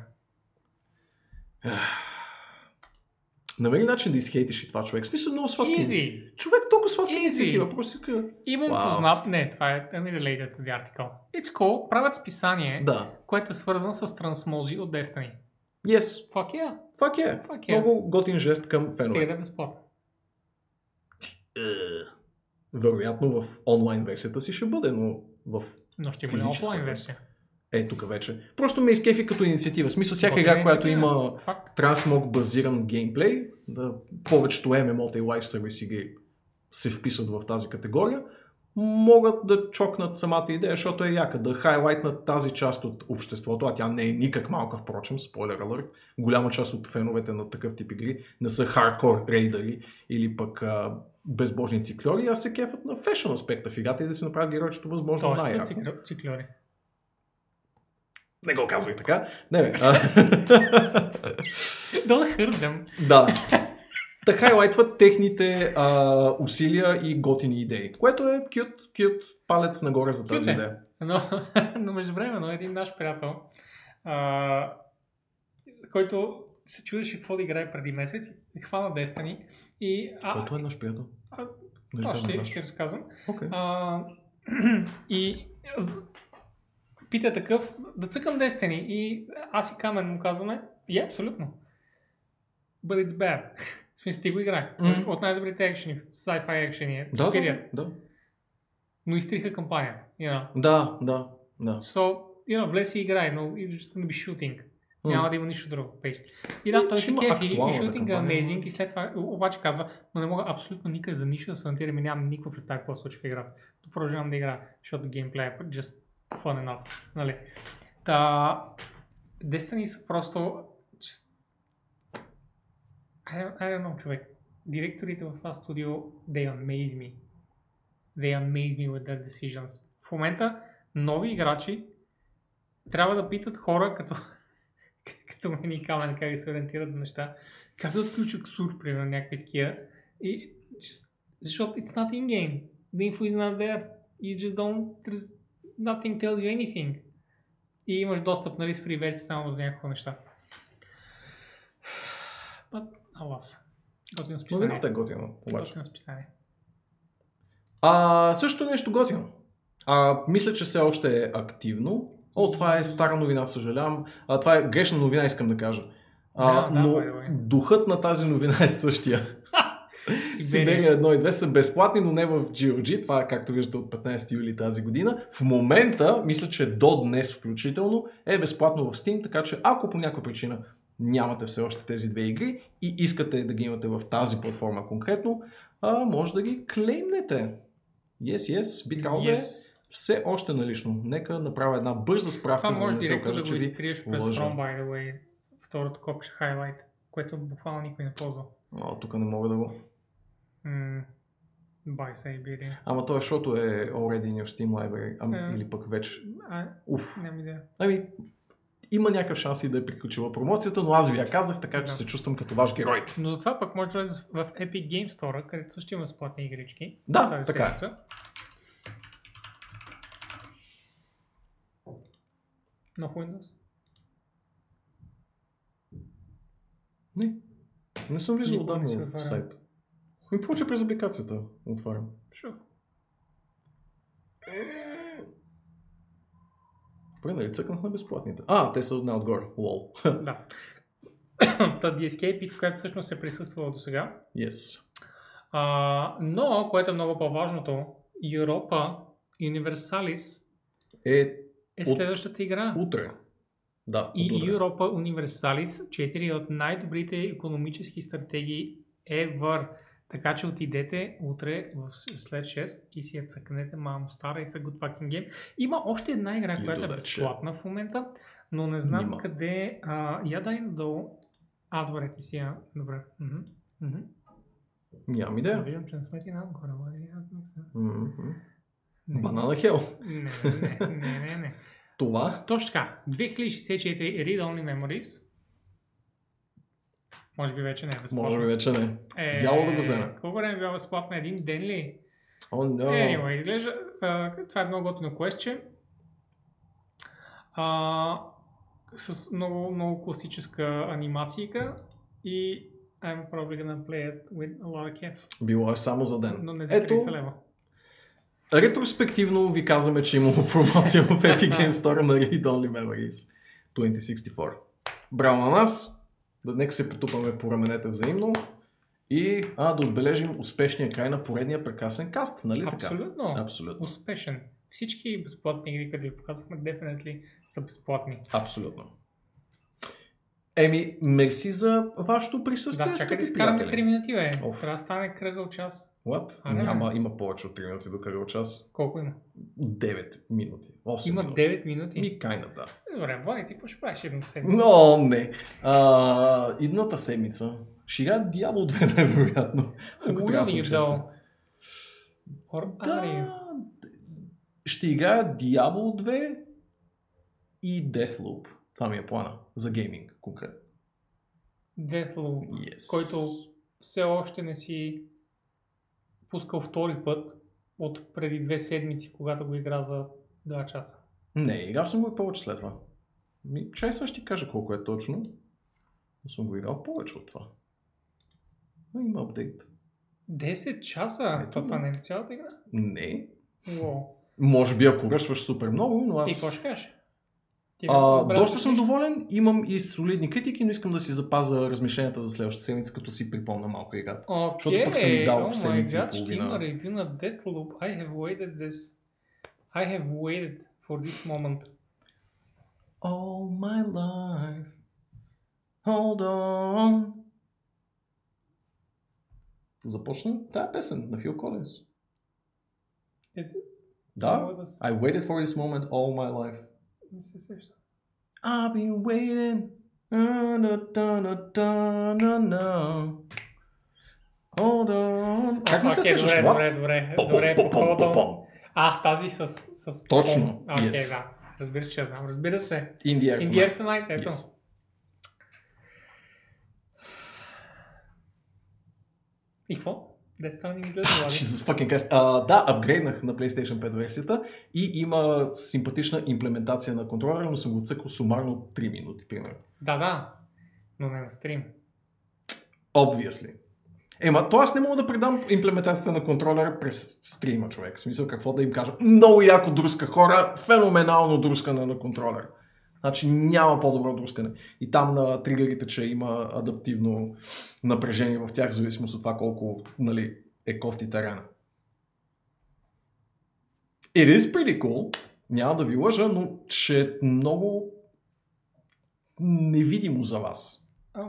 Намери начин да изхейтиш и това човек. Смисъл много инициатива. Човек толкова сладка Easy. инициатива. Иска... Имам Вау. познат... Не, това е unrelated to the article. It's cool. Правят списание, Да. което е свързано с трансмози от Destiny. Yes. Fuck yeah. Fuck yeah. Fuck yeah. Много готин жест към Стига да е безплатно. Е, Вероятно в онлайн версията си ще бъде, но в Но ще има офлайн версия. Е тук вече. Просто ме изкефи като инициатива. В смисъл всяка игра, която инициатива. има трансмог базиран геймплей, да повечето MMO-та и Live Service игри се вписват в тази категория, могат да чокнат самата идея, защото е яка, да хайлайтнат тази част от обществото, а тя не е никак малка, впрочем, спойлер алърт. Голяма част от феновете на такъв тип игри не са хардкор рейдъри или пък а, безбожни циклори, а се кефат на фешън аспекта в играта и да си направят геройчето възможно Тоест най-яко. цикл- циклори. Не го казвай така. Не, бе. а. Don't hurt them. Да. Да хайлайтват техните а, усилия и готини идеи. Което е кют, кют палец нагоре за тази идея. Но, но междувременно един наш приятел, а, който се чудеше какво да играе преди месец, и хвана Destiny и... А, Който е наш приятел? а, казвам ще, ще разказвам. Окей. А, и пита такъв, да цъкам Destiny и аз и Камен му казваме, и абсолютно. But it's bad. В смисъл ти го играе. Мгм. От най-добрите екшени, sci-fi екшени е. Да, да, да. Но изтриха кампанията. You know. Да, да, да. So, you know, влез и играй, но it's just gonna be shooting. М. Няма да има нищо друго. basically. И да, той Ще се кефи, и актуалната шутинг е amazing, и след това обаче казва, но не мога абсолютно никъде за нищо да се ориентирам и нямам никаква представа какво случва в играта. То продължавам да играя, защото геймплей е just fun enough. Нали? Та, Destiny са просто. I don't, I човек. Директорите в това студио, they amaze me. They amaze me with their decisions. В момента нови играчи трябва да питат хора като, като мен и Камен как да се ориентират на неща. Как да отключа ксур, примерно, някакви такива. И, just, защото it's not in game. The info is not there. You just don't, nothing tells you anything. И имаш достъп, нали, с free версия само до някакво неща. But, алас. Готино списание. Новината е готина, обаче. Готино списание. А, също нещо готино. А, мисля, че все още е активно. О, това е стара новина, съжалявам. А, това е грешна новина, искам да кажа. А, Да, да, но way. духът на тази новина е същия. Сиберия 1 и 2 са безплатни, но не в GOG. Това е както виждате от 15 юли тази година. В момента, мисля, че до днес включително, е безплатно в Steam, така че ако по някаква причина нямате все още тези две игри и искате да ги имате в тази платформа конкретно, а, може да ги клеймнете. Yes, yes, би трябвало да е Yes. все още налично. Нека направя една бърза справка, Това за да може не се окаже, да че го ви изтриеш през. Chrome, by the way. Второто копче highlight, което буквално никой не ползва. А, тук не мога да го... М, By Siberia. Ама то е, защото е already in your Steam library, ами, Е. или пък вече. А, Уф. нямам идея. Ами, има някакъв шанс и да е приключила промоцията, но аз ви я казах, така че Да. се чувствам като ваш герой. Но затова пък може да влезе в Epic Game Store, където също има безплатни игрички. Да, така е. седмица. Но Windows. Не. Не съм влизал отдавна в отварял. Ми получа през апликацията отварям. Шо? Добре, нали цъкнах на безплатните? А, те са една отгоре. Лол. Да. Та The Escape, която всъщност е присъствала до сега. yes. А, но, което е много по-важното, Europa Universalis Е, е От- следващата игра. утре. Да, И от утре. Europa Universalis 4 е от най-добрите економически стратегии ever. Така че отидете утре в, след 6 и си я цъкнете, мамо стара, a good fucking game. Има още една игра, която е безплатна в момента, но не знам Нима. къде. А, я дай надолу. А, добре, ти си я. Добре. Нямам идея. Виждам, че не сме ти нагоре. Не. Банана Хел. Не, не, не, не, не. Това Точно така. 2064 Read-Only Memories. Може би вече не е безплатно. може би вече не. Е, Дявол да го вземе. Колко време била безплатна? Един ден ли? О, oh, no. Anyway, изглежда, а, това е много готино квестче. А, с много, много класическа анимацийка и I'm probably gonna play it with a lot of kef. Било е само за ден. Но не за Ето, 30 лева. ретроспективно ви казваме, че имало промоция в Epic Game Store на Read Only Memories 2064. Браво на нас! Да нека се потупаме по раменете взаимно и а, да отбележим успешния край на поредния прекрасен каст, нали така? Абсолютно. Абсолютно. Успешен. Всички безплатни игри, които ви показахме, definitely са безплатни. Абсолютно. Еми, мерси за вашето присъствие, Да, да скъпи приятели. 3 минути, бе. Оф. Трябва да стане кръгъл час. What? А. Няма, има повече от 3 минути до кръгъл час. Колко има? 9 минути. 8 Има минути. 9 минути. Ми, of, да. Добре, Влади, ти какво ще правиш едната седмица? Но, не. А, идната седмица ще игра Diablo 2 най-вероятно. Ако трябва да съм you честен. Да, ще играя Diablo 2 и Deathloop. Това ми е плана. За гейминг, конкретно. Deathloop, Yes. който все още не си пускал втори път от преди две седмици, когато го игра за 2 часа. Не, играл съм го и повече след това. Ми, чай сега ще ти кажа колко е точно. Но съм го играл повече от това. Но има апдейт. 10 часа? Ето То това не е ли цялата игра? Не. Уау. Може би ако ръшваш супер много, но И аз... какво ще кажеш? А, доста съм доволен, имам и солидни критики, но искам да си запазя размишленията за следващата седмица, като си припомня малко играта. Окей, Защото пък съм ги дал oh седмица и God, ще половина. има ревю на Deathloop. I have waited this. I have waited for this moment. All my life, hold on. Започна тая песен на Фил Колинс. Is it? Да, с- I waited for this moment all my life. Не се сеща. I've been waiting. Na, na, na, na. Hold on. Как не се сещаш? Добре, добре, добре. Добре, по. А, тази с... с Точно. Окей, yes. да. Разбира се, че я знам. Разбира се. The Air Tonight, ето. Yes. И какво? Стана ни изгледа, Влади. Jesus fucking Christ. А, да, апгрейднах на PlayStation 5 версията и има симпатична имплементация на контролера, но съм го цъкал сумарно 3 минути, примерно. Да, да. Но не на стрим. Obviously. Ема, то аз не мога да предам имплементацията на контролера през стрима, човек. В смисъл какво да им кажа. Много яко друска хора, феноменално друскане на контролера. Значи няма по-добро друскане. И там на тригърите, че има адаптивно напрежение в тях, в зависимост от това колко нали, е кофти терена. It is pretty cool. Няма да ви лъжа, но ще е много невидимо за вас. О,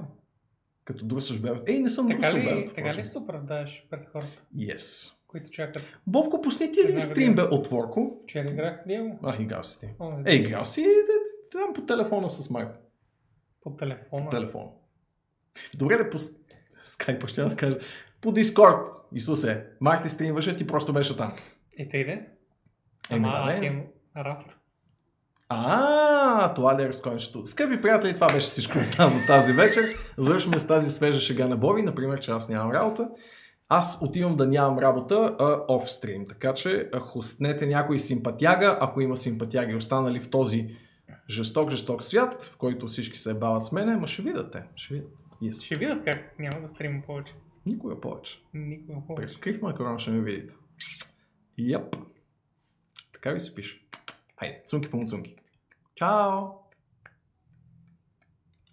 Като друсаш бебето. Ей, не съм друсал бебето. така ли се оправдаеш пред хората, Yes. Които чакат? Бобко, пусни ти един стрим, бе, отворко. Вчера играх Диего. А, играл си ти. Ден играл си де, там по телефона с майк. По телефона. По телефона. Добре да по скайпа, ще да кажа. По Дискорд. Исусе, Марти стримваше, ти просто беше там. И тъй де? Еми, Ама аз имам работа. А, това ли е разкончето? Скъпи приятели, това беше всичко от нас за тази вечер. Завършваме с тази свежа шега на Боби, например, че аз нямам работа. Аз отивам да нямам работа а, оф стрим, така че а, хостнете някой симпатяга, ако има симпатяги останали в този жесток, жесток свят, в който всички се бават с мене, ма ще видят те. Ще видят. Yes. Ще видят как няма да стримам повече. Никога повече. Никога повече. През крив макарон ще ме видите. Яп. Така ви се пише. Хайде, цунки по цунки. Чао!